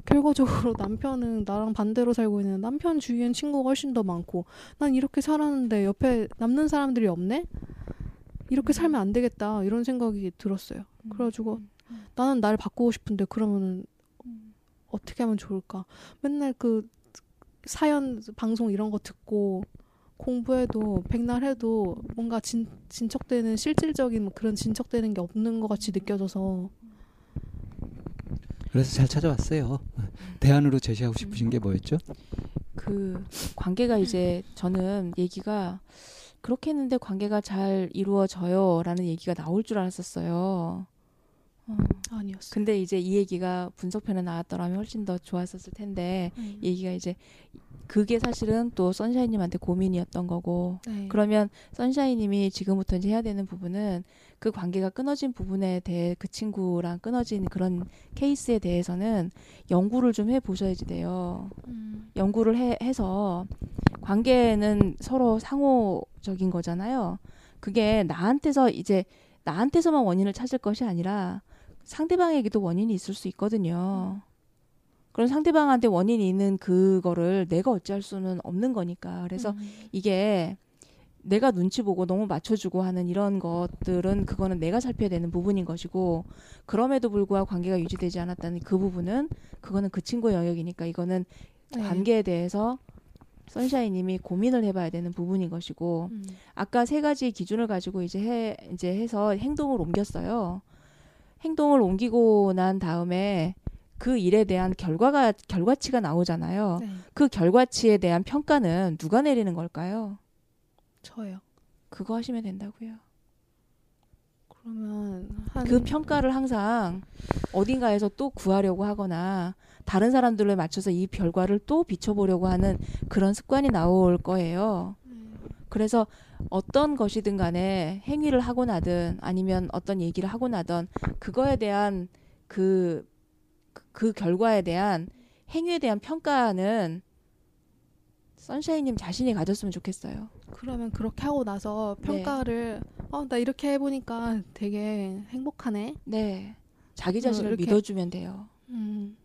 결과적으로 <laughs> 남편은 나랑 반대로 살고 있는 남편 주위엔 친구가 훨씬 더 많고 난 이렇게 살았는데 옆에 남는 사람들이 없네? 이렇게 살면 안 되겠다 이런 생각이 들었어요. 그래가지고 음, 나는 날 바꾸고 싶은데 그러면은 음. 어떻게 하면 좋을까? 맨날 그 사연 방송 이런 거 듣고 공부해도 백날 해도 뭔가 진, 진척되는 실질적인 뭐 그런 진척되는 게 없는 것 같이 느껴져서 그래서 잘 찾아왔어요. 대안으로 제시하고 싶으신 게 뭐였죠? 그 관계가 이제 저는 얘기가 그렇게 했는데 관계가 잘 이루어져요라는 얘기가 나올 줄 알았었어요. 어, 아니었어요. 근데 이제 이 얘기가 분석편에 나왔더라면 훨씬 더 좋았었을 텐데 음. 얘기가 이제 그게 사실은 또 선샤인님한테 고민이었던 거고 네. 그러면 선샤인님이 지금부터 이제 해야 되는 부분은 그 관계가 끊어진 부분에 대해 그 친구랑 끊어진 그런 케이스에 대해서는 연구를 좀 해 보셔야지 돼요. 음. 연구를 해, 해서 관계는 서로 상호적인 거잖아요. 그게 나한테서 이제 나한테서만 원인을 찾을 것이 아니라 상대방에게도 원인이 있을 수 있거든요. 그럼 상대방한테 원인이 있는 그거를 내가 어찌할 수는 없는 거니까. 그래서 음. 이게 내가 눈치 보고 너무 맞춰주고 하는 이런 것들은 그거는 내가 살펴야 되는 부분인 것이고 그럼에도 불구하고 관계가 유지되지 않았다는 그 부분은 그거는 그 친구의 영역이니까 이거는 네. 관계에 대해서 선샤인님이 고민을 해봐야 되는 부분인 것이고 음. 아까 세 가지 기준을 가지고 이제 해 이제 해서 행동을 옮겼어요. 행동을 옮기고 난 다음에 그 일에 대한 결과가 결과치가 나오잖아요. 네. 그 결과치에 대한 평가는 누가 내리는 걸까요? 저요. 그거 하시면 된다고요. 그러면 한 그 평가를 항상 어딘가에서 또 구하려고 하거나 다른 사람들을 맞춰서 이 결과를 또 비춰보려고 하는 그런 습관이 나올 거예요. 그래서 어떤 것이든 간에 행위를 하고 나든 아니면 어떤 얘기를 하고 나든 그거에 대한 그, 그- 그 결과에 대한 행위에 대한 평가는 선샤인님 자신이 가졌으면 좋겠어요. 그러면 그렇게 하고 나서 네. 평가를 어나 이렇게 해보니까 되게 행복하네. 네. 자기 어, 자신을 이렇게- 믿어주면 돼요. 음.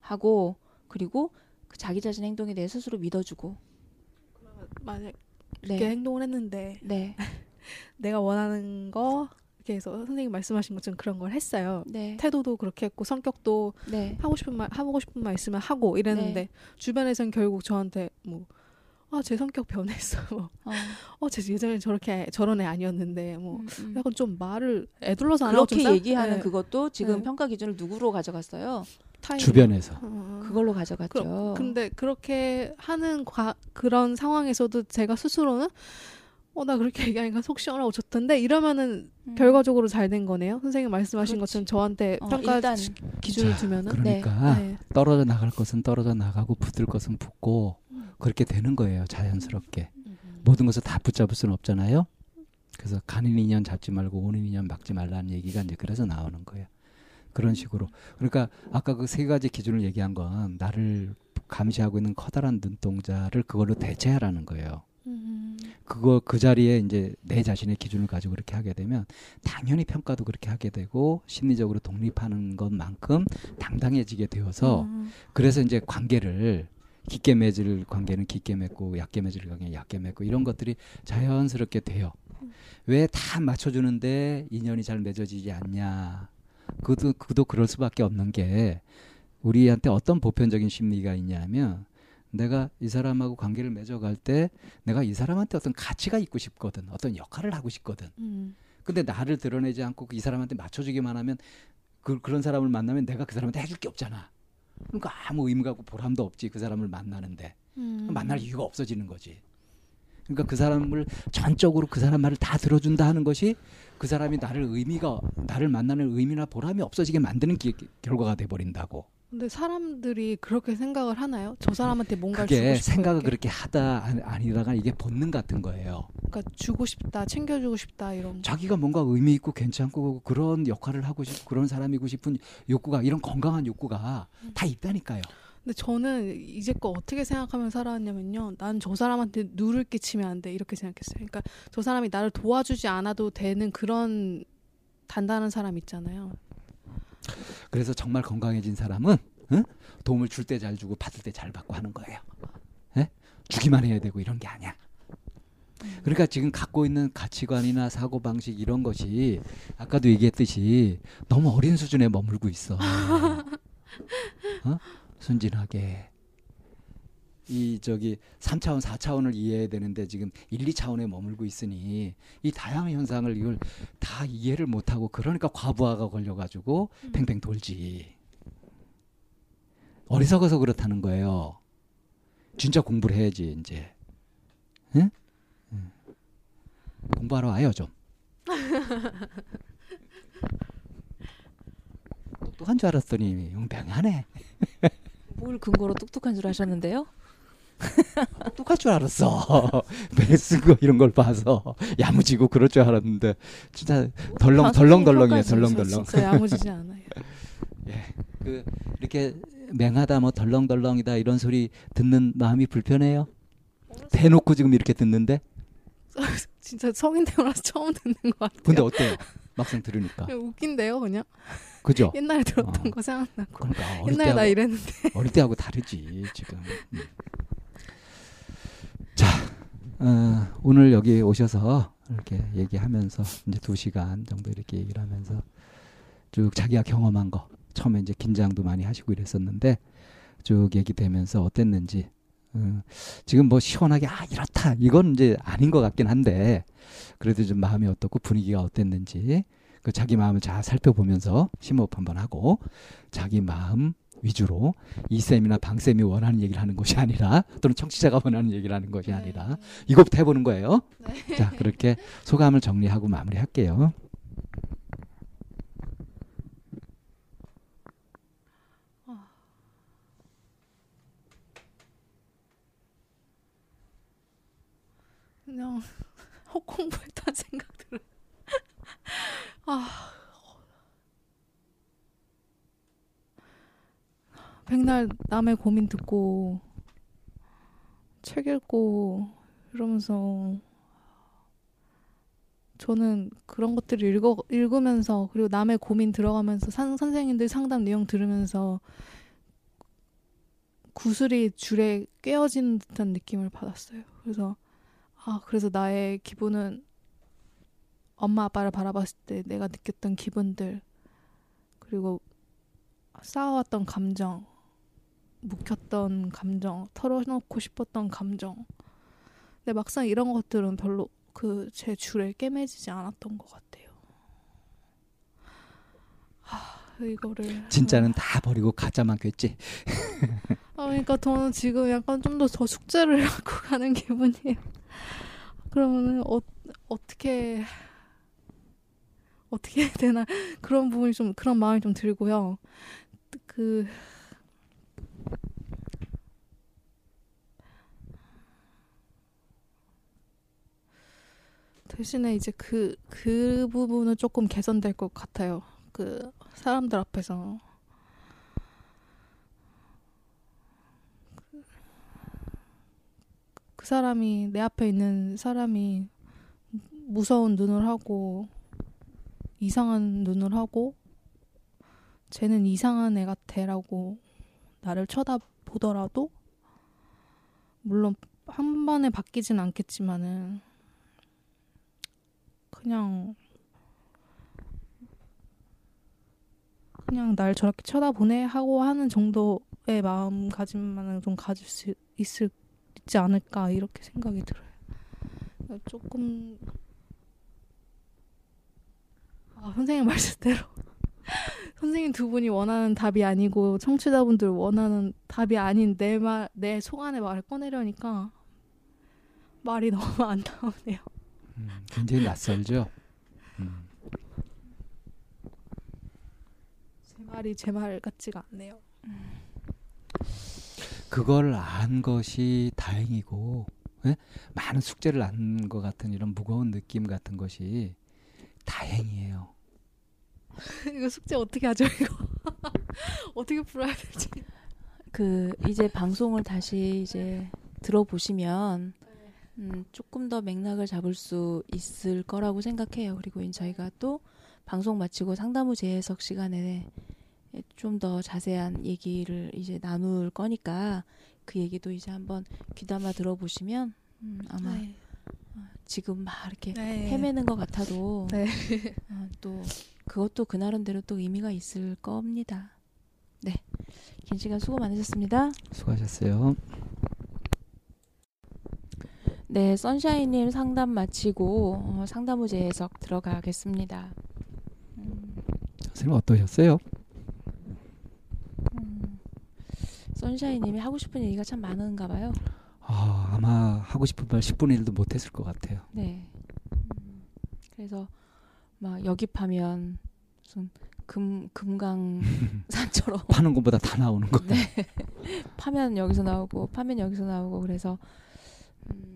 하고 그리고 그 자기 자신 행동에 대해 스스로 믿어주고 만약 그렇게 네. 행동을 했는데 네. <laughs> 내가 원하는 거 이렇게 해서 선생님 말씀하신 것처럼 그런 걸 했어요. 네. 태도도 그렇게 했고 성격도 네. 하고 싶은 말 하고 싶은 말 있으면 하고 이랬는데 네. 주변에선 결국 저한테 뭐 아, 제 성격 변했어. <laughs> 뭐, 어, 어, 제 예전에 저렇게 저런 애 아니었는데 뭐 음, 음. 약간 좀 말을 애둘러서 안 하고 좀 그렇게 싸- 얘기하는 네, 그것도 지금 네. 평가 기준을 누구로 가져갔어요? 타임. 주변에서. 어. 그걸로 가져갔죠. 그럼- 근데 그렇게 하는 과, 그런 상황에서도 제가 스스로는 어 나 그렇게 얘기하니까 속 시원하고 좋던데 이러면은 음. 결과적으로 잘 된 거네요. 선생님 말씀하신 그렇지. 것처럼 저한테 어, 평가 일단 기- 기준을 자, 두면은 그러니까 네. 떨어져 나갈 것은 떨어져 나가고 붙을 것은 붙고 음. 그렇게 되는 거예요. 자연스럽게. 모든 것을 다 붙잡을 수는 없잖아요. 그래서 가는 인연 잡지 말고 오는 인연 막지 말라는 얘기가 이제 그래서 나오는 거예요. 그런 식으로. 그러니까 아까 그 세 가지 기준을 얘기한 건 나를 감시하고 있는 커다란 눈동자를 그걸로 대체하라는 거예요. 음. 그거 그 자리에 이제 내 자신의 기준을 가지고 그렇게 하게 되면 당연히 평가도 그렇게 하게 되고 심리적으로 독립하는 것만큼 당당해지게 되어서 음. 그래서 이제 관계를 깊게 맺을 관계는 깊게 맺고 얕게 맺을 관계는 얕게 맺고 이런 것들이 자연스럽게 돼요. 왜다 맞춰주는데 인연이 잘 맺어지지 않냐? 그도 그도 그럴 수밖에 없는 게 우리한테 어떤 보편적인 심리가 있냐면 내가 이 사람하고 관계를 맺어갈 때 내가 이 사람한테 어떤 가치가 있고 싶거든, 어떤 역할을 하고 싶거든. 음. 근데 나를 드러내지 않고 이 사람한테 맞춰주기만 하면 그, 그런 사람을 만나면 내가 그 사람한테 해줄 게 없잖아. 그러니까 아무 의미가 없고 보람도 없지 그 사람을 만나는데 음. 만날 이유가 없어지는 거지. 그러니까 그 사람을 전적으로 그 사람 말을 다 들어준다 하는 것이 그 사람이 나를 의미가 나를 만나는 의미나 보람이 없어지게 만드는 기, 결과가 돼 버린다고. 근데 사람들이 그렇게 생각을 하나요? 저 사람한테 뭔가를 그게 주고 싶고 생각을 이렇게. 그렇게 하다 아니- 아니다가 이게 본능 같은 거예요. 그러니까 주고 싶다, 챙겨주고 싶다 이런. 자기가 뭔가 의미 있고 괜찮고 그런 역할을 하고 싶고 그런 사람이고 싶은 욕구가 이런 건강한 욕구가 다 있다니까요. 근데 저는 이제껏 어떻게 생각하면 살아왔냐면요. 난 저 사람한테 누를 끼치면 안 돼. 이렇게 생각했어요. 그러니까 저 사람이 나를 도와주지 않아도 되는 그런 단단한 사람 있잖아요. 그래서 정말 건강해진 사람은 응? 도움을 줄 때 잘 주고 받을 때 잘 받고 하는 거예요. 예? 주기만 해야 되고 이런 게 아니야. 그러니까 지금 갖고 있는 가치관이나 사고 방식 이런 것이 아까도 얘기했듯이 너무 어린 수준에 머물고 있어. <laughs> 어? 순진하게 이 저기 3차원, 4차원을 이해해야 되는데 지금 1, 2차원에 머물고 있으니 이 다양한 현상을 이걸 다 이해를 못 하고 그러니까 과부하가 걸려 가지고 팽팽 돌지. 어리석어서 그렇다는 거예요. 진짜 공부를 해야지 이제. 응? 응. 공부하러 와요 좀. <laughs> 똑똑한 줄 알았더니 용병하네. 뭘 근거로 똑똑한 줄 아셨는데요? 똑똑할 줄 알았어. <laughs> 베스거 이런 걸 봐서 야무지고 그럴 줄 알았는데 진짜 덜렁 덜렁덜렁이에요. 덜렁덜렁. 진짜 야무지지 않아요. <laughs> 예. 그 이렇게 맹하다 뭐 덜렁덜렁이다 이런 소리 듣는 마음이 불편해요. 대놓고 지금 이렇게 듣는데 <laughs> 진짜 성인 되고나서 처음 듣는 것 같아요. 근데 어때요? 막상 들으니까 그냥 웃긴데요, 그냥. 그죠? 옛날에 들었던 어. 거 생각나고. 그러니까 옛날에 나 때하고 이랬는데. 어릴 때하고 다르지 지금. 음. 자 어, 오늘 여기 오셔서 이렇게 얘기하면서 이제 두 시간 정도 이렇게 얘기를 하면서 쭉 자기가 경험한 거 처음에 이제 긴장도 많이 하시고 이랬었는데 쭉 얘기되면서 어땠는지 어, 지금 뭐 시원하게 아 이렇다. 이건 이제 아닌 것 같긴 한데 그래도 좀 마음이 어떻고 분위기가 어땠는지 그 자기 마음을 잘 살펴보면서 심호흡 한번 하고 자기 마음 위주로 이쌤이나 방쌤이 원하는 얘기를 하는 것이 아니라 또는 청취자가 원하는 얘기를 하는 것이 아니라 이것부터 해보는 거예요. 자 그렇게 소감을 정리하고 마무리할게요. 그냥 <laughs> 헛공부했다는 생각 들어요. <laughs> 아. 백날 남의 고민 듣고 책 읽고 이러면서 저는 그런 것들을 읽어, 읽으면서 그리고 남의 고민 들어가면서 산, 선생님들 상담 내용 들으면서 구슬이 줄에 꿰어지는 듯한 느낌을 받았어요. 그래서 아, 그래서 나의 기분은 엄마 아빠를 바라봤을 때 내가 느꼈던 기분들 그리고 쌓아왔던 감정 묵혔던 감정 털어놓고 싶었던 감정 근데 막상 이런 것들은 별로 그 제 줄에 꿰매지지 않았던 것 같아요 하, 이거를 진짜는 다 버리고 가짜만 꿰지. 아, 그러니까 저는 지금 약간 좀더저 숙제를 <laughs> 하고 가는 기분이에요. 그러면은 어, 어떻게 어떻게 해야 되나 그런 부분이 좀 그런 마음이 좀 들고요. 그 대신에 이제 그, 그 부분은 조금 개선될 것 같아요. 그 사람들 앞에서. 그 사람이 내 앞에 있는 사람이 무서운 눈을 하고 이상한 눈을 하고 쟤는 이상한 애 같아라고 나를 쳐다보더라도 물론 한 번에 바뀌진 않겠지만은 그냥 그냥 날 저렇게 쳐다보네 하고 하는 정도의 마음가짐만은 좀 가질 수 있을 있지 않을까 이렇게 생각이 들어요. 그러니까 조금 아, 선생님 말씀대로 <laughs> 선생님 두 분이 원하는 답이 아니고 청취자분들 원하는 답이 아닌 내 말, 내 속 안의 말을 꺼내려니까 말이 너무 안 나오네요. 음, 굉장히 낯설죠. 음. 제 말이 제 말 같지가 않네요. 그걸 안 것이 다행이고 예? 많은 숙제를 안 것 같은 이런 무거운 느낌 같은 것이 다행이에요. <laughs> 이거 숙제 어떻게 하죠 이거? <laughs> 어떻게 풀어야 될지. 그 이제 방송을 다시 이제 들어보시면 음, 조금 더 맥락을 잡을 수 있을 거라고 생각해요. 그리고 저희가 또 방송 마치고 상담 후 재해석 시간에 좀 더 자세한 얘기를 이제 나눌 거니까 그 얘기도 이제 한번 귀담아 들어보시면 음, 아마 네. 지금 막 이렇게 네. 헤매는 것 같아도 <laughs> 네. 어, 또 그것도 그 나름대로 또 의미가 있을 겁니다. 네, 긴 시간 수고 많으셨습니다. 수고하셨어요. 네, 선샤인님 상담 마치고 어, 상담 후 재해석 들어가겠습니다. 음, 선생님 어떠셨어요? 음, 선샤인님이 하고 싶은 얘기가 참 많은가 봐요. 아, 아마 하고 싶은 말 10분의 1도 못했을 것 같아요. 네. 음, 그래서 막 여기파면 무슨 금 금강산처럼 <laughs> 파는 것보다 다 나오는 거예요. 네. <laughs> 파면 여기서 나오고 파면 여기서 나오고 그래서 음,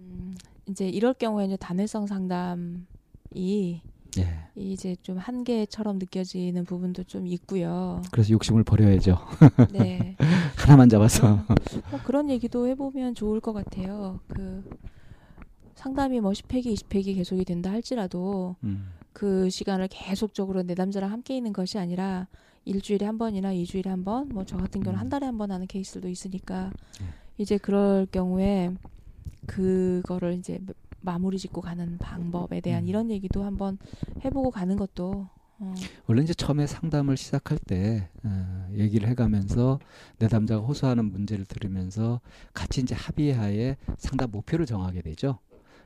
이제 이럴 경우에 이제 단회성 상담이 예. 이제 좀 한계처럼 느껴지는 부분도 좀 있고요. 그래서 욕심을 버려야죠. 네. <laughs> 하나만 잡아서. 뭐 그런 얘기도 해보면 좋을 것 같아요. 그 상담이 뭐 10회기, 20회기 계속이 된다 할지라도 음. 그 시간을 계속적으로 내 남자랑 함께 있는 것이 아니라 일주일에 한 번이나 이주일에 한 번, 뭐 저 같은 경우는 한 달에 한 번 하는 케이스도 있으니까 네. 이제 그럴 경우에 그거를 이제 마무리 짓고 가는 방법에 대한 음. 이런 얘기도 한번 해보고 가는 것도 어, 원래 이제 처음에 상담을 시작할 때 어, 얘기를 해가면서 내 남자가 호소하는 문제를 들으면서 같이 이제 합의하에 상담 목표를 정하게 되죠.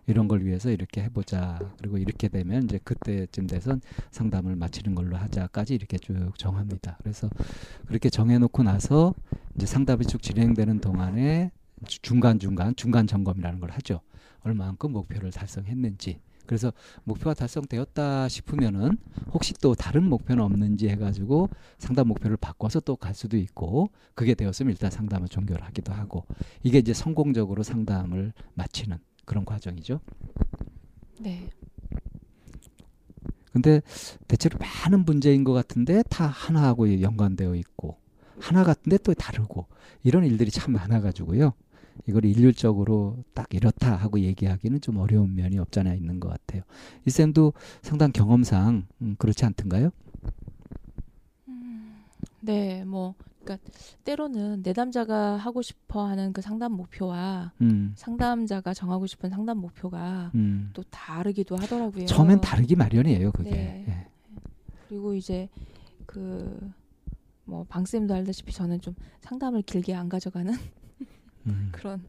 이런 걸 위해서 이렇게 해보자. 그리고 이렇게 되면 이제 그때쯤 돼선 상담을 마치는 걸로 하자까지 이렇게 쭉 정합니다. 그래서 그렇게 정해놓고 나서 이제 상담이 쭉 진행되는 동안에 주- 중간중간 중간 점검이라는 걸 하죠. 얼마만큼 목표를 달성했는지. 그래서 목표가 달성되었다 싶으면은 혹시 또 다른 목표는 없는지 해가지고 상담 목표를 바꿔서 또 갈 수도 있고 그게 되었으면 일단 상담을 종결 하기도 하고 이게 이제 성공적으로 상담을 마치는 그런 과정이죠. 네. 근데 대체로 많은 문제인 것 같은데 다 하나하고 연관되어 있고 하나 같은데 또 다르고 이런 일들이 참 많아가지고요. 이걸 일률적으로 딱 이렇다 하고 얘기하기는 좀 어려운 면이 없잖아 있는 것 같아요. 이 쌤도 상당 경험상 음, 그렇지 않던가요? 네, 뭐 그러니까 때로는 내 남자가 하고 싶어하는 그 상담 목표와 음, 상담자가 정하고 싶은 상담 목표가 음. 또 다르기도 하더라고요. 처음엔 다르기 마련이에요, 그게. 네. 예. 그리고 이제 그 뭐 방쌤도 알다시피 저는 좀 상담을 길게 안 가져가는 음. 그런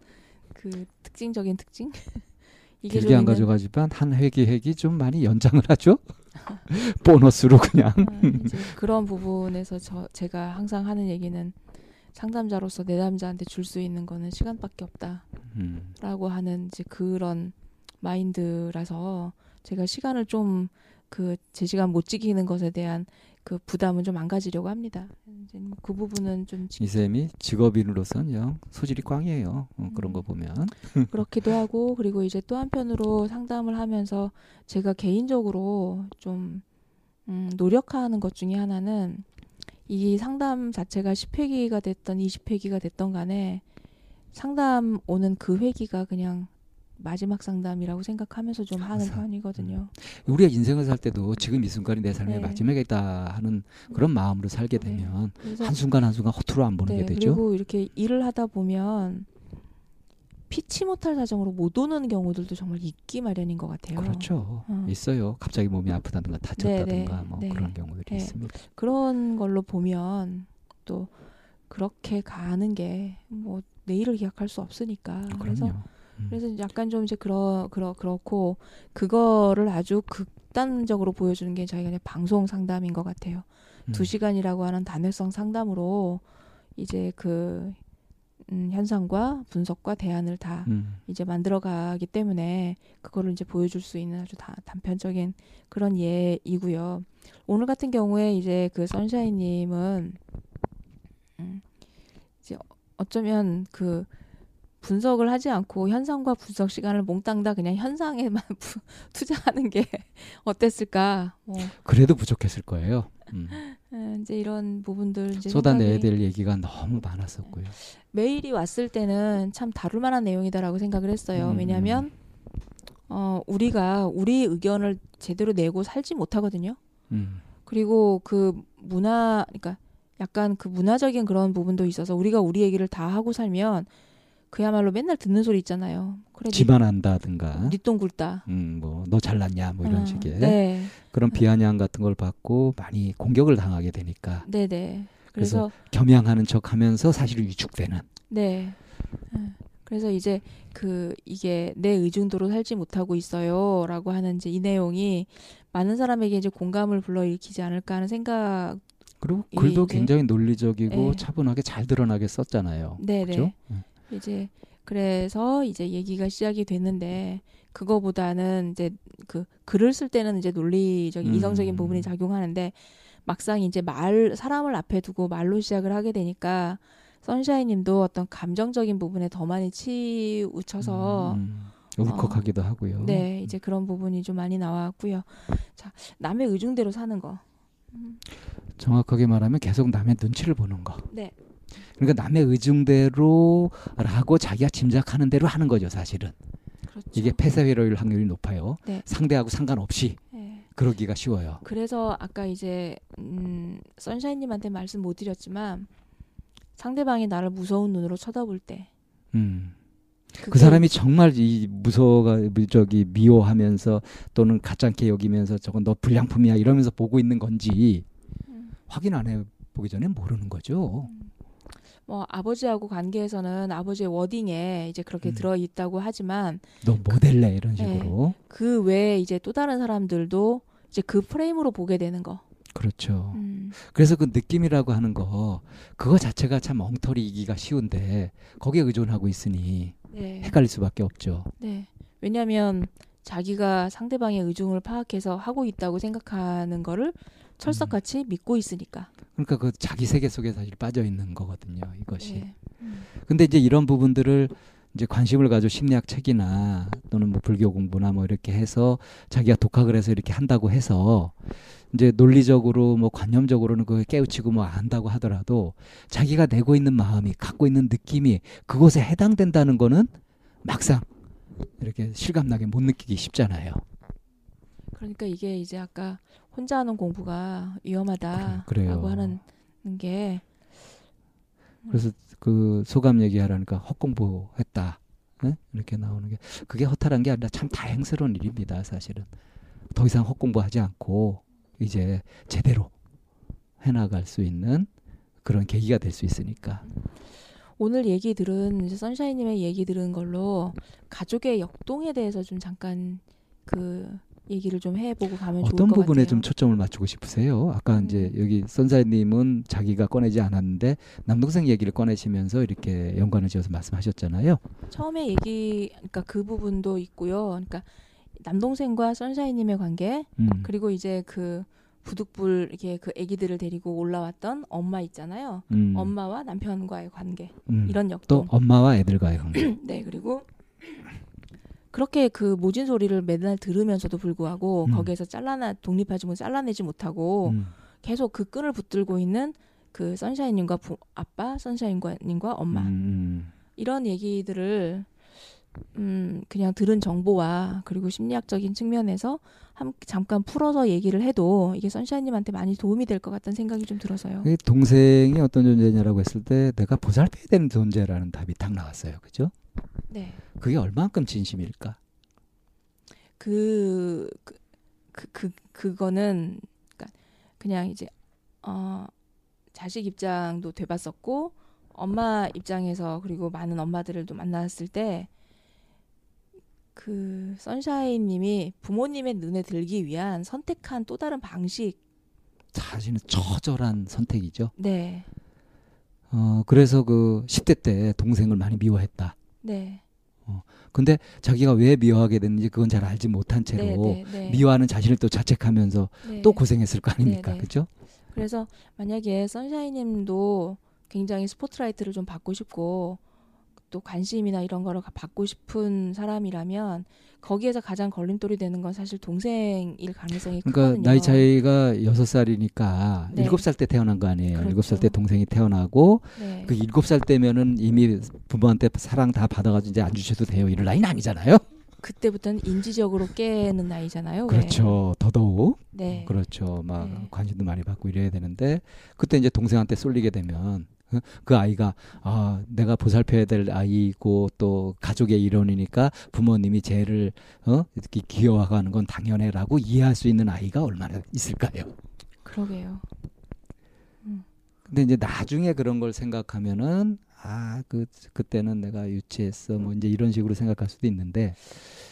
그 특징적인 특징 <laughs> 길게 좀안 가져가지만 한 회기 회기 좀 많이 연장을 하죠. <laughs> 보너스로 그냥. 아, 그런 부분에서 저 제가 항상 하는 얘기는 상담자로서 내 남자한테 줄 수 있는 거는 시간밖에 음. 없다라고 하는 이제 그런 마인드라서 제가 시간을 좀 그 제 시간 못 지키는 것에 대한 그 부담은 좀 안 가지려고 합니다. 이제 뭐그 부분은 좀 지- 이 쌤이 직업인으로서는 영 소질이 꽝이에요. 어, 그런 음. 거 보면. <laughs> 그렇기도 하고 그리고 이제 또 한편으로 상담을 하면서 제가 개인적으로 좀 음, 노력하는 것 중에 하나는 이 상담 자체가 10회기가 됐던 20회기가 됐던 간에 상담 오는 그 회기가 그냥 마지막 상담이라고 생각하면서 좀 하는. 편이거든요. 우리가 인생을 살 때도 지금 이 순간이 내 삶의 네. 마지막이다 하는 그런 마음으로 살게 네. 되면 그래서 한순간 한 순간 허투루 안 보내게 네, 되죠. 그리고 이렇게 일을 하다 보면 피치 못할 사정으로 못 오는 경우들도 정말 있기 마련인 것 같아요. 그렇죠. 어. 있어요. 갑자기 몸이 아프다든가 다쳤다든가 네, 뭐 네. 그런 경우들이 네. 있습니다. 그런 걸로 보면 또 그렇게 가는 게 뭐 내일을 기약할 수 없으니까 그래서 음. 그래서 약간 좀 이제 그러 그러 그렇고 그거를 아주 극단적으로 보여주는 게 저희가 이제 방송 상담인 것 같아요. 음. 두 시간이라고 하는 단회성 상담으로 이제 그 음, 현상과 분석과 대안을 다 음. 이제 만들어가기 때문에 그거를 이제 보여줄 수 있는 아주 다 단편적인 그런 예이고요. 오늘 같은 경우에 이제 그 선샤인님은 음, 이제 어쩌면 그 분석을 하지 않고 현상과 분석 시간을 몽땅 다 그냥 현상에만 <laughs> 부- 투자하는 게 <laughs> 어땠을까? 뭐, 그래도 부족했을 거예요. 음. 에, 이제 이런 부분들 이제 쏟아내야 될 얘기가 너무 많았었고요. 메일이 왔을 때는 참 다룰 만한 내용이다라고 생각을 했어요. 음. 왜냐하면 어, 우리가 우리 의견을 제대로 내고 살지 못하거든요. 음. 그리고 그 문화, 그러니까 약간 그 문화적인 그런 부분도 있어서 우리가 우리 얘기를 다 하고 살면 그야말로 맨날 듣는 소리 있잖아요. 그래, 집안 한다든가, 니, 똥 굴다. 음, 뭐 너 잘났냐, 뭐 이런 어, 식의 네, 그런 비아냥 같은 걸 받고 많이 공격을 당하게 되니까 네, 네. 그래서 그래서 겸양하는 척 하면서 사실 위축되는. 네. 예. 그래서 이제 그 이게 내 의중도로 살지 못하고 있어요라고 하는 이제 이 내용이 많은 사람에게 이제 공감을 불러일으키지 않을까 하는 생각. 그리고 이 글도 이제- 굉장히 논리적이고 네. 차분하게 잘 드러나게 썼잖아요. 네, 그죠? 네. 이제 그래서 이제 얘기가 시작이 됐는데 그거보다는 이제 그 글을 쓸 때는 이제 논리적인 음. 이성적인 부분이 작용하는데 막상 이제 말 사람을 앞에 두고 말로 시작을 하게 되니까 선샤인님도 어떤 감정적인 부분에 더 많이 치우쳐서 음, 울컥하기도 하고요. 네 이제 그런 부분이 좀 많이 나왔고요. 자 남의 의중대로 사는 거. 정확하게 말하면 계속 남의 눈치를 보는 거. 네. 그러니까 남의 의중대로라고 자기가 짐작하는 대로 하는 거죠, 사실은. 그렇죠. 이게 폐쇄회로일 확률이 높아요. 네. 상대하고 상관없이 네. 그러기가 쉬워요. 그래서 아까 이제 음, 선샤인님한테 말씀 못 드렸지만 상대방이 나를 무서운 눈으로 쳐다볼 때 음. 그 사람이 정말 이 무서워가 저기 미워하면서 또는 가짜게 여기면서 저건 너 불량품이야 이러면서 보고 있는 건지 음. 확인 안 해 보기 전에 모르는 거죠. 뭐 아버지하고 관계에서는 아버지의 워딩에 이제 그렇게 음. 들어 있다고 하지만 너 모델래 이런 네. 식으로. 그 외에 이제 또 다른 사람들도 이제 그 프레임으로 보게 되는 거. 그렇죠. 음. 그래서 그 느낌이라고 하는 거 그거 자체가 참 엉터리이기가 쉬운데 거기에 의존하고 있으니 네. 헷갈릴 수밖에 없죠. 네. 왜냐하면 자기가 상대방의 의중을 파악해서 하고 있다고 생각하는 거를 철석같이 음. 믿고 있으니까. 그러니까 그 자기 세계 속에 사실 빠져 있는 거거든요. 이것이. 네. 근데 이제 이런 부분들을 이제 관심을 가지고 심리학 책이나 또는 뭐 불교 공부나 뭐 이렇게 해서 자기가 독학을 해서 이렇게 한다고 해서 이제 논리적으로 뭐 관념적으로는 그걸 깨우치고 뭐 안다고 하더라도 자기가 내고 있는 마음이 갖고 있는 느낌이 그곳에 해당된다는 거는 막상 이렇게 실감나게 못 느끼기 쉽잖아요. 그러니까 이게 이제 아까 혼자 하는 공부가 위험하다라고 그래-. 하는 게 그래서 그 소감 얘기하라니까 헛공부했다. 예? 이렇게 나오는 게 그게 허탈한 게 아니라 참 다행스러운 일입니다. 사실은 더 이상 헛공부하지 않고 이제 제대로 해나갈 수 있는 그런 계기가 될 수 있으니까. 오늘 얘기 들은 선샤인님의 얘기 들은 걸로 가족의 역동에 대해서 좀 잠깐 그 얘기를 좀 해보고 가면 좋을 어떤 것 부분에 같아요. 좀 초점을 맞추고 싶으세요? 아까 이제 음. 여기 선사님은 자기가 꺼내지 않았는데 남동생 얘기를 꺼내시면서 이렇게 연관을 지어서 말씀하셨잖아요. 처음에 얘기 그러니까 그 부분도 있고요. 그러니까 남동생과 선샤인님의 관계 음. 그리고 이제 그 부득불 이렇게 그 아기들을 데리고 올라왔던 엄마 있잖아요. 음. 엄마와 남편과의 관계 음. 이런 또 역동. 엄마와 애들과의 관계. <clears throat> 네 그리고 그렇게 그 모진 소리를 맨날 들으면서도 불구하고 음. 거기에서 잘라나 독립하지 못 잘라내지 못하고 음. 계속 그 끈을 붙들고 있는 그 선샤인님과 부, 아빠, 선샤인님과 엄마 음. 이런 얘기들을 음 그냥 들은 정보와 그리고 심리학적인 측면에서 한, 잠깐 풀어서 얘기를 해도 이게 선샤인님한테 많이 도움이 될 것 같다는 생각이 좀 들어서요. 그 동생이 어떤 존재냐라고 했을 때 내가 보살펴야 되는 존재라는 답이 딱 나왔어요. 그죠? 네. 그게 얼만큼 진심일까? 그, 그, 그, 그 그거는, 그니까, 그냥 이제, 어, 자식 입장도 돼봤었고, 엄마 입장에서, 그리고 많은 엄마들을 또 만났을 때, 그, 선샤인 님이 부모님의 눈에 들기 위한 선택한 또 다른 방식, 사실은 처절한 선택이죠. 네, 어, 그래서 그 10대 때 동생을 많이 미워했다. 네. 근데 자기가 왜 미워하게 됐는지 그건 잘 알지 못한 채로 네, 네, 네. 미워하는 자신을 또 자책하면서 네. 또 고생했을 거 아닙니까? 네, 네. 그죠? 그래서 만약에 선샤인 님도 굉장히 스포트라이트를 좀 받고 싶고 또 관심이나 이런 거를 받고 싶은 사람이라면 거기에서 가장 걸림돌이 되는 건 사실 동생일 가능성이 그러니까 크거든요. 나이 차이가 여섯 살이니까 네. 일곱 살때 태어난 거 아니에요. 그렇죠. 일곱 살때 동생이 태어나고 네. 그 일곱 살 때면은 이미 부모한테 사랑 다 받아가지고 이제 안 주셔도 돼요. 이럴 나이는 아니잖아요. 그때부터는 인지적으로 깨는 나이잖아요. 왜? 그렇죠. 더더욱 네. 그렇죠. 막 네. 관심도 많이 받고 이래야 되는데 그때 이제 동생한테 쏠리게 되면 어? 그 아이가 아 내가 보살펴야 될 아이고 또 가족의 일원이니까 부모님이 쟤를 어 이렇게 귀여워하는 건 당연해라고 이해할 수 있는 아이가 얼마나 있을까요? 그러게요. 근데 이제 나중에 그런 걸 생각하면은 아 그 그때는 내가 유치했어 뭐 이제 이런 식으로 생각할 수도 있는데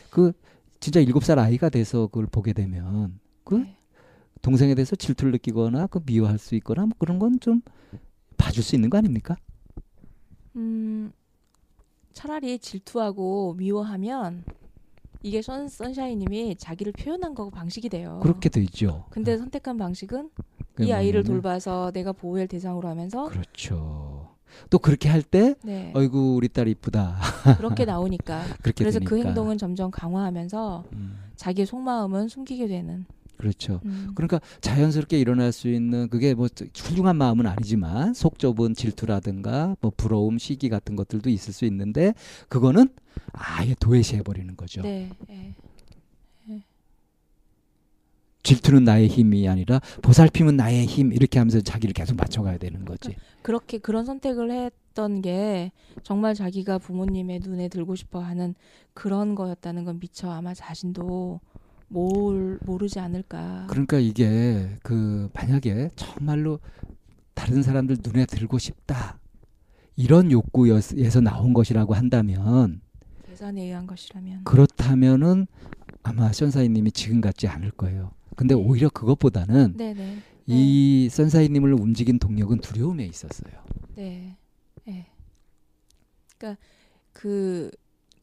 그 진짜 일곱 살 아이가 돼서 그걸 보게 되면 그 네. 동생에 대해서 질투를 느끼거나 그 미워할 수 있거나 뭐 그런 건좀 봐줄 수 있는 거 아닙니까? 음, 차라리 질투하고 미워하면 이게 선, 선샤이님이 자기를 표현한 거 방식이 돼요. 그렇게 되죠. 근데 선택한 방식은 이 아이를 뭐냐면- 돌봐서 내가 보호할 대상으로 하면서 그렇죠. 또 그렇게 할때 네 어이구 우리 딸 이쁘다 그렇게 나오니까 <laughs> 그렇게 그래서 그 되니까. 행동은 점점 강화하면서 음, 자기의 속마음은 숨기게 되는 그렇죠. 음. 그러니까 자연스럽게 일어날 수 있는 그게 뭐 훌륭한 마음은 아니지만 속 좁은 질투라든가 뭐 부러움, 시기 같은 것들도 있을 수 있는데 그거는 아예 도외시해 버리는 거죠. 네, 네. 질투는 나의 힘이 아니라 보살핌은 나의 힘 이렇게 하면서 자기를 계속 맞춰가야 되는 거지. 그렇게 그런 선택을 했던 게 정말 자기가 부모님의 눈에 들고 싶어하는 그런 거였다는 건 미처 아마 자신도 몰 모르지 않을까. 그러니까 이게 그 만약에 정말로 다른 사람들 눈에 들고 싶다 이런 욕구에서 나온 것이라고 한다면 계산에 의한 것이라면. 그렇다면은 아마 선사이님이 지금 같지 않을 거예요. 근데 오히려 그것보다는 네 네. 이 선사이님을 움직인 동력은 두려움에 있었어요. 네. 네. 그러니까 그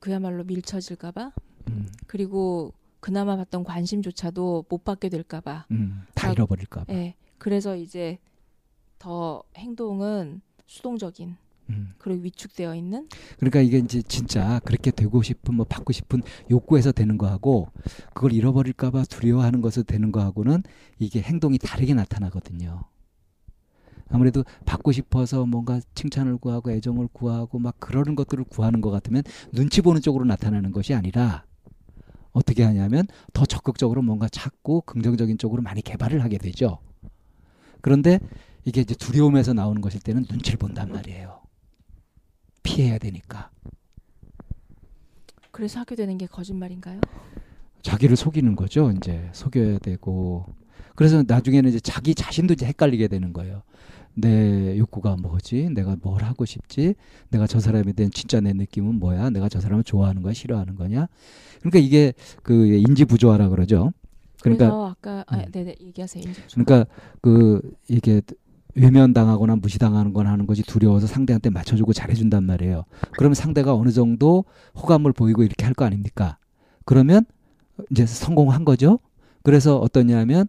그야말로 밀쳐질까봐 음, 그리고 그나마 받던 관심조차도 못 받게 될까봐. 음, 다 아, 잃어버릴까 봐. 예. 그래서 이제 더 행동은 수동적인 음. 그리고 위축되어 있는 그러니까 이게 이제 진짜 그렇게 되고 싶은 뭐 받고 싶은 욕구에서 되는 거하고 그걸 잃어버릴까봐 두려워하는 것에서 되는 거하고는 이게 행동이 다르게 나타나거든요. 아무래도 받고 싶어서 뭔가 칭찬을 구하고 애정을 구하고 막 그러는 것들을 구하는 것 같으면 눈치 보는 쪽으로 나타나는 것이 아니라 어떻게 하냐면 더 적극적으로 뭔가 찾고 긍정적인 쪽으로 많이 개발을 하게 되죠. 그런데 이게 이제 두려움에서 나오는 것일 때는 눈치를 본단 말이에요. 피해야 되니까. 그래서 하게 되는 게 거짓말인가요? 자기를 속이는 거죠. 이제 속여야 되고. 그래서 나중에는 이제 자기 자신도 이제 헷갈리게 되는 거예요. 내 욕구가 뭐지? 내가 뭘 하고 싶지? 내가 저 사람에 대한 진짜 내 느낌은 뭐야? 내가 저 사람을 좋아하는 거야? 싫어하는 거냐? 그러니까 이게 그 인지 부조화라 그러죠. 그러니까 아까 아, 음. 네네 얘기하세요. 인지 그러니까 그 이게 외면당하거나 무시당하는 건 하는 것이 두려워서 상대한테 맞춰주고 잘해준단 말이에요. 그러면 상대가 어느 정도 호감을 보이고 이렇게 할 거 아닙니까? 그러면 이제 성공한 거죠. 그래서 어떠냐면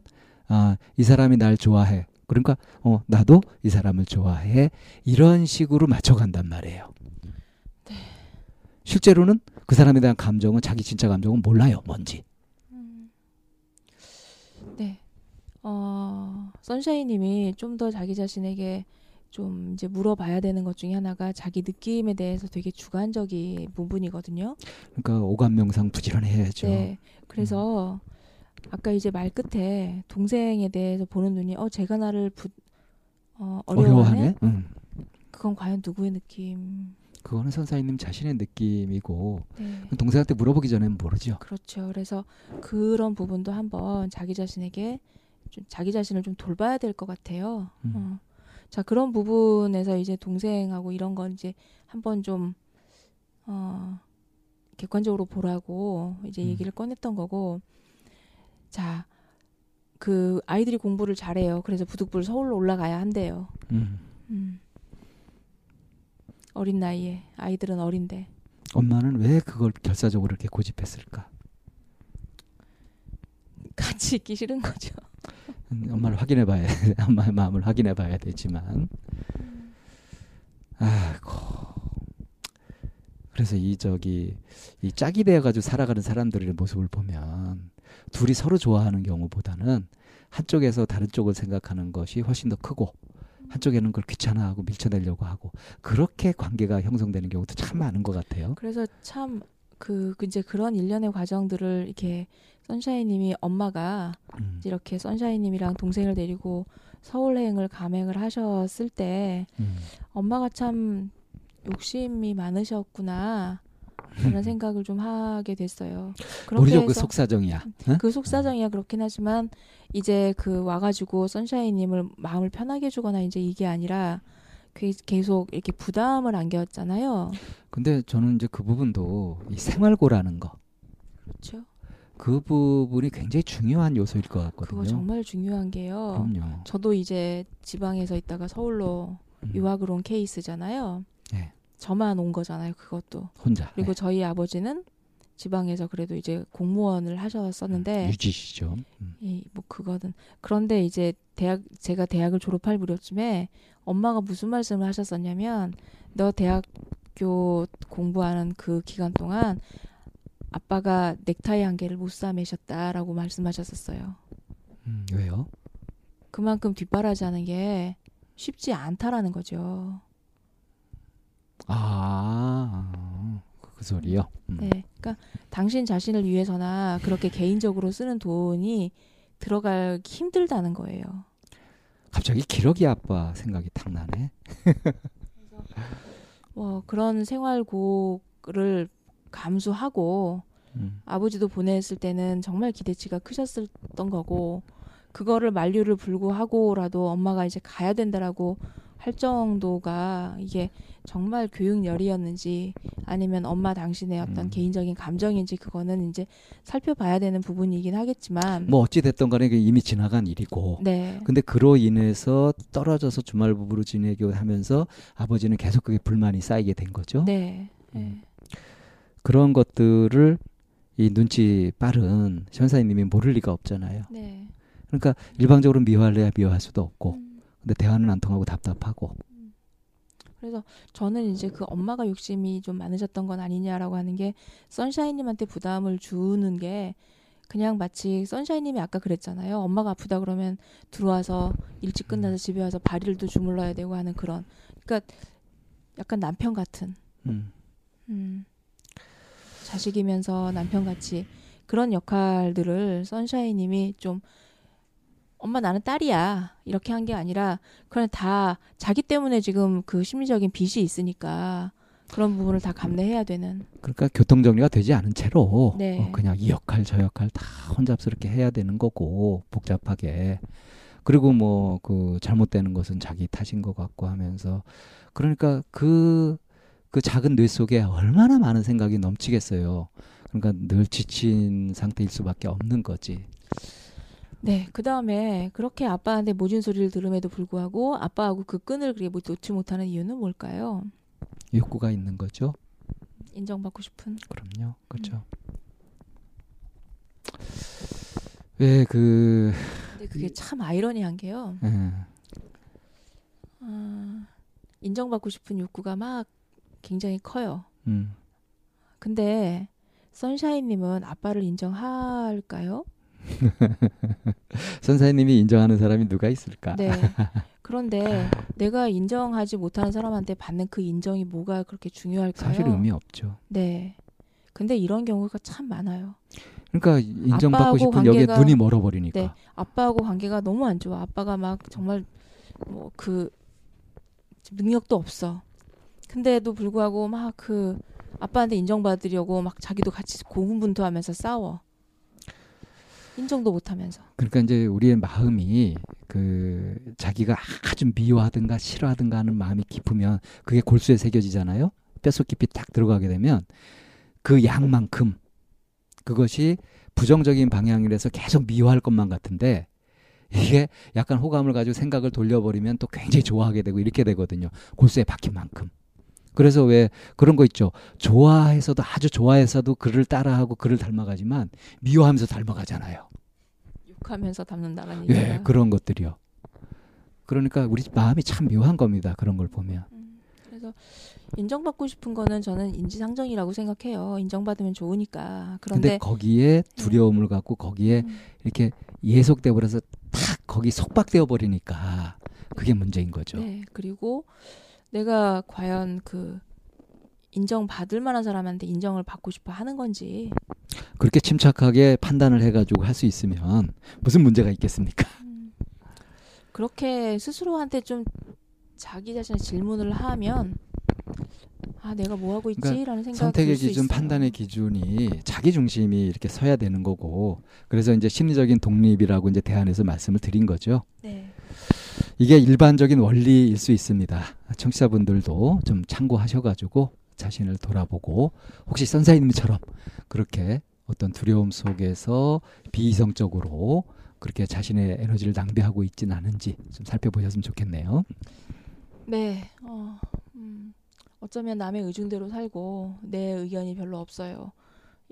아, 이 사람이 날 좋아해. 그러니까 어 나도 이 사람을 좋아해. 이런 식으로 맞춰간단 말이에요. 실제로는 그 사람에 대한 감정은 자기 진짜 감정은 몰라요. 뭔지. 네. 어, 선샤이님이 좀 더 자기 자신에게 좀 이제 물어봐야 되는 것 중에 하나가 자기 느낌에 대해서 되게 주관적인 부분이거든요. 그러니까 오감 명상 부지런해야죠. 네. 그래서 아까 이제 말 끝에 동생에 대해서 보는 눈이 어 제가 나를 부, 어, 어려워하네. 응. 그건 과연 누구의 느낌? 그거는 선사님 자신의 느낌이고 네. 동생한테 물어보기 전에는 모르죠. 그렇죠. 그래서 그런 부분도 한번 자기 자신에게 좀 자기 자신을 좀 돌봐야 될 것 같아요. 음. 어. 자 그런 부분에서 이제 동생하고 이런 건 이제 한번 좀 어, 객관적으로 보라고 이제 음. 얘기를 꺼냈던 거고 자. 그 아이들이 공부를 잘해요. 그래서 부득불 서울로 올라가야 한대요. 음. 음. 어린 나이에 아이들은 어린데 엄마는 왜 그걸 결사적으로 이렇게 고집했을까? 같이 있기 싫은 거죠. 음, <laughs> 엄마를 확인해 봐야 <laughs> 엄마의 마음을 확인해 봐야 되지만, 아이고 그래서 이 저기 이 짝이 되어 가지고 살아가는 사람들의 모습을 보면 둘이 서로 좋아하는 경우보다는 한쪽에서 다른 쪽을 생각하는 것이 훨씬 더 크고 한쪽에는 그걸 귀찮아하고 밀쳐내려고 하고 그렇게 관계가 형성되는 경우도 참 많은 것 같아요. 그래서 참 그 이제 그런 일련의 과정들을 이렇게 선샤인님이 엄마가 음, 이렇게 선샤인님이랑 동생을 데리고 서울행을 감행을 하셨을 때 음. 엄마가 참 욕심이 많으셨구나 라는 생각을 좀 하게 됐어요. 모르죠 그 속사정이야. 응? 그 속사정이야 그렇긴 하지만 이제 그 와가지고 선샤인님을 마음을 편하게 해주거나 이제 이게 아니라 그 계속 이렇게 부담을 안겼잖아요. 근데 저는 이제 그 부분도 이 생활고라는 거. 그렇죠. 그 부분이 굉장히 중요한 요소일 것 같거든요. 그거 정말 중요한 게요. 그럼요. 저도 이제 지방에서 있다가 서울로 음, 유학을 온 케이스잖아요. 네. 저만 온 거잖아요. 그것도. 혼자. 그리고 네. 저희 아버지는 지방에서 그래도 이제 공무원을 하셨었는데 유지시죠. 음. 이, 뭐 그거는 그런데 이제 대학 제가 대학을 졸업할 무렵쯤에 엄마가 무슨 말씀을 하셨었냐면 너 대학교 공부하는 그 기간 동안 아빠가 넥타이 한 개를 못 사매셨다라고 말씀하셨었어요. 음, 왜요? 그만큼 뒷바라지하는 게 쉽지 않다라는 거죠. 아, 그, 그 소리요. 음. 네, 그러니까 당신 자신을 위해서나 그렇게 개인적으로 쓰는 돈이 들어가기 힘들다는 거예요. 갑자기 기러기 아빠 생각이 탁 나네. 뭐 그런 생활고를 감수하고 음. 아버지도 보냈을 때는 정말 기대치가 크셨었던 거고 그거를 만류를 불구하고라도 엄마가 이제 가야 된다라고 할 정도가 이게 정말 교육열이었는지 아니면 엄마 당신의 어떤 음. 개인적인 감정인지 그거는 이제 살펴봐야 되는 부분이긴 하겠지만 뭐 어찌 됐던 간에 이미 지나간 일이고. 네 근데 그로 인해서 떨어져서 주말 부부로 지내고 하면서 아버지는 계속 그게 불만이 쌓이게 된 거죠. 네. 음. 네. 그런 것들을 이 눈치 빠른 현사님이 모를 리가 없잖아요. 네. 그러니까 일방적으로 미워할래야 미워할 수도 없고. 음. 근데 대화는 안 통하고 답답하고. 그래서 저는 이제 그 엄마가 욕심이 좀 많으셨던 건 아니냐라고 하는 게 선샤인님한테 부담을 주는 게 그냥 마치 선샤인님이 아까 그랬잖아요. 엄마가 아프다 그러면 들어와서 일찍 끝나서 집에 와서 발일도 주물러야 되고 하는 그런. 그러니까 약간 남편 같은. 음. 음. 자식이면서 남편 같이 그런 역할들을 선샤인님이 좀 엄마 나는 딸이야 이렇게 한 게 아니라 그냥 다 자기 때문에 지금 그 심리적인 빚이 있으니까 그런 부분을 다 감내해야 되는 그러니까 교통 정리가 되지 않은 채로 네. 어, 그냥 이 역할 저 역할 다 혼잡스럽게 해야 되는 거고 복잡하게 그리고 뭐 그 잘못되는 것은 자기 탓인 것 같고 하면서 그러니까 그그 작은 뇌 속에 얼마나 많은 생각이 넘치겠어요. 그러니까 늘 지친 상태일 수밖에 없는 거지. 네, 그 다음에 그렇게 아빠한테 모진 소리를 들음에도 불구하고 아빠하고 그 끈을 못- 놓지 못하는 이유는 뭘까요? 욕구가 있는 거죠. 인정받고 싶은. 그럼요. 그렇죠. 왜그 근데 그게 참 아이러니한 게요. 예. 아, 인정받고 싶은 욕구가 막 굉장히 커요. 음. 근데 선샤인님은 아빠를 인정할까요? <laughs> 선사님이 인정하는 사람이 누가 있을까? 네. <laughs> 그런데 내가 인정하지 못하는 사람한테 받는 그 인정이 뭐가 그렇게 중요할까요? 사실 의미 없죠. 네. 근데 이런 경우가 참 많아요. 그러니까 인정받고 싶은 여기에 관계가- 눈이 멀어버리니까. 네. 아빠하고 관계가 너무 안 좋아. 아빠가 막 정말 뭐 그 능력도 없어. 근데도 불구하고 막 그 아빠한테 인정받으려고 막 자기도 같이 고군분투하면서 싸워. 인정도 못하면서. 그러니까 이제 우리의 마음이 그 자기가 아주 미워하든가 싫어하든가 하는 마음이 깊으면 그게 골수에 새겨지잖아요. 뼛속 깊이 딱 들어가게 되면 그 양만큼 그것이 부정적인 방향이라서 계속 미워할 것만 같은데 이게 약간 호감을 가지고 생각을 돌려버리면 또 굉장히 좋아하게 되고 이렇게 되거든요. 골수에 박힌 만큼. 그래서 왜 그런 거 있죠. 좋아해서도 아주 좋아해서도 그를 따라하고 그를 닮아가지만 미워하면서 닮아가잖아요. 욕하면서 닮는다는 예, 얘기가. 그런 것들이요. 그러니까 우리 마음이 참 묘한 겁니다. 그런 걸 보면. 음, 그래서 인정받고 싶은 거는 저는 인지상정이라고 생각해요. 인정받으면 좋으니까. 그런데 거기에 두려움을 갖고 거기에 음, 이렇게 예속돼 버려서 탁 거기 속박되어 버리니까 그게 문제인 거죠. 네. 그리고 내가 과연 그 인정받을 만한 사람한테 인정을 받고 싶어 하는 건지 그렇게 침착하게 판단을 해가지고 할 수 있으면 무슨 문제가 있겠습니까? 음, 그렇게 스스로한테 좀 자기 자신의 질문을 하면 아 내가 뭐 하고 있지라는 그러니까 선택의 들수 기준, 있어요. 판단의 기준이 자기 중심이 이렇게 서야 되는 거고 그래서 이제 심리적인 독립이라고 이제 대안에서 말씀을 드린 거죠. 네. 이게 일반적인 원리일 수 있습니다. 청취자분들도 좀 참고하셔가지고 자신을 돌아보고 혹시 선사님처럼 그렇게 어떤 두려움 속에서 비이성적으로 그렇게 자신의 에너지를 낭비하고 있지는 않은지 좀 살펴보셨으면 좋겠네요. 네. 어, 음, 어쩌면 남의 의중대로 살고 내 의견이 별로 없어요.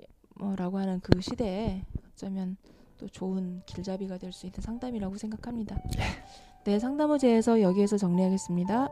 예, 뭐라고 하는 그 시대에 어쩌면 또 좋은 길잡이가 될 수 있는 상담이라고 생각합니다. 네, 상담 의제에서 여기에서 정리하겠습니다.